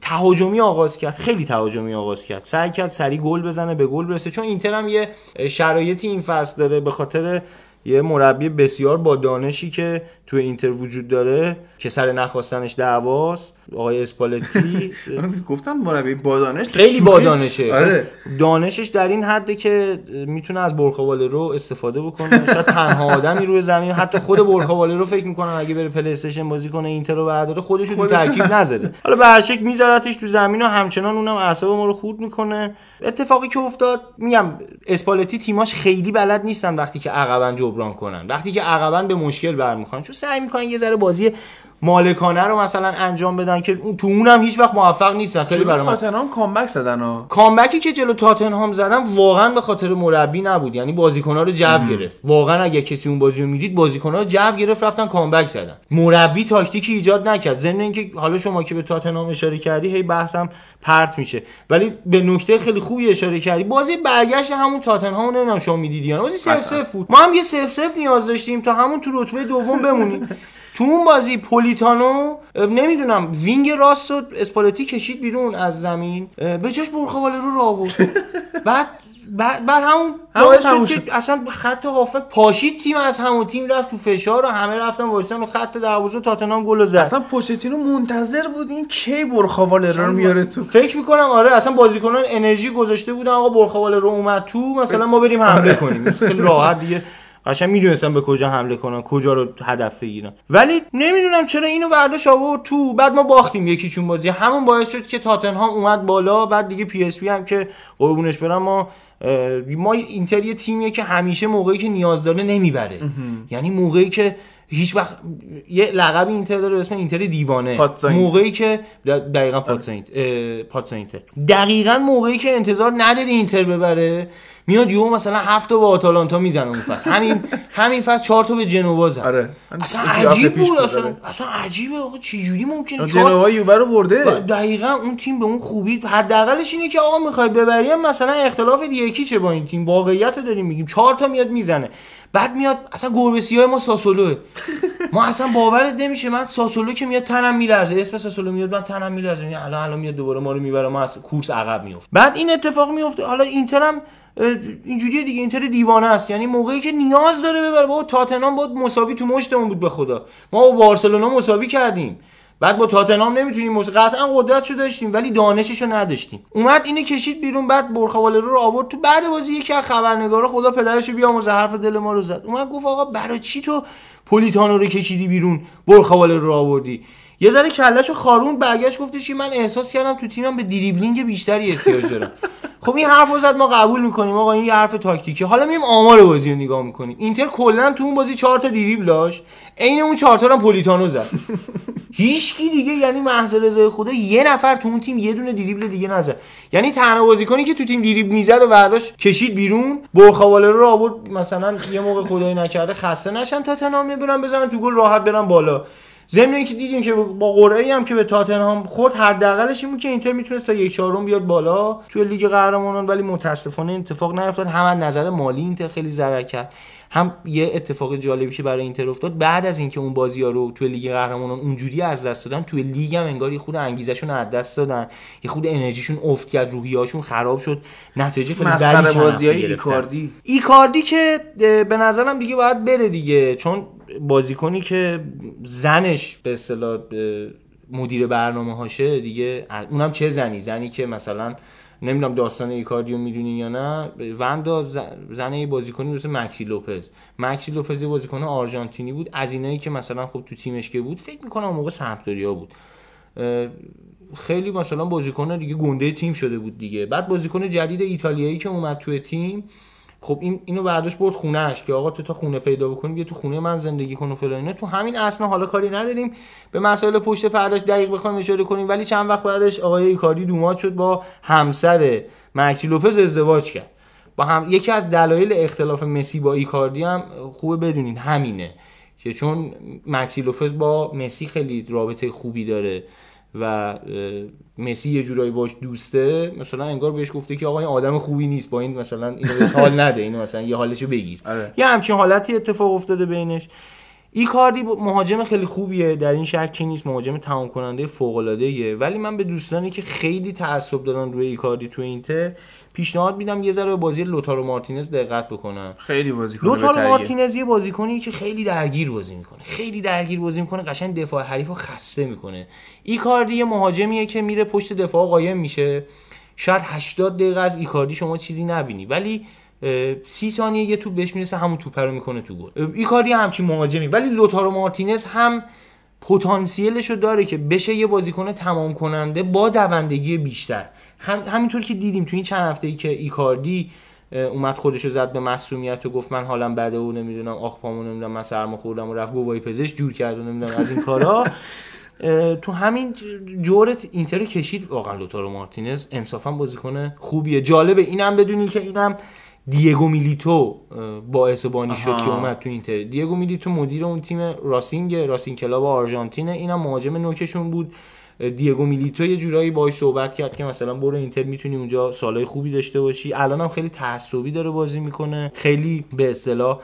تهاجمی آغاز کرد. خیلی تهاجمی آغاز کرد. سعی کرد سری گل بزنه به گل برسه. چون اینتر هم یه شرایطی این فصل داره به خاطر یه مربی بسیار با دانشی که تو اینتر وجود داره که سر نخواستنش دعواست. آقای اسپالتی گفتم مربی با دانش خیلی با دانشه آره. دانشش در این حده که می‌تونه از برخواله رو استفاده بکنه. شاید تنها آدمی روی زمین حتی خود برخواله رو فکر می‌کنم اگه بره PlayStation بازی کنه اینتر رو برداره خودش رو ترکیب نذاره. حالا به هر شکل میذارتش تو زمین و همچنان اونم اعصاب ما رو خورد می‌کنه. اتفاقی که افتاد میگم اسپالتی تیماش خیلی بلد نیستن وقتی که عقبا جبران کنن. وقتی که عقبا به مشکل برمیخوان چون سعی می‌کنن یه ذره بازی مالکانه رو مثلا انجام بدن که تو اونم هیچ وقت موفق نیستن. خیلی برام تاتنهام comeback زدن ها. comeback ی که جلو تاتنهام زدن واقعا به خاطر مربی نبود. یعنی بازیکن‌ها رو جو گرفت. واقعا اگه کسی اون بازی رو می‌دید بازیکن‌ها رو جو گرفت رفتن comeback زدن. مربی تاکتیکی ایجاد نکرد. ضمن اینکه حالا شما که به تاتنهام اشاره کردی هی بحثم پرت میشه. ولی به نکته خیلی خوبی اشاره کردی بازی برگشت همون تاتنهام نمی‌دونم شما می‌دیدی. یا بازی 0 0 بود. ما هم یه 0 0 نیاز داشتیم تا همون تو رتبه دوم بمونیم. تو اون بازی پولیتانو نمی‌دونم wing راست و اسپالتی کشید بیرون از زمین. به جاش بورخا والرو را آورد. بعد بعد, بعد همون باعث شد که اصلا خط هافک پاشید تیم از همون تیم رفت تو فشار و همه رفتن وایسن و خط دروازه تاتنهام گل زد. اصلا پوچتینو منتظر بود این کی برخواله رو میاره تو. فکر می‌کنم آره اصلا بازیکنان انرژی گذاشته بودن آقا برخواله رو اومد تو مثلا ما بریم حمله آره. کنیم. خیلی راحت دیگه. قشنگ می‌دونستم به کجا حمله کنن کجا رو هدف بگیرن. ولی نمی‌دونم چرا اینو برداشت آورد تو بعد ما باختیم یکی چون بازی. همون باعث شد که تاتنهام اومد بالا بعد دیگه پی اس پی هم که قربونش برم ما ما اینتر یه تیمیه که همیشه موقعی که نیاز داره نمی‌بره. یعنی موقعی که هیچ وقت یه لقب اینتر داره اسم اینتر دیوانه. موقعی که دقیقا پاتساینتر دقیقا موقعی که انتظار نداری اینتر ببره میاد یو مثلا هفت تا با آتالانتا می‌زنه اون فصل. همین همین فصل چهار تا به جنوا زد. آره. اصلا عجیب بود اصلا اصلا عجیبه آقا چه جوری ممکنه جنوا یووه رو برده. دقیقا اون تیم به اون خوبی حداقلش اینه که آقا می‌خوای ببریم مثلا اختلاف یکی چه با این تیم. واقعیت رو داریم میگیم. چهار تا میاد می‌زنه. بعد میاد اصلا گربه سیاه ما ساسولوه. ما اصلا باورت نمیشه من ساسولو که میاد تنم میلرزه. اسم ساسولو میاد من تنم میلرزه. میگه الان الان میاد دوباره ما رو می‌بره ما از کورس عقب میفته بعد این اتفاق میفته. حالا اینتر هم اینجوریه دیگه. اینتر دیوانه است. یعنی موقعی که نیاز داره ببره. بابا تاتنهام بود مساوی تو مشتمون بود به خدا. ما با بارسلونا مساوی کردیم. بعد با تاتنهام نمی‌تونیم مس... قطعا قدرتشو داشتیم ولی دانششو نداشتیم. اومد اینو کشید بیرون بعد برخوالرو رو آورد تو بعد بازی یکی از خبرنگارا خدا پدرشو بیامرزه حرف دل ما رو زد. اومد گفت آقا برای چی تو پولیتانو رو کشیدی بیرون؟ برخوالرو رو آوردی. یه ذره کلهشو خارون برگشت گفتش من احساس کردم تو تیمم به دریبلینگ بیشتری احتیاج دارم. خب این حرف رو زد ما قبول می‌کنیم. آقا این یه حرف تاکتیکه حالا میریم آمار بازی رو نگاه می‌کنیم. اینتر کلا تو اون بازی چهار تا دریبل داشت. عین اون چهار تا هم پولیتانو زد. هیچکی دیگه یعنی محض رضای خدا یه نفر تو اون تیم یه دونه دریبل دیگه نزد. یعنی تنها بازیکنی که تو تیم دریبل می‌زد و برداشت کشید بیرون. برخواله رو آورد. مثلا یه موقع خدای نکرده خسته نشن تاتنهام برن بزنن تو گل راحت برن بالا. ضمن اینکه دیدیم که با قرعه هم که به تاتنهام خورد حداقلش این بود که اینتر می‌تونست تا یک چهارم بیاد بالا توی لیگ قهرمانان ولی متاسفانه اتفاق نیفتاد. هم نظر مالی اینتر خیلی ضرر کرد. هم یه اتفاق جالبی که برای اینتر افتاد بعد از اینکه اون بازی ها رو توی لیگ قهرمانان اونجوری از دست دادن توی لیگ هم انگار یه خود انگیزشون از دست دادن. یه خود انرژیشون افت کرد روحیه‌هاشون خراب شد. نتایج خیلی بدی بازی های. ایکاردی. ایکاردی که به نظرم دیگه باید بره دیگه چون بازیکنی که زنش به اصطلاح مدیر برنامه هاشه دیگه اونم چه زنی؟ زنی که مثلا نمی‌دونم داستان ایکاردیو می‌دونین یا نه. وندا زن یه بازیکنی مثل مکسی لوپز. مکسی لوپز یه بازیکن آرژانتینی بود. از اینایی که مثلا خب تو تیمش که بود فکر می‌کنم اون موقع سمپدوریا بود. خیلی مثلا بازیکن دیگه گنده تیم شده بود دیگه. بعد بازیکن جدید ایتالیایی که اومد توی تیم خب این اینو برداشت برد خونهش که آقا تو تا خونه پیدا بکنی بیا تو خونه من زندگی کن و فلان تو همین اسنا حالا کاری نداریم. به مسائل پشت پرداش دقیق بخوایم اشاره کنیم. ولی چند وقت بعدش آقای ایکاردی دوماد شد با همسر مکسی لوپز ازدواج کرد. با هم یکی از دلایل اختلاف مسی با ایکاردی هم خوبه بدونین همینه که چون مکسی لوپز با مسی خیلی رابطه خوبی داره. و مسی یه جورایی باش دوسته مثلا انگار بهش گفته که آقا این آدم خوبی نیست با این مثلا اینو حال نده اینو مثلا یه حالشو بگیر آره. یه همچین حالتی اتفاق افتاده بینش ایکاردی ب- مهاجم خیلی خوبیه. در این شکی نیست. مهاجم تمام کننده فوق العاده ولی من به دوستانی که خیلی تعصب دارن روی ایکاردی تو اینتر پیشنهاد میدم یه ذره به بازی لوتارو مارتینز دقت بکنن. خیلی بازیکن لوتارو. مارتینز یه بازیکنی که خیلی درگیر بازی می‌کنه. خیلی درگیر بازی می‌کنه. قشنگ دفاع حریف رو خسته می‌کنه. ایکاردی یه مهاجمیه که میره پشت دفاع قایم میشه. شاید 80 دقیقه از ایکاردی شما چیزی نبینی. ولی سی ثانیه یه توپ بهش می‌رسه همون توپ رو می‌کنه تو گل. اه، ایکاردی همچین مهاجمی. ولی لوتارو مارتینز هم پتانسیلش رو داره که بشه یه بازیکن تمام کننده با دوندگی بیشتر. هم همینطور که دیدیم تو این چند هفته ای که ایکاردی اومد خودش رو زد به مسئولیت و گفت من حالم بده و نمی‌دونم آخ پامو نمی‌دونم من سرما خوردم و رفت گواهی پزشک جور کرد و نمی‌دونم از این کارا. تو همین جو رو اینتر کشید. واقعا لوتارو مارتینز انصافا بازیکن خوبیه. جالبه اینم بدونی که اینم دیگو میلیتو باعث و بانی شد. که اومد تو اینتر. دیگو میلیتو مدیر اون تیم راسینگ راسینگ کلاب آرژانتینه. اینم مهاجم نوکشون بود. دیگو میلیتو یه جورایی باهاش صحبت کرد که مثلا برو اینتر می‌تونی اونجا سالهای خوبی داشته باشی. الان هم خیلی تعصبی داره بازی می‌کنه. خیلی به اصطلاح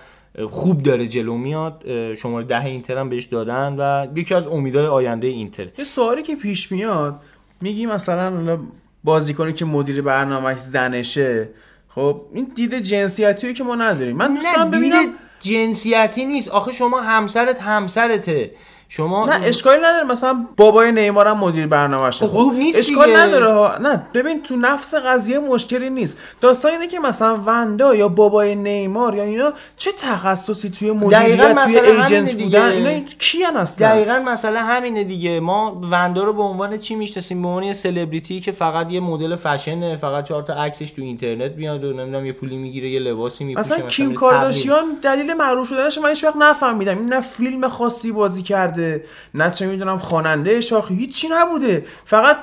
خوب داره جلو میاد. شماره ده اینتر هم بهش دادن و یکی از امیدهای آینده اینتر. یه سوالی که پیش میاد میگی مثلا بازیکنی که مدیر برنامهش زنشه خب این دید جنسیتی که ما نداریم. من دوست دارم ببینم جنسیتی نیست. آخه شما همسرت همسرته. شما نه اشکالی نداره مثلا بابای نیمار هم مدیر برنامه‌شه خب خوب نیست اشکال دیگه. نداره نه ببین تو نفس قضیه مشکلی نیست. داستان اینه که مثلا وندا یا بابای نیمار یا اینا چه تخصصی توی مدیریت توی ایجنت. بودن؟ اینا کیان اصلا؟ دقیقا مسئله همینه دیگه. ما وندا رو به عنوان چی می‌شناسیم؟ به عنوان یه سلبریتی که فقط یه مدل فشنه فقط چهار تا عکسش تو اینترنت میاد و نمی‌دونم یه پولی می‌گیره یه لباسی میپوشه اصلا کیم کارداشیان دلیل معروف شدنش من هیچ وقت نفهمیدم. این نه فیلم خاصی بازی کرده نه چه می‌دونم خواننده شاخی هیچی نبوده. فقط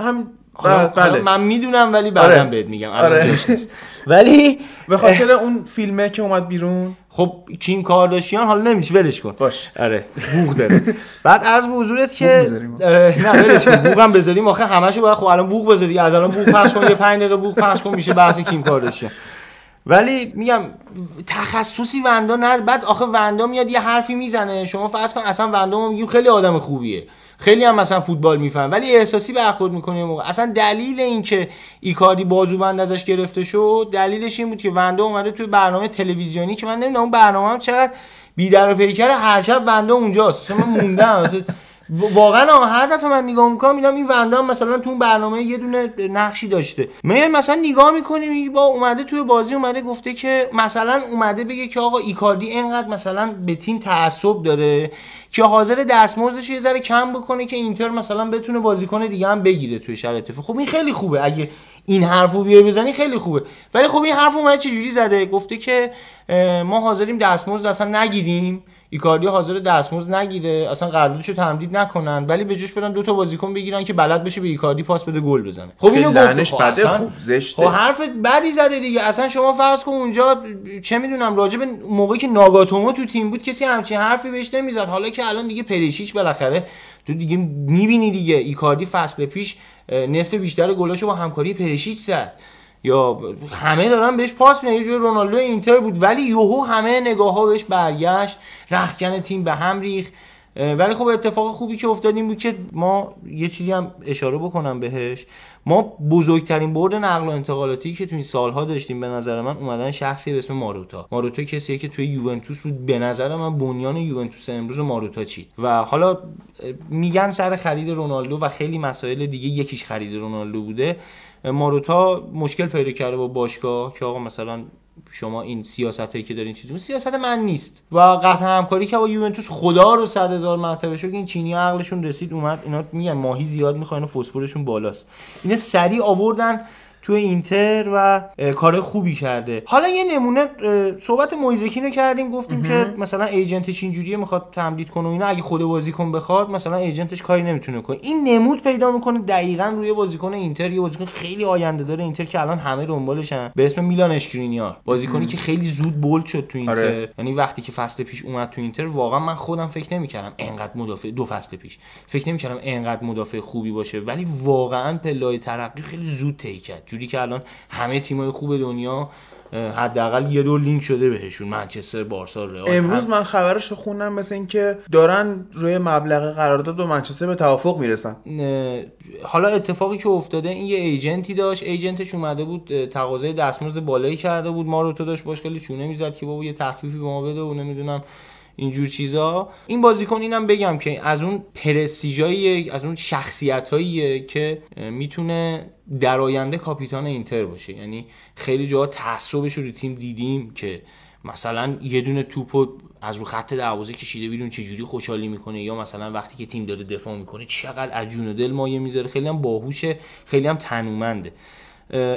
هم بله حالا من می‌دونم ولی بعدا آره. بهت میگم. آره. ولی به خاطر اون فیلمه که اومد بیرون. خب کیم کارداشیان حالا نمیشه ولش کن. باش. آره. بوق داره. بعد عرض به حضورت که. آره. نه ولش کن. بوق هم بذاریم. آخه همشو باید خب الان بوق بذاری. از الان بوق پخش کن. یه 5 دقیقه بوق پخش کن. میشه بحث کیم کارداشیان. ولی میگم تخصصی وندا نه بعد آخه وندا میاد یه حرفی می‌زنه. شما فرض کن اصلا وندا میگیم خیلی آدم خوبیه. خیلی هم مثلا فوتبال میفهم ولی احساسی برخورد می‌کنه موقع. اصلا دلیل اینکه ایکاردی بازوبند ازش گرفته شد دلیلش این بود که وندا اومده توی برنامه تلویزیونی که من نمی‌دونم اون برنامه هم چقدر بیدر و پیکر هر شب وندا اونجاست. من موندم. واقعا هر دفعه من نگاه می‌کنم میدم این وندام مثلا تو اون برنامه یه دونه نقشی داشته. من مثلا نگاه می‌کنیم با اومده توی بازی اومده گفته که مثلا اومده بگه که آقا ایکاردی اینقدر مثلا به تیم تعصب داره که حاضر دستمزدش یه ذره کم بکنه که اینتر مثلا بتونه بازیکن دیگه هم بگیره توی شرایط خب این خیلی خوبه. اگه این حرفو بیای بزنی خیلی خوبه. ولی خب این حرف اومده چجوری زده؟ گفته که ما حاضریم دستمزد اصلا نگیریم. ایکاردی حاضر دستمزد نگیره اصلا قراردادشو تمدید نکنن ولی به جوش بدن دو تا بازیکن بگیرن که بلد بشه به ایکاردی پاس بده گل بزنه. خب اینو گفت. خب بده خوب زشته. خب حرف بدی زده دیگه. اصلا شما فرض کن اونجا چه می‌دونم راجع به موقعی که ناگاتومو تو تیم بود کسی همچین حرفی بهش نمی‌زد. حالا که الان دیگه پریشیچ بالاخره تو دیگه می‌بینی دیگه ایکاردی فصل پیش نصف بیشتر گلاشو با همکاری پریشیچ زد. یا همه دارن بهش پاس میدن. یه جور رونالدو اینتر بود ولی یوهو همه نگاه ها بهش برگشت. رخکن تیم به هم ریخ ولی خب اتفاق خوبی که افتاد این بود که ما یه چیزی هم اشاره بکنم بهش. ما بزرگترین برد نقل و انتقالاتی که تو این سالها داشتیم به نظر من اومدن شخصی به اسم ماروتا. ماروتا کسیه که توی یوونتوس بود. به نظر من بنیان یوونتوس امروز ماروتا چی و حالا میگن سر خرید رونالدو و خیلی مسائل دیگه یکیش خرید رونالدو بوده. ماروتا مشکل پیدا کرده با باشگاه که آقا مثلا شما این سیاست هایی که دارین چیزی سیاست من نیست. و قطع همکاری که با یوونتوس خدا رو صد هزار مرتبه شد این چینی عقلشون رسید اومد اینا میگن ماهی زیاد می‌خوان و فسفرشون بالاست. اینا سریع آوردن تو اینتر و کار خوبی کرده. حالا یه نمونه صحبت مویزکینو کردیم گفتیم که مثلا ایجنتش اینجوریه می‌خواد تمدید کنه و اینا. اگه خود بازیکن بخواد مثلا ایجنتش کاری نمی‌تونه کنه. این نمود پیدا می‌کنه دقیقا روی بازیکن اینتر. یه بازیکن خیلی آینده داره اینتر که الان همه دنبالشن. به اسم میلان اشکرینیار. بازیکنی که خیلی زود بولد شد تو اینتر. آره. یعنی وقتی که فصل پیش اومد تو اینتر واقعا من خودم فکر نمی‌کردم انقدر مدافع دو فصل پیش. فکر نمی‌کردم انقدر مدافع خوبی باشه. ولی واقعا پلای ترقی خیلی زود طی کرد. جوری که الان همه تیمای خوب دنیا حداقل یه دور لینک شده بهشون منچستر بارسا رئال. امروز من خبرش رو خوندم مثل اینکه دارن روی مبلغ قرارداد دو منچستر به توافق می‌رسن. حالا اتفاقی که افتاده این یه ایجنتی داشت ایجنتش اومده بود تقاضای دستمزد بالایی کرده بود ما رو تو داشت باش خیلی چونه می‌زد که بابا یه تخفیفی به ما بده و نمی‌دونم اینجور چیزا. این بازیکن اینم بگم که از اون پرستیجایی از اون شخصیتایی که می‌تونه در آینده کاپیتان اینتر باشه. یعنی خیلی جاها تعصبش رو تیم دیدیم که مثلا یه دونه توپو از رو خط دروازه کشیده بیرون چجوری خوشحالی می‌کنه یا مثلا وقتی که تیم داره دفاع می‌کنه چقدر عجون دل مایه می‌ذاره. خیلی هم باهوشه خیلی هم تنومنده.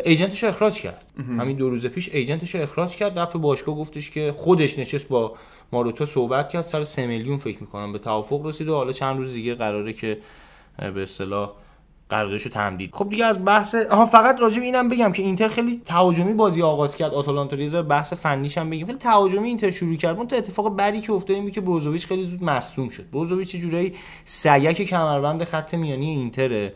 ایجنتش رو اخراج کرد. همین دو روز پیش ایجنتش رو اخراج کرد. رفت باشگاه گفتش که خودش نشست با ماروتا صحبت کرد سر سه میلیون فکر می‌کنم به توافق رسید و حالا چند روز دیگه قراره که به اصطلاح قراردادشو تمدید. خب دیگه از بحث آها فقط راجع اینم بگم که اینتر خیلی تهاجمی بازی آغاز کرد. آتالانتا ریزا بحث فنیش هم بگیم. خیلی تهاجمی اینتر شروع کرد. اون اتفاق بعدی که افتاد این که بروزوویچ خیلی زود مصدوم شد. بروزوویچ یه جورایی سگک کمربند خط میانی اینتره.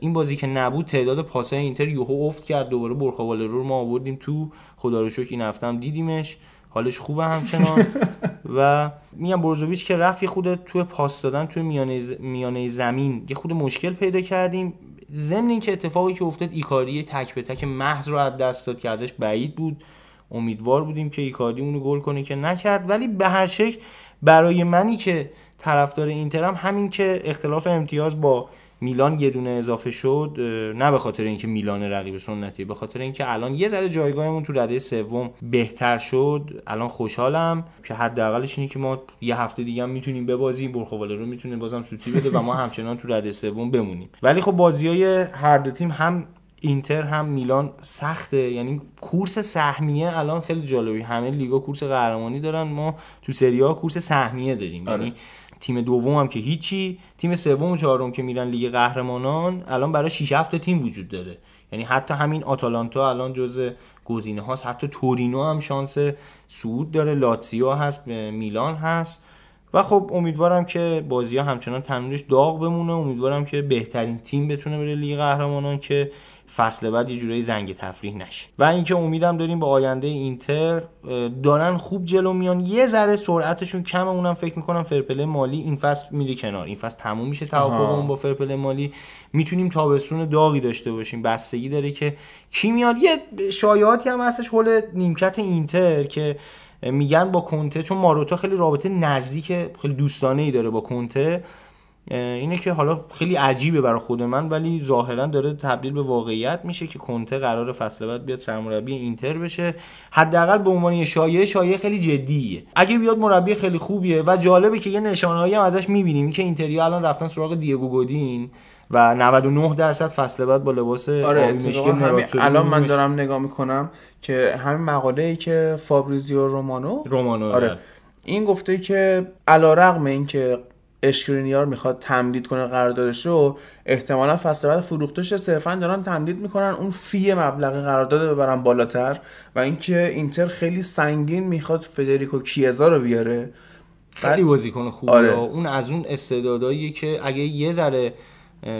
این بازی که نبود تعداد پاسای اینتر یهو افت کرد. دوباره برخوال رو ما آوردیم تو. خدا رو شکر این هفته دیدیمش. حالش خوبه همچنان. و میگم بروزوویچ که رفت یه خود توی پاس دادن توی میانه, میانه زمین. یه خود مشکل پیدا کردیم. ضمن اینکه اتفاقی که افتاد ایکاری تک به تک محض رو از دست داد که ازش بعید بود. امیدوار بودیم که ایکاردی اونو گل کنه که نکرد. ولی به هر شکل برای منی که طرفدار اینترم همین که اختلاف امتیاز با میلان یه دونه اضافه شد نه به خاطر اینکه میلان رقیب سنتی به خاطر اینکه الان یه ذره جایگاهمون تو رده سوم بهتر شد. الان خوشحالم که حداقلش اینه که ما یه هفته دیگه هم می‌تونیم ببازیم. برخواله رو می‌تونیم بازم سوتی بده و ما همچنان تو رده سوم بمونیم. ولی خب بازی های هر دو تیم هم اینتر هم میلان سخته. یعنی کورس سهمیه الان خیلی جالبی. همه لیگا کورس قهرمانی دارن ما تو سری ها کورس سهمیه داریم. آره. تیم دوم هم که هیچی. تیم سوم و چهارم که میرن لیگ قهرمانان الان برای 6 7 تیم وجود داره. یعنی حتی همین آتالانتا الان جز گزینه هاست. حتی تورینو هم شانس صعود داره. لاتسیو هست میلان هست. و خب امیدوارم که بازی ها همچنان تمرینش داغ بمونه. امیدوارم که بهترین تیم بتونه بره لیگ قهرمانان که فصل بعد یه جورایی زنگ تفریح نشه. و اینکه امیدم داریم به آینده اینتر دارن خوب جلو میان. یه ذره سرعتشون کم اونم فکر می‌کنم فرپله مالی این فصل میره کنار. این فصل تموم میشه توافقمون با فرپله مالی. می‌تونیم تابستون داغی داشته باشیم. بستگی داره که کی میاد. یه شایعاتی هم هستش حول نیمکت اینتر که میگن با کنته چون ماروتا خیلی رابطه نزدیک خیلی دوستانه ای داره با کنته. اینه که حالا خیلی عجیبه برای خود من ولی ظاهرا داره تبدیل به واقعیت میشه که کنته قرار فصل بعد بیاد سرمربی اینتر بشه. حداقل به عنوان شایعه شایعه خیلی جدیه. اگه بیاد مربی خیلی خوبیه و جالبه که یه نشانهایی هم ازش می‌بینیم که اینتریا الان رفتن سراغ دیگو گودین و 99 درصد فصل بعد با لباس آره الان من دارم نگاه می‌کنم که همین مقاله ای که فابریزیو رومانو؟ رومانو آره. بله. این گفته که علیرغم اینکه اشکرینیار می‌خواد تمدید کنه قراردادش رو احتمالا فصل بعد فروختش صرفا دارن تمدید می‌کنن اون فی مبلغ قرارداد ببرن بالاتر و اینکه اینتر خیلی سنگین می‌خواد فدریکو کیزا رو بیاره خیلی بازیکن خوبه آره. اون از اون استعدادایی که اگه یه ذره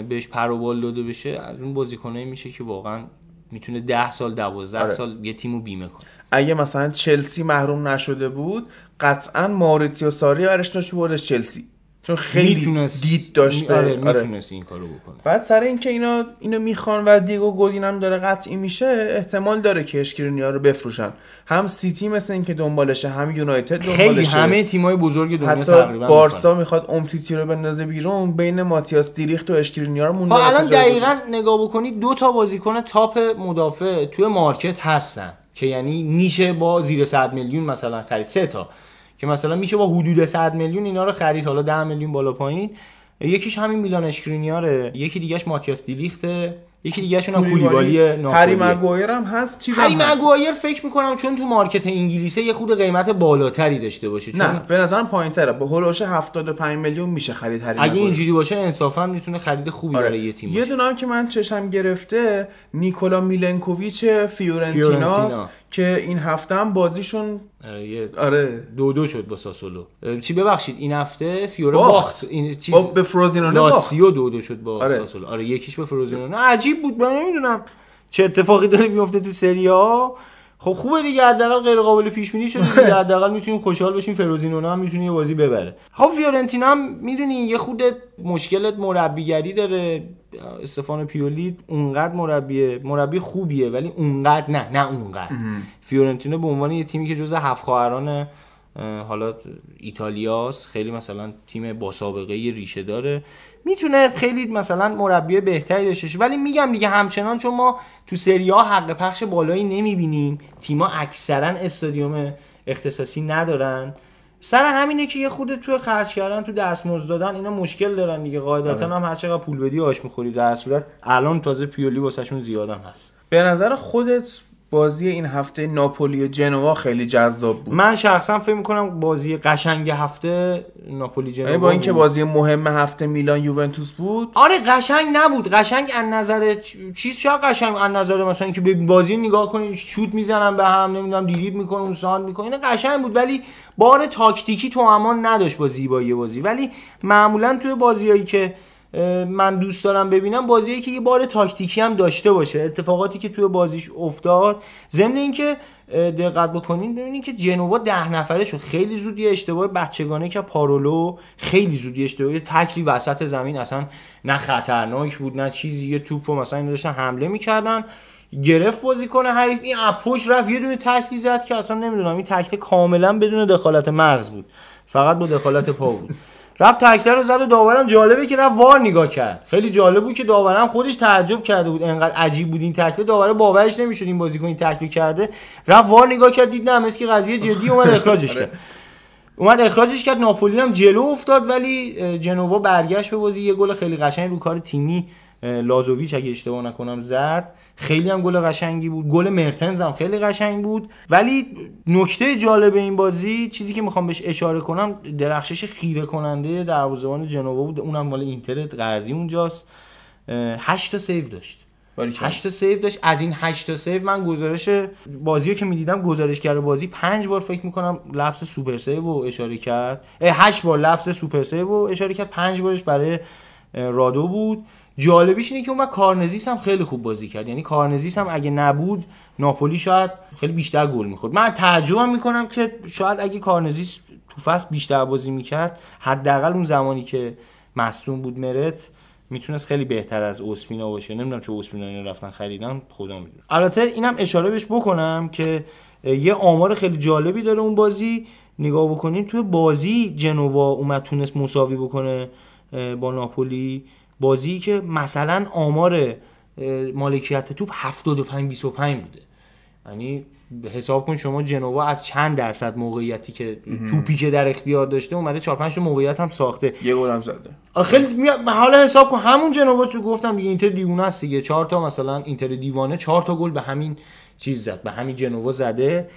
بهش پر و بال داده بشه از اون بازیکنایی میشه که واقعا می‌تونه 10 سال 12 آره. سال یه تیمو بیمه کنه اگه مثلا چلسی محروم نشده بود قطعا ماریتیو ساری برش داشت بردش چلسی چون خیلی می‌تونست دید داشته. آره آره. می‌تونست این کارو بکنه. بعد سر اینکه اینا اینو می‌خوان و دیگو گودین هم داره قطعی میشه احتمال داره که اشکرینیا رو بفروشن. هم سیتی مثل اینکه دنبالشه هم یونایتد خیلی دنبالشه همه تیمای بزرگ دنیا حتی تقریبا بارسا می‌خواد امتیتی رو بندازه بیرون بین ماتیاس دلیخت و اشکرینیار رو خب مونده الان واسه جایگزین. دقیقا نگاه بکنی دو تا بازیکن top مدافع توی market هستن که یعنی میشه با زیر 100 میلیون مثلا خرید. سه تا. که مثلا میشه با حدود 100 میلیون اینا رو خرید حالا 10 میلیون بالا پایین. یکیش همین میلان اشکرینیاره یکی دیگهش ماتیاس دلیخته یکی دیگهشون هم کولیبالی. هری مگوایر هم هست چیز هری مگوایر فکر می‌کنم چون تو market انگلیسه یه خود قیمت بالاتری داشته باشه چون نه به نظرم پایین تره با حول و حوش 75 میلیون میشه خرید هری اگه. اینجوری باشه انصافا می‌تونه خرید خوبی آره. برای یه تیم یه باشه. دونه هم که من چشم گرفته نیکولا میلنکوویچ فیورنتیناست فیورنتینا. که این هفته هم بازیشون آره، آره. دو دو شد با ساسولو. چی ببخشید این هفته فیوره باخت. باخت. این چیز با به فروزینونه باخت. لاتسیو دو دو شد با آره. ساسولو. آره یکیش به فروزینونه عجیب بود من نمی‌دونم چه اتفاقی داره میفته تو سری ها خب خوبه دیگه حداقل غیر قابل پیش بینی شده دیگه. حداقل می‌تونیم خوشحال باشیم فروزینونه هم می‌تونه یه بازی ببره. خب فیورنتینا هم می‌دونی یه خود مشکلت مربیگری داره. استفانو پیولی اونقدر مربی مربی خوبیه ولی اونقدر نه نه اونقدر. فیورنتینا به عنوان یه تیمی که جزء هفت خواهران اه، حالا ایتالیاس خیلی مثلا تیم با سابقه ریشه داره. می‌تونه خیلی مثلا مربی بهتری داشته. ولی میگم دیگه همچنان چون ما تو سری ها حق پخش بالایی نمی‌بینیم. تیما اکثرا استادیوم اختصاصی ندارن. سر همینه که یه خود تو خرج کردن تو دستمزد دادن اینا مشکل دارن دیگه. قاعدتا هم هر چقدر پول بدی آش می‌خوری در صورت. الان تازه پیولی واسهشون زیادم هست. به نظر خودت بازی این هفته ناپولی و جنوا خیلی جذاب بود. من شخصا فکر می‌کنم بازی قشنگ هفته ناپولی جنوا با اینکه. بازی مهم هفته میلان یوونتوس بود. آره قشنگ نبود. قشنگ از نظر چیز شاید قشنگ از نظر مثلا که به بازی نگاه کنی شوت می‌زنن به هم نمی‌دونم دیریب می‌کنن ساند می‌کنن این قشنگ بود. ولی بار تاکتیکی تو امان نداشت با زیبایی بازی. ولی معمولا توی بازیایی که من دوست دارم ببینم بازیایی که یه بار تاکتیکی هم داشته باشه. اتفاقاتی که توی بازیش افتاد. ضمن اینکه دقت بکنین ببینین که جنوا ده نفره شد. خیلی زود یه اشتباه بچگانه که پارولو خیلی زود یه اشتباه. تکلی وسط زمین اصلا نه خطرناک بود نه چیزی. یه توپو مثلا اینا داشتن حمله می‌کردن. گرفت بازی کنه حریف. این اپوش رفت یه دونه تکلی زد که اصلا نمی‌دونم. این تکل کاملا بدون دخالت مغز بود. فقط با دخالت پا بود. رفت تکله رو زد و داورم جالبه که رفت وار نگاه کرد. خیلی جالب بود که داورم خودش تعجب کرده بود انقدر عجیب بود این تکله داور باورش نمی‌شد این بازیکن این تکلی کرده. رفت وار نگاه کرد دید نه که قضیه جدی اومد اخراجش کرد. اومد اخراجش کرد. ناپولی هم جلو افتاد ولی جنوا برگشت به بازی. یه گل خیلی قشنگ رو کار تیمی لازوویچ اگه اشتباه نکنم زد. خیلی هم گل قشنگی بود. گل مرتنز هم خیلی قشنگ بود. ولی نکته جالب این بازی چیزی که می‌خوام بهش اشاره کنم درخشش خیره کننده دروازه‌بان جنوا بود. اونم مال اینتر قرضی اونجاست. اه، هشت تا save داشت. باریکلا. 8 تا save داشت. از این 8 تا save من گزارش بازی رو که می‌دیدم گزارشگر بازی 5 بار فکر می‌کنم لفظ super save رو اشاره کرد. 8 بار لفظ super save رو اشاره کرد. 5 بارش برای رادو بود. جالبیش اینه که اون کارنزیس هم خیلی خوب بازی کرد. یعنی کارنزیس هم اگه نبود ناپولی شاید خیلی بیشتر گل می‌خورد. من تعجبم می‌کنم که شاید اگه کارنزیس تو فصل بیشتر بازی می‌کرد حداقل اون زمانی که مصدوم بود مرت می‌تونست خیلی بهتر از اوسپینا باشه. نمی‌دونم چه اوسپینا اینو رفتن خریدن خدا می‌دونه البته اینم اشاره بهش بکنم که یه آمار خیلی جالبی داره اون بازی. نگاه بکنیم توی بازی جنوا اومد تونست مساوی بکنه. با ناپولی بازی که مثلا آمار مالکیت توپ 75 25 بوده. یعنی حساب کن شما جنوا از چند درصد موقعیتی که توپی که در اختیار داشته اومده 4 5 تا موقعیت هم ساخته. یه گل هم زده. خیلی می- حالا حساب کن همون جنوا چون گفتم دیگه اینتر دیوونه است دیگه. چهار تا مثلا اینتر دیوانه چهار تا گل به همین چیز زد به همین جنوا زده.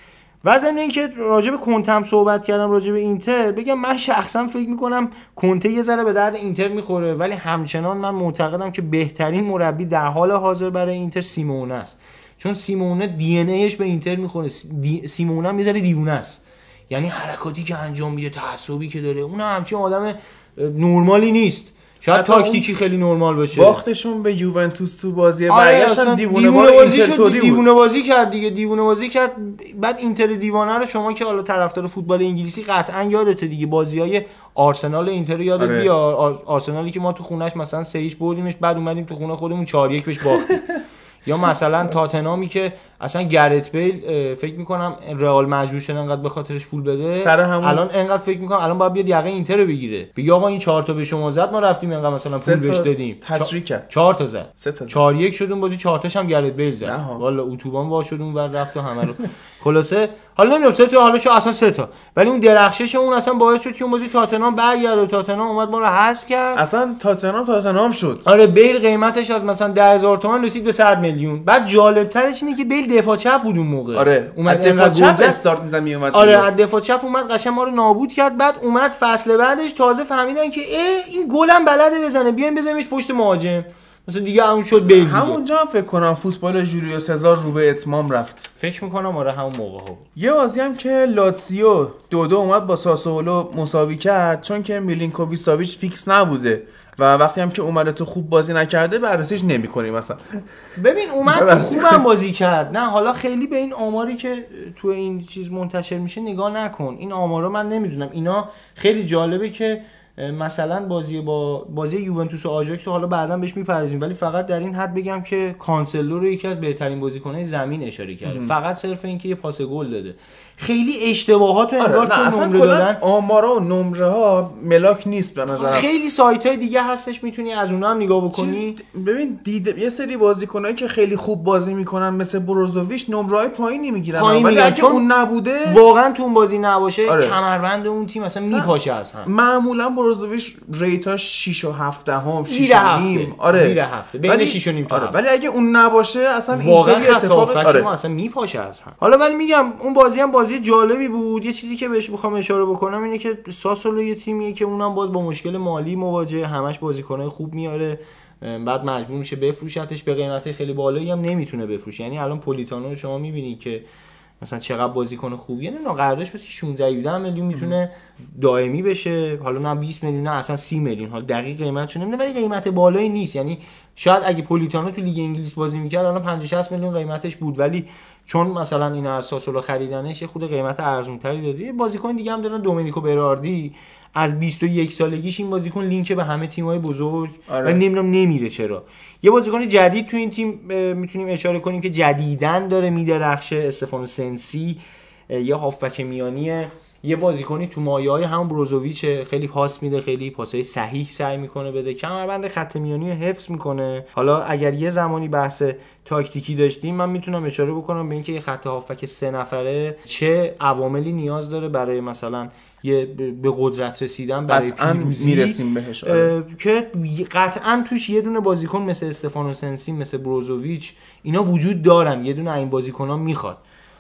و ضمن اینکه راجع به کنته صحبت کردم راجع به اینتر بگم من شخصا فکر می‌کنم کنته یه ذره به درد اینتر می‌خوره ولی همچنان من معتقدم که بهترین مربی در حال حاضر برای اینتر سیمونه است. چون سیمونه دی ان به اینتر می‌خوره. سیمونه هم یه ذره است. یعنی حرکاتی که انجام میده تعصبی که داره اون همچین آدم اه، نرمالی نیست. شاید تاکتیکی خیلی نرمال باشه. باختشون به یوونتوس تو بازی آره، برگشتن دیوونه بازی شد، دیوونه بازی کرد دیگه دیوونه بازی کرد. بعد اینتر دیوانه رو شما که حالا طرفدار فوتبال انگلیسی قطعا یادته دیگه بازی های آرسنال اینتر رو یادت آره. بیار آر- آرسنالی که ما تو خونش مثلا سه هیچ بردیمش بعد اومدیم تو خونه خودمون 4 1 بهش باختیم. یا مثلا تاتنامی که اصلا گرت بیل فکر می‌کنم رئال مجبور شد انقدر به خاطرش پول بده. سر همون- الان انقدر فکر می‌کنم الان باید بیاد یقه اینتر رو بگیره. بگی آقا این 4 تا به شما زد ما رفتیم انقدر مثلا پول بهش دادیم. تسریع کرد. 4 تا زد. سه تا زد. چهار یک شد اون بازی چهار تاش هم گرت بیل زد. والا اتوبان وا شد اون ور رفت و همه رو. خلاصه؟ حالا نمی‌دونم سه تا حالا چه اصلا سه تا. ولی اون درخشش اون اصلا باعث شد که اون بازی تاتنهام برگرده. و تاتنهام اومد ما رو حذف کرد. اصلا تاتنهام تاتنهام شد. آره بیل قیمتش از مثلا 10000 تومان رسید به 100 میلیون. بعد جالب ترش اینه که بیل دفاع چپ بود اون موقع. آره اومد اومد دفاع چپ. استارت می‌زد میومد آره جلو. از دفاع چپ اومد قشنگ ما رو نابود کرد. بعد اومد فصل بعدش تازه فهمیدن که اه این گلم بلده بزنه. بیایم بزنیمش پشت مهاجم. مثلا دیگه همون شد دیگه. همونجا هم فکر کنم فوتبال جولیو سزار رو به اتمام رفت. فکر می‌کنم آره همون موقع ها بود. یه بازی هم که لاتسیو دو دو اومد با ساسولو مساوی کرد چون که میلینکوویچ ساویچ fix نبوده و وقتی هم که اومده تو خوب بازی نکرده بررسیش نمی‌کنیم مثلا ببین اومد. تو خوبم بازی کرد. نه حالا خیلی به این آماری که تو این چیز منتشر میشه نگاه نکن. این آمارا من نمی‌دونم. اینا خیلی جالبه که مثلا بازی با بازی یوونتوس و آژاکس حالا بعدا بهش می‌پردازیم. ولی فقط در این حد بگم که کانسلو رو یکی از بهترین بازیکنهای زمین اشاره کرده. فقط صرف اینکه یه پاس گل داده. خیلی اشتباهات رو آره انگار نه تو اصلا نمره دادن آمارا و نمره ها ملاک نیست به نظرم خیلی سایت های دیگه هستش می‌تونی از اونها هم نگاه بکنی ببین دیده یه سری بازیکنایی که خیلی خوب بازی می‌کنن مثل بروزوویچ نمره‌های پایینی می‌گیرن پایین ولی اگه چون اون نبوده واقعا تو اون بازی نباشه آره. کمربند اون تیم اصلا میپاشه هم معمولا بروزوویچ ریتاش 6 و 7 هم 6 زیر و هفته. نیم آره زیر هفته. بین ولی- شیش و نیم تا آره. ولی اگه اون نباشه اصلا واقعا اتفاق آره. اصلا میپاشه هم حالا ولی میگم اون بازی هم بازی جالبی بود. یه چیزی که بهش می‌خوام اشاره بکنم اینه که ساسولو یه تیمیه که اونم باز با مشکل مالی مواجه همش بازیکنای خوب میاره. بعد مجبور میشه بفروشتش به قیمت خیلی بالایی هم نمی‌تونه بفروشه. یعنی الان پولیتانو رو شما می‌بینید که مثلا چقدر بازیکن خوبیه نه قراردادش مثلا 16 17 میلیون می‌تونه دائمی بشه. حالا نه 20 میلیون نه اصلا 30 میلیون. حالا دقیق قیمتش نمی‌دونم ولی قیمت بالایی نیست. یعنی شاید اگه پولیتانو تو لیگ انگلیس بازی می‌کرد الان 50 60 میلیون قیمتش بود. ولی چون مثلا اینا از ساسولو خریدنش خود قیمت ارزون تری داده بازیکن دیگه هم دارن دومینیکو براردی از 21 سالگیش این بازیکن لینک به همه تیم‌های بزرگ آره. و نمی‌دونم نمیره چرا. یه بازیکن جدید تو این تیم می‌تونیم اشاره کنیم که جدیدن داره میدرخشه استفانو سنسی یه هافبک میانیه. یه بازیکنی تو مایه های همون بروزوویچ خیلی پاس میده خیلی پاسای صحیح سعی می‌کنه بده. کمربند خط میانی رو حفظ می‌کنه. حالا اگر یه زمانی بحث تاکتیکی داشتیم من می‌تونم اشاره بکنم به اینکه یه خط هافبک سه نفره چه عواملی نیاز داره برای مثلا یه به قدرت رسیدن برای قطعا پیروزی می‌رسیم بهش آره. که قطعا توش یه دونه بازیکن مثل استفانو سنسی مثل بروزوویچ اینا وجود دارن یه دونه این بازیکن ها می‌خواد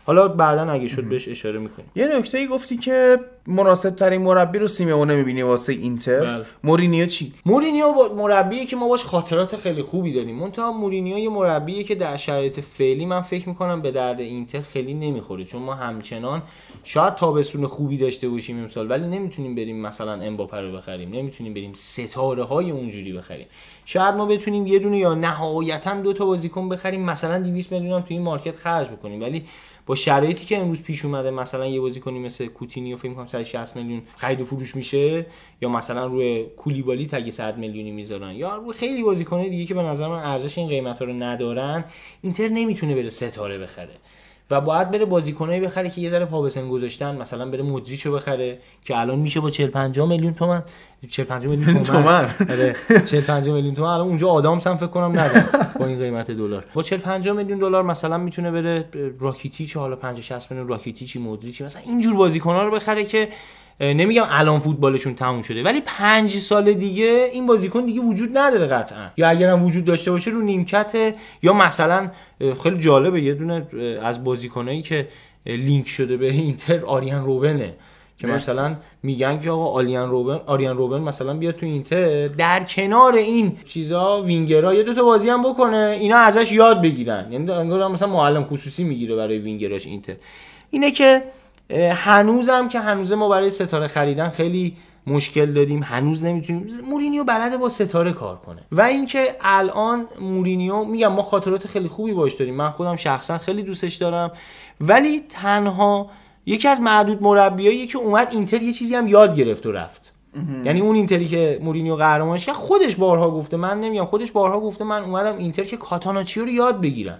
حالا بعدا اگه شد بهش اشاره می‌کنیم. یه نکته ای گفتی که مناسب ترین مربی رو سیمئونه می‌بینی واسه اینتر. بله. مورینیو چی؟ مورینیو با مربیه که ما باش خاطرات خیلی خوبی داریم. منتها مورینیو یه مربیه که در شرایط فعلی من فکر می‌کنم به درد اینتر خیلی نمی‌خوره. چون ما همچنان شاید تابستون خوبی داشته باشیم امسال ولی نمی‌تونیم بریم مثلا امباپه رو بخریم. نمی‌تونیم بریم ستاره های اونجوری بخریم. شاید ما بتونیم یه دونه یا نهایتا دو تا بازیکن بخریم. مثلا 200 میلیون هم توی این market خرج بکنیم. ولی با شرایطی که امروز پیش اومده مثلا یه بازیکنی مثل کوتینیو فکر کنم 160 میلیون خرید و فروش میشه یا مثلا روی کولیبالی تگ 100 میلیونی می‌ذارن یا روی خیلی بازیکنای دیگه که به نظر من ارزش این قیمت رو ندارن اینتر نمی‌تونه بره ستاره بخره. و باید بره بازیکنایی بخره که یه ذره پا گذاشتن. مثلا بره مودریچو بخره که الان میشه با 40 50 میلیون تومن. 40 50 میلیون تومن. آره. 40 50 میلیون تومن. الان اونجا آدامس هم فکر کنم نداره با این قیمت دلار. با 40 50 میلیون دلار مثلا می‌تونه بره راکیتیچ حالا 50 60 میلیون راکیتیچی مودریچی مثلا اینجور بازیکن‌ها رو بخره که نمیگم الان فوتبالشون تموم شده ولی پنج سال دیگه این بازیکن دیگه وجود نداره قطعا. یا اگرم وجود داشته باشه رو نیمکت یا مثلا خیلی جالبه یه دونه از بازیکنایی که لینک شده به اینتر آریان روبنه که مرسی. مثلا میگن که آقا آریان روبن آریان روبن مثلا بیاد تو اینتر در کنار این چیزا وینگرها یه دو تا بازی هم بکنه اینا ازش یاد بگیرن. یعنی انگار مثلا معلم خصوصی می‌گیره برای وینگراش اینتر. اینه که هنوزم که هنوز ما برای ستاره خریدن خیلی مشکل داریم. هنوز نمی‌تونیم. مورینیو بلده با ستاره کار کنه. و اینکه الان مورینیو میگم ما خاطرات خیلی خوبی باش داریم. من خودم شخصا خیلی دوستش دارم. ولی تنها یکی از معدود مربیایی که اومد اینتر یه چیزی هم یاد گرفت و رفت. یعنی اون اینتری که مورینیو قهرمانش کرد خودش بارها گفته. من نمیگم خودش بارها گفته من اومدم اینتر که کاتاناچیو رو یاد بگیرم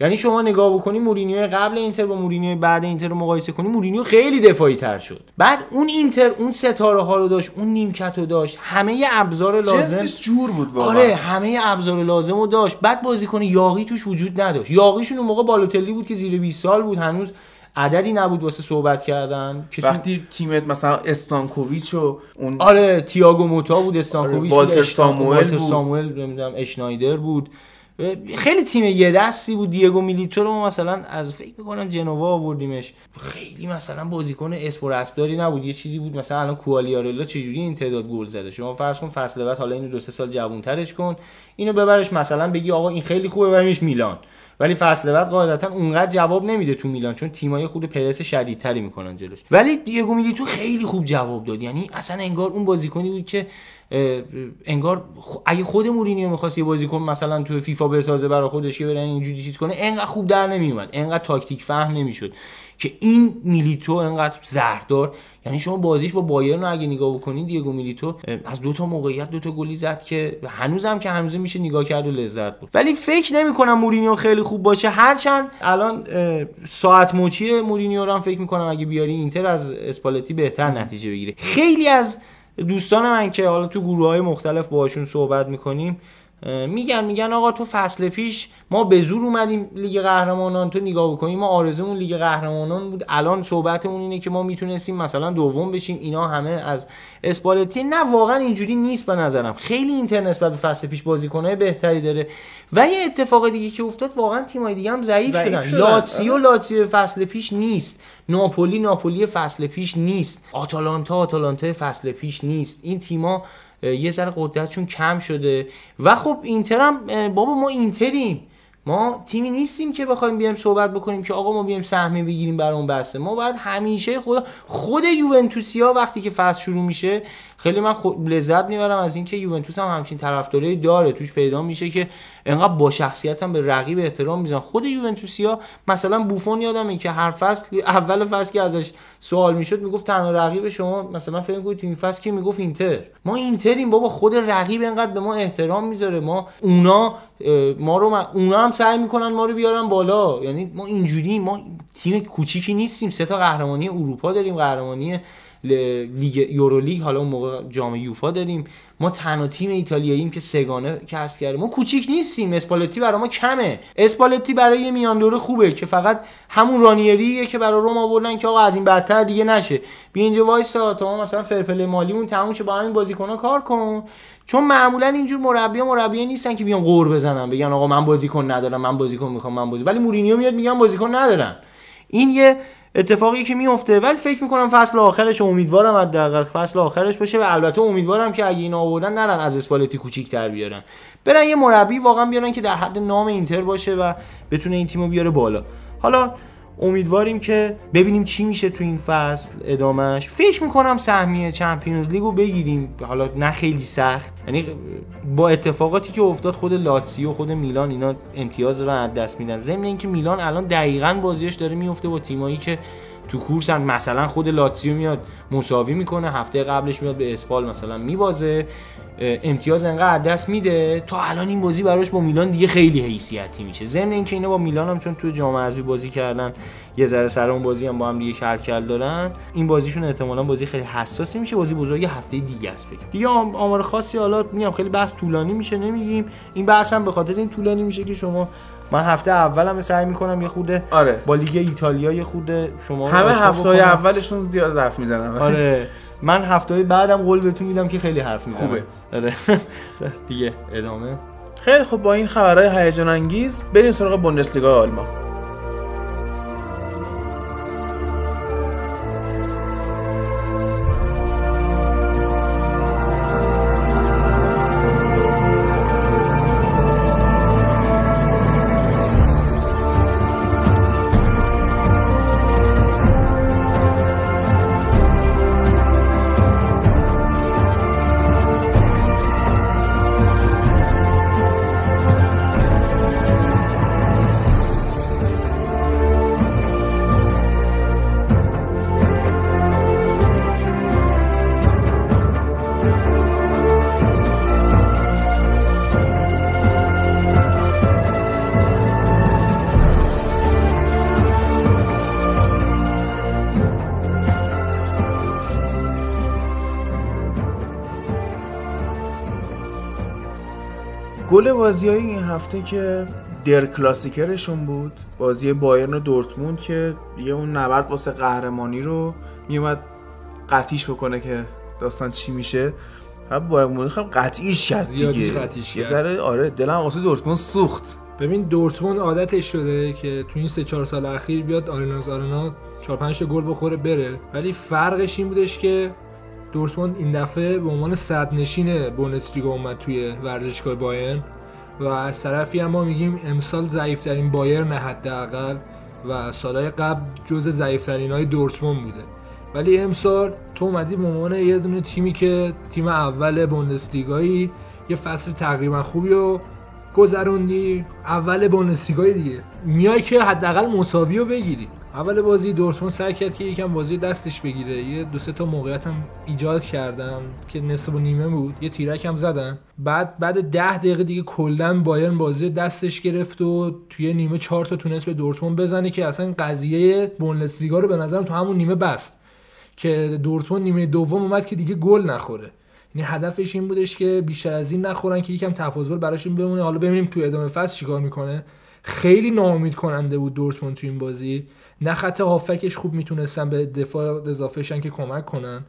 یعنی شما نگاه بکنی مورینیو قبل اینتر با مورینیو بعد اینتر رو مقایسه کنی مورینیو خیلی دفاعی تر شد. بعد اون اینتر اون ستاره ها رو داشت اون نیمکت رو داشت همه ابزار لازم جور بود واقعا. آره همه ابزار لازم رو داشت. بعد بازیکن یاغی توش وجود نداشت. یاغیشون اون موقع بالوتلی بود که زیر 20 سال بود هنوز عددی نبود واسه صحبت کردن. کسی وقتی تیمت مثلا استانکوویچ و اون آره تییاگو موتا بود استانکوویچ آره، بود والتر ساموئل بود. ساموئل نمی‌دونم اشنایدر بود. خیلی تیم یه دستی بود. دیگو میلیتو رو مثلا از فکر می‌کنم جنوا آوردیمش. خیلی مثلا بازیکن اسپور اسبداری نبود. یه چیزی بود. مثلا الان کوالیارلا چجوری این تعداد گل زده؟ شما فرض کن فصل بعد حالا اینو دو سه سال جوونترش کن. اینو ببرش مثلا بگی آقا این خیلی خوبه ببریمش میلان. ولی فصل بعد قاعدتا اونقدر جواب نمیده تو میلان چون تیمای خود پرس شدیدتری می‌کنن جلوش. ولی دیگو میلیتو خیلی خوب جواب داد. یعنی اصلا انگار اون بازیکنی بود که انگار اگه خود مورینیو می‌خواست یه بازیکن مثلا تو فیفا بسازه برای خودش که بره اینجوری چیز کنه انقدر خوب در نمیومد انقدر تاکتیک فهم نمی‌شد که این میلیتو انقدر زهردار یعنی شما بازیش با بایرن رو اگه نگاه بکنید دیگو میلیتو از دو تا موقعیت دو تا گلی زد که هنوزم که هنوز میشه نگاه کرد و لذت برد ولی فکر نمی کنم مورینیو خیلی خوب باشه. هرچند الان ساعت مچی مورینیو رو هم فکر می‌کنم اگه بیاری اینتر از اسپالتی بهتر نتیجه بگیره. خیلی از دوستان من که حالا تو گروه های مختلف باشون صحبت می‌کنیم میگن میگن آقا تو فصل پیش ما به زور اومدیم لیگ قهرمانان تو نگاه بکنیم ما آرزومون لیگ قهرمانان بود. الان صحبتمون اینه که ما می‌تونستیم مثلا دوم بشیم. اینا همه از اسپالتی. نه واقعا اینجوری نیست به نظرم. خیلی اینتر نسبت به فصل پیش بازیکنهای بهتری داره. و یه اتفاق دیگه که افتاد واقعا تیمای دیگه هم ضعیف شدن. شدن. لاتسیو لاتسیو فصل پیش نیست. ناپولی ناپولی فصل پیش نیست. آتالانتا آتالانتا فصل پیش نیست. این تیما یه ذره قدرتشون کم شده. و خب اینتر هم بابا ما اینتریم. ما تیمی نیستیم که بخوایم بیایم صحبت بکنیم که آقا ما بیایم سهمی بگیریم برای اون بسته. ما باید همیشه خود خود یوونتوسیا وقتی که فصل شروع میشه خیلی من خود لذت می‌برم از اینکه یوونتوس هم همچین طرفدارایی داره. توش پیدا میشه که انقدر با شخصیت هم به رقیب احترام میزن خود یوونتوسیا مثلا بوفون یادمه که هر فصل اول فصل که ازش سوال می‌شد می‌گفت تنها رقیب شما مثلا فکر کنید تو این فصل که می‌گفت اینتر. ما اینتریم بابا خود رقیب انقدر به ما احترام می‌ذاره. ما اونا ما رو م- اونا هم سعی می‌کنن ما رو بیارن بالا. یعنی ما اینجوری ما تیم کوچیکی نیستیم. سه تا قهرمانی اروپا داریم قهرمانی لیگ یورولیگ حالا اون موقع جام یوفا داریم. ما تنها تیم ایتالیاییم که سگانه کسب کرده ما کوچیک نیستیم. اسپالتی برای ما کمه. اسپالتی برای میان دوره خوبه که فقط همون رانیریه که برای روم آوردن که آقا از این بدتر دیگه نشه. بیا اینجا وایسا. تا ما مثلا فرپل مالیمون تموم شه با همین بازیکن‌ها کار کن. چون معمولا اینجور مربی مربی نیستن که بیان قور بزنن. بگن آقا من بازیکن ندارم من بازیکن می‌خوام من بازی ولی مورینیو میاد میگن بازیکن ندارم. این یه اتفاقی که میفته ولی فکر می‌کنم فصل آخرش امیدوارم حداقل فصل آخرش باشه و البته امیدوارم که اگه اینا آوردن نرن از اسپالتی کوچیک تر بیارن. برن یه مربی واقعا بیارن که در حد نام اینتر باشه و بتونه این تیمو بیاره بالا. حالا امیدواریم که ببینیم چی میشه تو این فصل ادامش فکر می‌کنم سهمیه چمپیونز لیگو بگیریم. حالا نه خیلی سخت. یعنی با اتفاقاتی که افتاد خود لاتسیو خود میلان اینا امتیاز رو از دست میدن. ضمن اینکه میلان الان دقیقا بازیش داره میفته با تیمایی که تو کورسن مثلا خود لاتسیو میاد مساوی می‌کنه هفته قبلش میاد به اسپال مثلا میبازه. امتیاز انقدر دست میده؟ تا الان این بازی براش با میلان دیگه خیلی حیثیتی میشه. ضمن اینکه اینا با میلان هم چون تو جام حذفی بازی کردن یه ذره سر اون بازی هم با هم دیگه شرکل دارن این بازیشون احتمالا بازی خیلی حساسی میشه بازی بزرگ هفته دیگه است فکر دیگه آمار خاصی حالا میگم خیلی بحث طولانی میشه نمیگیم. این بحث هم به خاطر این طولانی میشه که شما من هفته اولم سعی می‌کنم یه خوده آره. با لیگ ایتالیا یه خوده شما همه هفته اولشون زیاد حرف می‌زنم آره. من هفته های بعدم قول بهتون میدم که خیلی حرف می‌زنم. خوبه. آره. دیگه ادامه. خیلی خب با این خبرهای هیجان انگیز بریم سراغ بوندسلیگا آلمان. گل بازی های این هفته که در کلاسیکرشون بود بازی بایرن و دورتموند که یه اون نبرد واسه قهرمانی رو میومد قطیش بکنه که داستان چی میشه. و بایر مونیخ هم قطعیش کرد دیگه. قطعیش یه آره دلم واسه دورتموند سوخت. ببین دورتموند عادتش شده که تو این سه چهار سال اخیر بیاد آرناز آرنا 4 5 گل بخوره بره. ولی فرقش این بودش که دورتموند این دفعه به عنوان صد نشین بوندسلیگا اومد توی ورزشگاه بایرن و از طرفی هم ما میگیم امسال ضعیفترین بایرن حداقل و سالهای قبل جز ضعیفترین های دورتموند بوده. ولی امسال تو اومدی به عنوان یه دونه تیمی که تیم اول بوندسلیگایی یه فصل تقریبا خوبی رو گذروندی اول بوندسلیگا دیگه. میای که حداقل مساوی رو بگیری. اول بازی دورتموند سعی کرد که یکم بازی دستش بگیره. یه دو سه تا موقعیت هم ایجاد کردن که نصف و نیمه بود. یه تیرک هم زدن. بعد بعد ده دقیقه دیگه کلا بایرن بازی دستش گرفت و توی نیمه چهار تا تونست به دورتموند بزنه که اصلا قضیه بوندسلیگا رو به نظرم تو همون نیمه بست. که دورتموند نیمه دوم اومد که دیگه گل نخوره. یعنی هدفش این بودش که بیشتر از این نخورن که یکم تفاضل براشون بمونه. حالا ببینیم تو ادامه فصل چیکار می‌کنه. خیلی ناامید کننده بود دورتموند تو این بازی. نه خط هافکش خوب می‌تونستن به دفاع اضافهشن که کمک کنن.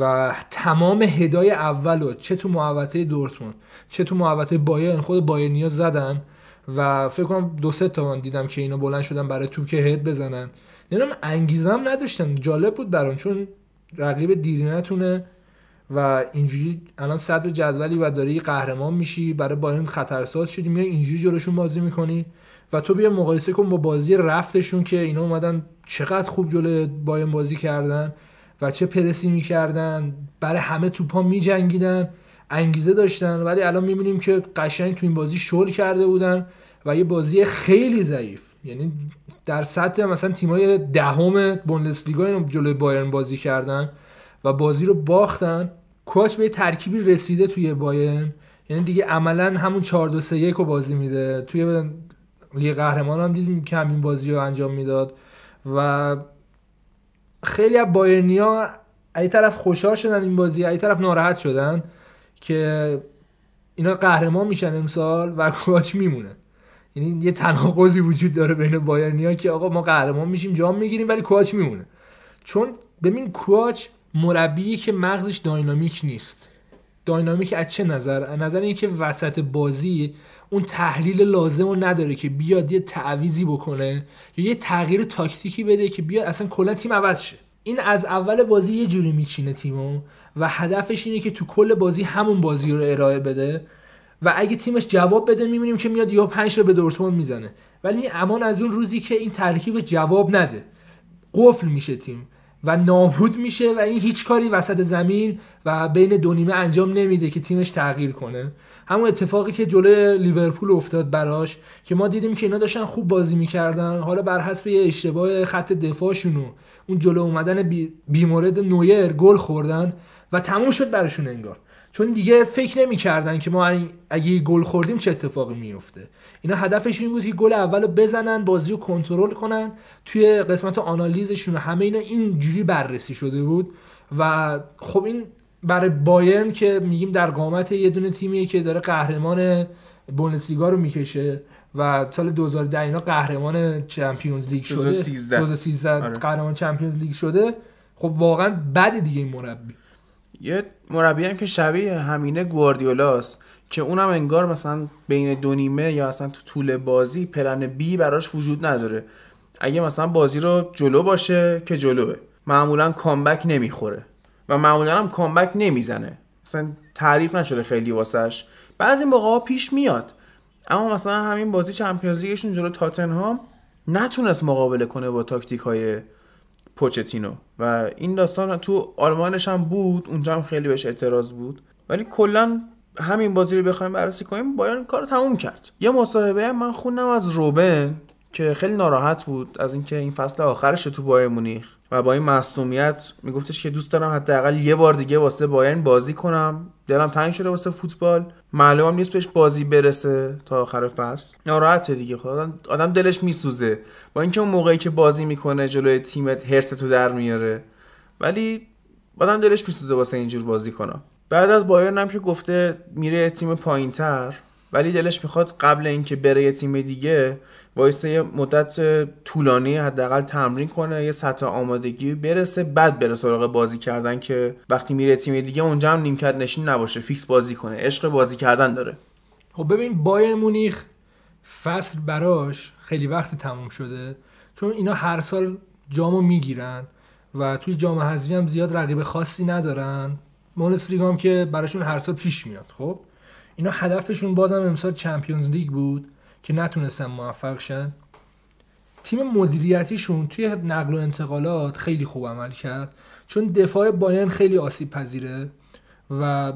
و تمام هدای اول رو چه تو محوطه دورتموند چه تو محوطه بایرن خود بایرنیا زدن و فکر کنم دو سه تا من دیدم که اینا بلند شدن برای توپ که هد بزنن. نمی‌دونم انگیزه هم نداشتن. جالب بود برام چون رقیب دیرینتونه و اینجوری الان صدر جدولی و داری قهرمان میشی برای بایرن خطرساز شدی میای اینجوری جلوشون بازی می‌کنی. و تو بیا مقایسه کن با بازی رفتشون که اینا اومدن چقدر خوب جلو بایرن بازی کردن و چه پرسی می‌کردن. برای همه توپا میجنگیدن انگیزه داشتن. ولی الان می‌بینیم که قشنگ تو این بازی شل کرده بودن و یه بازی خیلی ضعیف. یعنی در سطح مثلا تیمای دهم بوندسلیگا اینو جلوی بایرن بازی کردن و بازی رو باختن. کوچ به ترکیبی رسیده توی بایرن. یعنی دیگه عملا همون 4 2 3 1 رو بازی میده. توی لیگ قهرمان هم دیدیم که همین بازی رو انجام می‌داد. و خیلی از بایرنیا ای طرف خوشحال شدن این بازی ای طرف ناراحت شدن که اینا قهرمان میشن امسال و کوچ میمونه. یعنی یه تناقضی وجود داره بین بایرنیا که آقا ما قهرمان میشیم جام می‌گیریم ولی کوچ میمونه. چون ببین کوچ مربی که مغزش داینامیک نیست. داینامیک از چه نظر؟ از نظر اینکه وسط بازی اون تحلیل لازم رو نداره که بیاد یه تعویزی بکنه یا یه تغییر تاکتیکی بده که بیاد اصلا کلا تیم عوض شه. این از اول بازی یه جوری میچینه تیمو و هدفش اینه که تو کل بازی همون بازی رو ارائه بده و اگه تیمش جواب بده می‌بینیم که میاد یا پنج رو به دورتموند می‌زنه. ولی امان از اون روزی که این ترکیب جواب نده. قفل میشه تیم و نابود میشه و این هیچ کاری وسط زمین و بین دو نیمه انجام نمیده که تیمش تغییر کنه. همون اتفاقی که جلوی لیورپول افتاد براش که ما دیدیم که اینا داشتن خوب بازی می‌کردن. حالا بر حسب یه اشتباه خط دفاعشون و اون جلو اومدن بی, بی مورد نویر گل خوردن و تموم شد براشون انگار. چون دیگه فکر نمی‌کردن که ما اگه گل خوردیم چه اتفاقی میفته اینا هدفش این بود که گل اول بزنن بازی رو کنترل کنن. توی قسمت آنالیزشون همه اینا اینجوری بررسی شده بود و خب این برای بایرن که میگیم در قامت یه دونه تیمیه که داره قهرمان بوندسلیگا رو می‌کشه و سال 2010 اینا قهرمان چمپیونز لیگ شده. 2013 2013 آره. قهرمان چمپیونز لیگ شده. خب واقعا بد دیگه این مربی. یه مربی هم که شبیه همینه گواردیولاست که اونم انگار مثلا بین دو نیمه یا اصلا تو طول بازی پرن بی براش وجود نداره. اگه مثلا بازی رو جلو باشه که جلوه. معمولا کامبک نمی‌خوره. و معمولا هم کامبک نمی‌زنه. مثلا تعریف نشده خیلی واسش. بعضی موقع پیش میاد. اما مثلا همین بازی چمپیونز لیگشون جلو تاتنهام نتونست مقابله کنه با تاکتیک های پوچتینو. و این داستان تو آلمانش هم بود. اونجا هم خیلی بهش اعتراض بود. ولی کلا همین بازی رو بخوایم بررسی کنیم باید کار تموم کرد. یه مصاحبه من خوندم از روبن که خیلی ناراحت بود از اینکه این فصل آخرش تو بایر مونیخ. و با این مصونیت میگفتش که دوست دارم حداقل یه بار دیگه واسه بایرن بازی کنم. دلم تنگ شده واسه فوتبال. معلومم نیست بهش بازی برسه تا آخر فصل. ناراحته دیگه. خب آدم دلش میسوزه. با اینکه اون موقعی که بازی می‌کنه جلوی تیمت هرس تو در میاره. ولی آدم دلش میسوزه واسه اینجور بازی کنم بعد از بایرن هم که گفته میره تیم پایینتر ولی دلش می‌خواد قبل اینکه بره یه تیم دیگه وایسه یه مدت طولانی حداقل تمرین کنه یه سطح آمادگی برسه بعد بره سراغ بازی کردن که وقتی میره تیم دیگه اونجا هم نیمکت نشین نباشه فیکس بازی کنه عشق بازی کردن داره. خب ببین بایر مونیخ فصل براش خیلی وقت تموم شده چون اینا هر سال جامو می‌گیرن و توی جام حذفی هم زیاد رقیب خاصی ندارن. بوندسلیگا هم که براشون هر سال پیش میاد خب؟ اینا هدفشون بازم امسال چمپیونز لیگ بود. که نتونستن موفق شن. تیم مدیریتیشون توی نقل و انتقالات خیلی خوب عمل کرد. چون دفاع بایرن خیلی آسیب پذیره و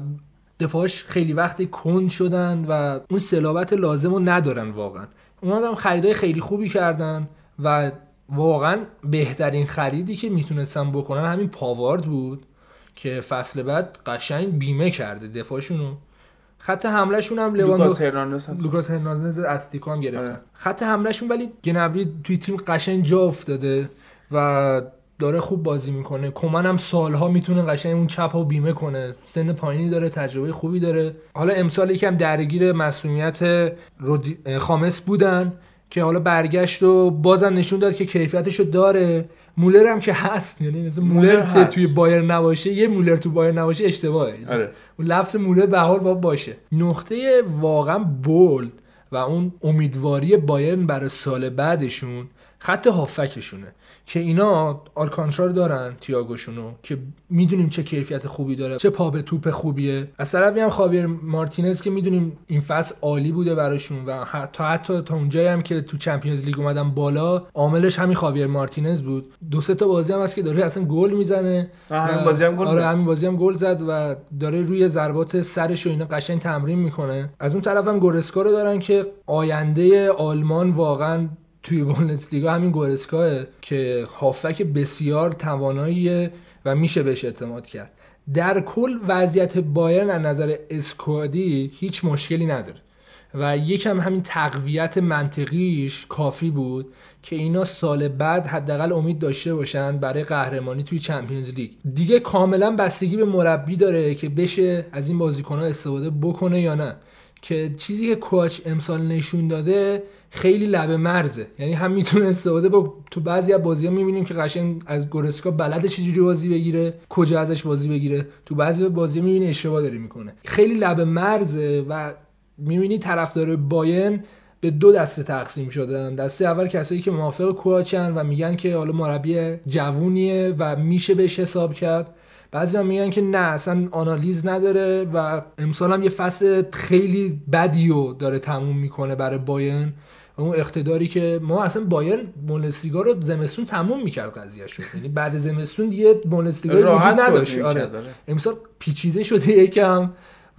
دفاعش خیلی وقته کند شدن و اون صلابت لازم رو ندارن واقعا. اونا هم خریدای خیلی خوبی کردن و واقعا بهترین خریدی که می‌تونستن بکنن همین پاوارد بود که فصل بعد قشنگ بیمه کرده دفاعشونو خط حملهشون هم لوکاس هرناندز لوکاس هرناندز اتلتیکو هم گرفتن. آره. خط حملهشون ولی گنبری توی تیم قشنگ جا افتاده و داره خوب بازی می‌کنه. کمان هم سالها می‌تونه قشنگ اون چپ ها بیمه کنه. سن پایینی داره تجربه خوبی داره. حالا امسال یکم درگیر مسئولیت خامس بودن. که حالا برگشت و بازم نشون داد که کیفیتشو داره. مولر هم که هست یعنی مولر, که توی بایر نباشه یه مولر تو بایر نباشه اشتباهه. آره. اون لفظ مولر به حال با باشه. نقطه واقعا بولد و اون امیدواری بایرن برای سال بعدشون خط هافکشونه. که اینا آلکانترا رو دارن تییاگوشونو که می‌دونیم چه کیفیت خوبی داره چه پا به توپ خوبیه. از طرفی هم خاویر مارتینز که می‌دونیم این فصل عالی بوده براشون و تا حتی تا اونجایی هم که تو چمپیونز لیگ اومدن بالا عاملش همین خاویر مارتینز بود. دو سه تا بازی هم هست که داره اصلا گل می‌زنه. همین بازی هم گل آره همین بازی هم گل زد و داره روی ضربات سرش و اینا قشنگ تمرین می‌کنه. از اون طرف هم گورسکا رو دارن که آینده آلمان واقعا توی بوندسلیگا همین گورسکاه که هافک بسیار تواناییه و میشه بهش اعتماد کرد. در کل وضعیت بایرن از نظر اسکوادی هیچ مشکلی نداره. و یکم همین تقویت منطقیش کافی بود که اینا سال بعد حداقل امید داشته باشن برای قهرمانی توی چمپیونز لیگ. دیگه کاملا بستگی به مربی داره که بشه از این بازیکنها استفاده بکنه یا نه. که چیزی که کوچ امسال نشون داده خیلی لبه مرزه. یعنی هم می‌تونه استفاده با تو بعضی از بازی ها می‌بینیم که قشنگ از گورسکا بلد چجوری بازی بگیره کجا ازش بازی بگیره. تو بعضی بازی می‌بینی اشتباه داره می‌کنه. خیلی لبه مرزه و می‌بینی طرفدار باین به دو دسته تقسیم شدن. دسته اول کسایی که موافق کواچن و میگن که حالا مربی جوونیه و میشه بهش حساب کرد. بعضی هم میگن که نه اصلا آنالیز نداره و امسال هم یه فصل خیلی بدیو داره تموم می‌کنه برای بایرن اون اقتداری که ما اصلا بایرن بوندسلیگا رو زمستون تموم می‌کرد قضیه شد یعنی بعد زمستون دیگه بوندسلیگا وجود نداشت. آره. امسال پیچیده شده یکم.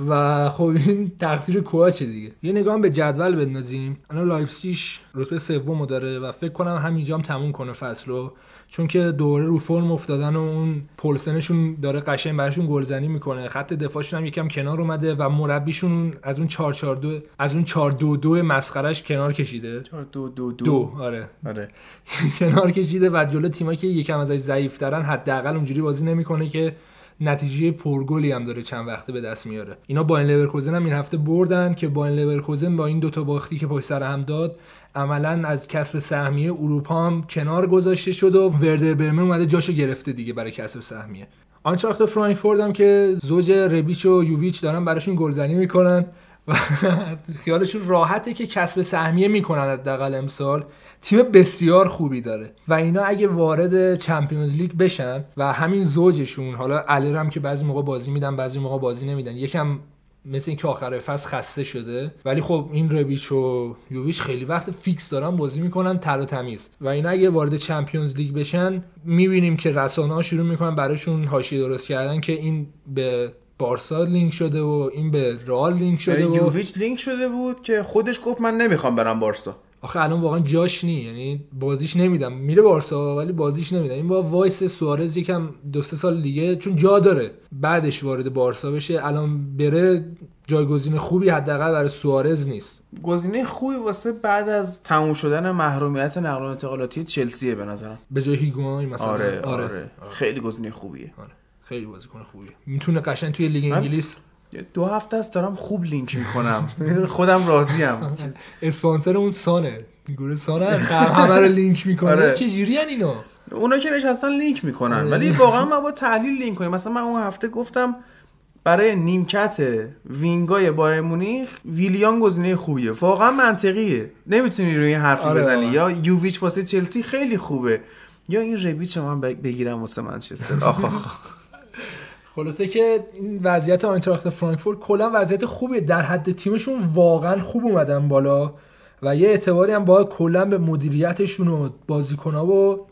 و خب این تقصیر کواچه دیگه. یه نگاه به جدول بندازیم. الان لایپزیگ رتبه سومو داره و فکر کنم همینجا هم تموم کنه فصل رو چون که دوره رو فرم افتادن و اون پولسنشون داره قشنگ براشون گلزنی می‌کنه. خط دفاعشون هم یکم کنار اومده و مربیشون از اون 4 4 2 از اون 4 2 2 مسخرش کنار کشیده. 4 2 2 دو آره. آره. کنار کشیده و جلو تیمایی که یکم ازش ضعیف‌ترن حداقل اونجوری بازی نمی‌کنه که نتیجه پرگلی هم داره چند وقته به دست میاره. اینا با این لورکوزن هم این هفته بردن که با این لورکوزن با این دوتا باختی که پشت سر هم داد عملا از کسب سهمیه اروپا هم کنار گذاشته شد و وردر برمن اومده جاشو گرفته دیگه برای کسب سهمیه. آنچاخت فرانکفورت هم که زوج ربیچ و یوویچ دارن براشون گلزنی می‌کنن و خیالشون راحته که کسب سهمیه می‌کنن حداقل امسال. تیم بسیار خوبی داره و اینا اگه وارد چمپیونز لیگ بشن و همین زوجشون حالا الرم که بعضی موقع بازی میدن بعضی موقع بازی نمیدن یکم مثل اینکه آخر فصل خسته شده ولی خب این ربیچ و یوویچ خیلی وقت فیکس دارن بازی می‌کنن تر و تمیز. و اینا اگه وارد Champions League بشن می‌بینیم که رسانه ها شروع می‌کنن براشون حاشیه درست کردن که این به بارسا لینک شده و این به رئال لینک شده و یوویچ لینک شده بود که خودش گفت من نمی‌خوام برم بارسا. آخه الان واقعا جاش نیست یعنی بازیش نمیدم. میره بارسا ولی بازیش نمیدم. این با وایس سوارز یکم دو سه سال دیگه چون جا داره بعدش وارد بارسا بشه. الان بره جایگزین خوبی حداقل برای سوارز نیست. گزینه خوبی واسه بعد از تموم شدن محرومیت نقل و انتقالاتی چلسیه به نظرم. به جای هیگوای مثلا. آره آره, آره. خیلی گزینه خوبیه. آره. خیلی بازیکن خوبیه. می‌تونه قشنگ توی لیگ انگلیس دو هفته است دارم خوب لینک می‌کنم. خودم راضیم. اسپانسر اون سانه. گروه سانه همه رو لینک می‌کنه. آره. چه جوری اینا؟ اونا که نشستن لینک می‌کنن. ولی واقعا ما با تحلیل لینک کنیم. مثلا من اون هفته گفتم برای نیمکت وینگای بایر مونیخ ویلیان گزینه خوبیه. واقعا منطقیه. نمی‌تونی روی این حرفی آره بزنی. یا یوویچ واسه چلسی خیلی خوبه. یا این ربیچ من بگیرم واسه منچستر. خلاصه که این وضعیت آینتراخت فرانکفورت کلا وضعیت خوبیه. در حد تیمشون واقعا خوب اومدن بالا و یه اعتباری هم باید کلا به مدیریتشون و بازیکن‌ها و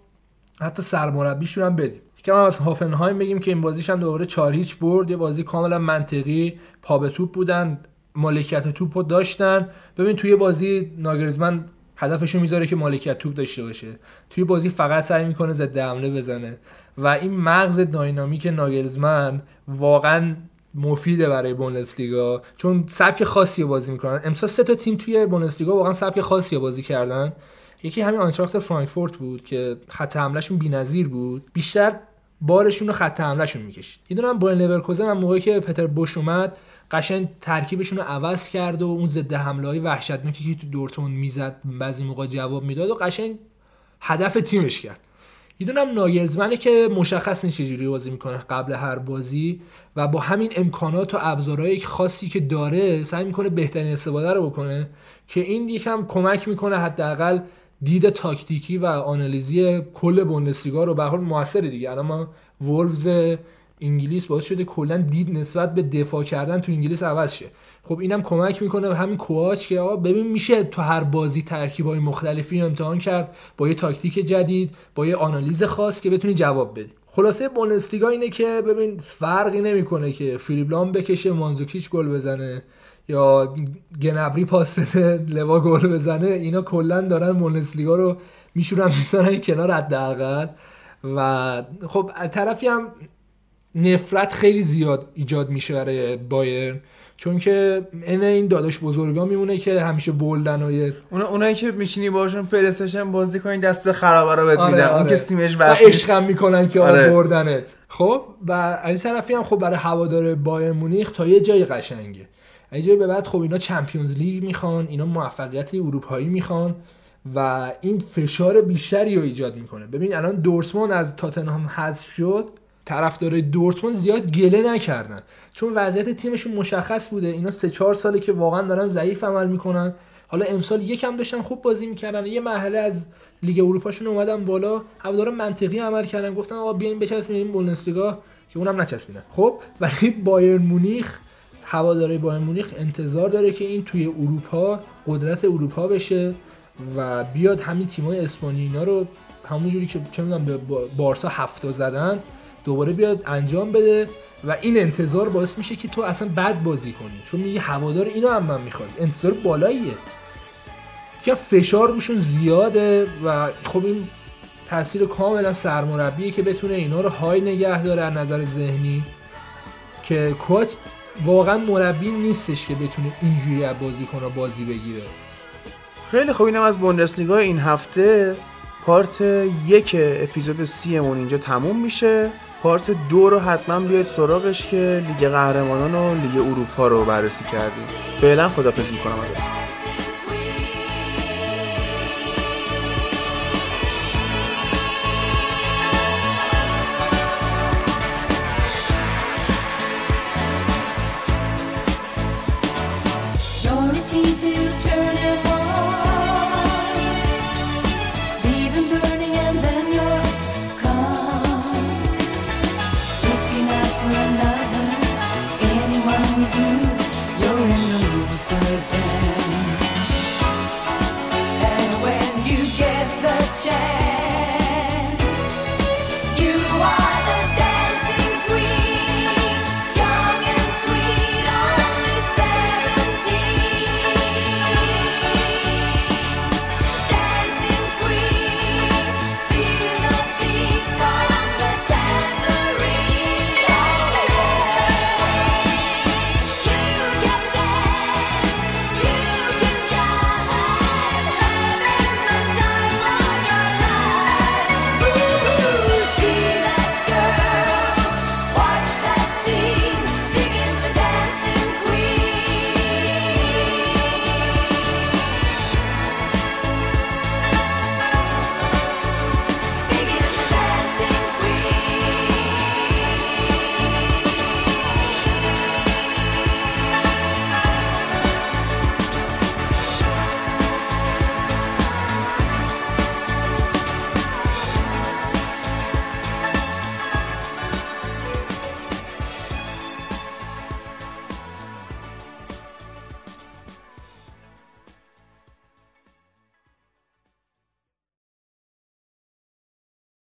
حتی سرمربیشون هم بدیم. یکم هم از هافنهایم بگیم که این بازیش هم دوباره 4 هیچ برد. یه بازی کاملا منطقی. پا به توپ بودن. مالکیت توپ رو داشتن. ببین توی بازی ناگرزمن هدفشو می‌ذاره که مالکیت توپ داشته باشه. توی بازی فقط سعی می‌کنه ضد حمله بزنه. و این مغز داینامیک ناگلزمن واقعا مفیده برای بوندسلیگا. چون سبک خاصی بازی می‌کنن. امسال سه تا تیم توی بوندسلیگا واقعا سبک خاصی بازی کردن. یکی همین آنتراخت فرانکفورت بود که خط حملهشون بی‌نظیر بود. بیشتر بارشون رو خط حملهشون می‌کشید. یه دونه با لورکوزن هم موقعی که پتر بوش اومد قشنگ ترکیبشون رو عوض کرد و اون ضد حمله های وحشتناکی که تو دورتموند می‌زد بعضی موقع جواب می‌داد و قشنگ هدف تیمش کرد. یه دونم ناگلزمنه که مشخص نیست چجوری بازی می‌کنه قبل هر بازی و با همین امکانات و ابزارهای خاصی که داره سعی می‌کنه بهترین استفاده رو بکنه که این یکم کمک می‌کنه حداقل دید تاکتیکی و آنالیزی کل بوندسلیگا رو. به حال موثر دیگه. الان ما وولفز انگلیس باعث شده کلا دید نسبت به دفاع کردن تو انگلیس عوض شه. خب اینم کمک می‌کنه به همین کواچ که آقا ببین میشه تو هر بازی ترکیبای مختلفی امتحان کرد با یه تاکتیک جدید با یه آنالیز خاص که بتونی جواب بدی. خلاصه بوندسلیگا اینه که ببین فرقی نمی‌کنه که فیلیپ لام بکشه مانزوکیچ گل بزنه یا گنبری پاس بده لوا گل بزنه اینا کلا دارن بوندسلیگا رو میشورن می‌ذارن کنار حداقل. و خب طرفی هم نفرت خیلی زیاد ایجاد میشه برای بایر چون که این این داداش بزرگا میمونه که همیشه بولدن و اونا اونایی که میشینی باشون پلیستشن بازی کنین دست خرابه رو بهت آره میدن. آره. اون که سیمش بس عشقم می‌کنن که آره. بردنت خب و از طرفی هم خب برای هوادار بایر مونیخ تا یه جای قشنگه. از جای به بعد خب اینا چمپیونز لیگ می‌خوان اینا موفقیت اروپایی می‌خوان و این فشار بیشتری رو ایجاد می‌کنه. ببین الان دورتموند از تاتنهام حذف شد. طرفدارای دورتموند زیاد گله نکردن. چون وضعیت تیمشون مشخص بوده. اینا سه چهار ساله که واقعا دارن ضعیف عمل می‌کنن. حالا امسال یکم داشتن خوب بازی می‌کردن. یه مرحله از لیگ اروپاشون اومدن بالا. هوادارا منطقی عمل کردن. گفتن آقا بیاین بچسبیم بوندسلیگا. که اونم نچسبیدن. خب ولی بایر مونیخ هواداری بایر مونیخ انتظار داره که این توی اروپا قدرت اروپا بشه و بیاد همین تیمای اسپانی اینا رو همونجوری که چه می‌دونم به بارسا هفتا زدن. دوباره بیاد انجام بده و این انتظار باعث میشه که تو اصلا بد بازی کنی. چون میگه هوادار اینو هم من می‌خواد انتظار بالاییه. که فشار روشون زیاده و خب این تاثیر کاملا سرمربیه که بتونه اینا رو های نگه داره از نظر ذهنی که کوچ واقعا مربی نیستش که بتونه اینجوری از بازی کنه بازی بگیره. خیلی خوب اینم از بوندسلیگا این هفته. پارت یک اپیزود سیمون اینجا تموم میشه. پارت دو رو حتما بیاید سراغش که لیگ قهرمانان و لیگ اروپا رو بررسی کردیم. فعلا خدافظ می‌کنم ازتون.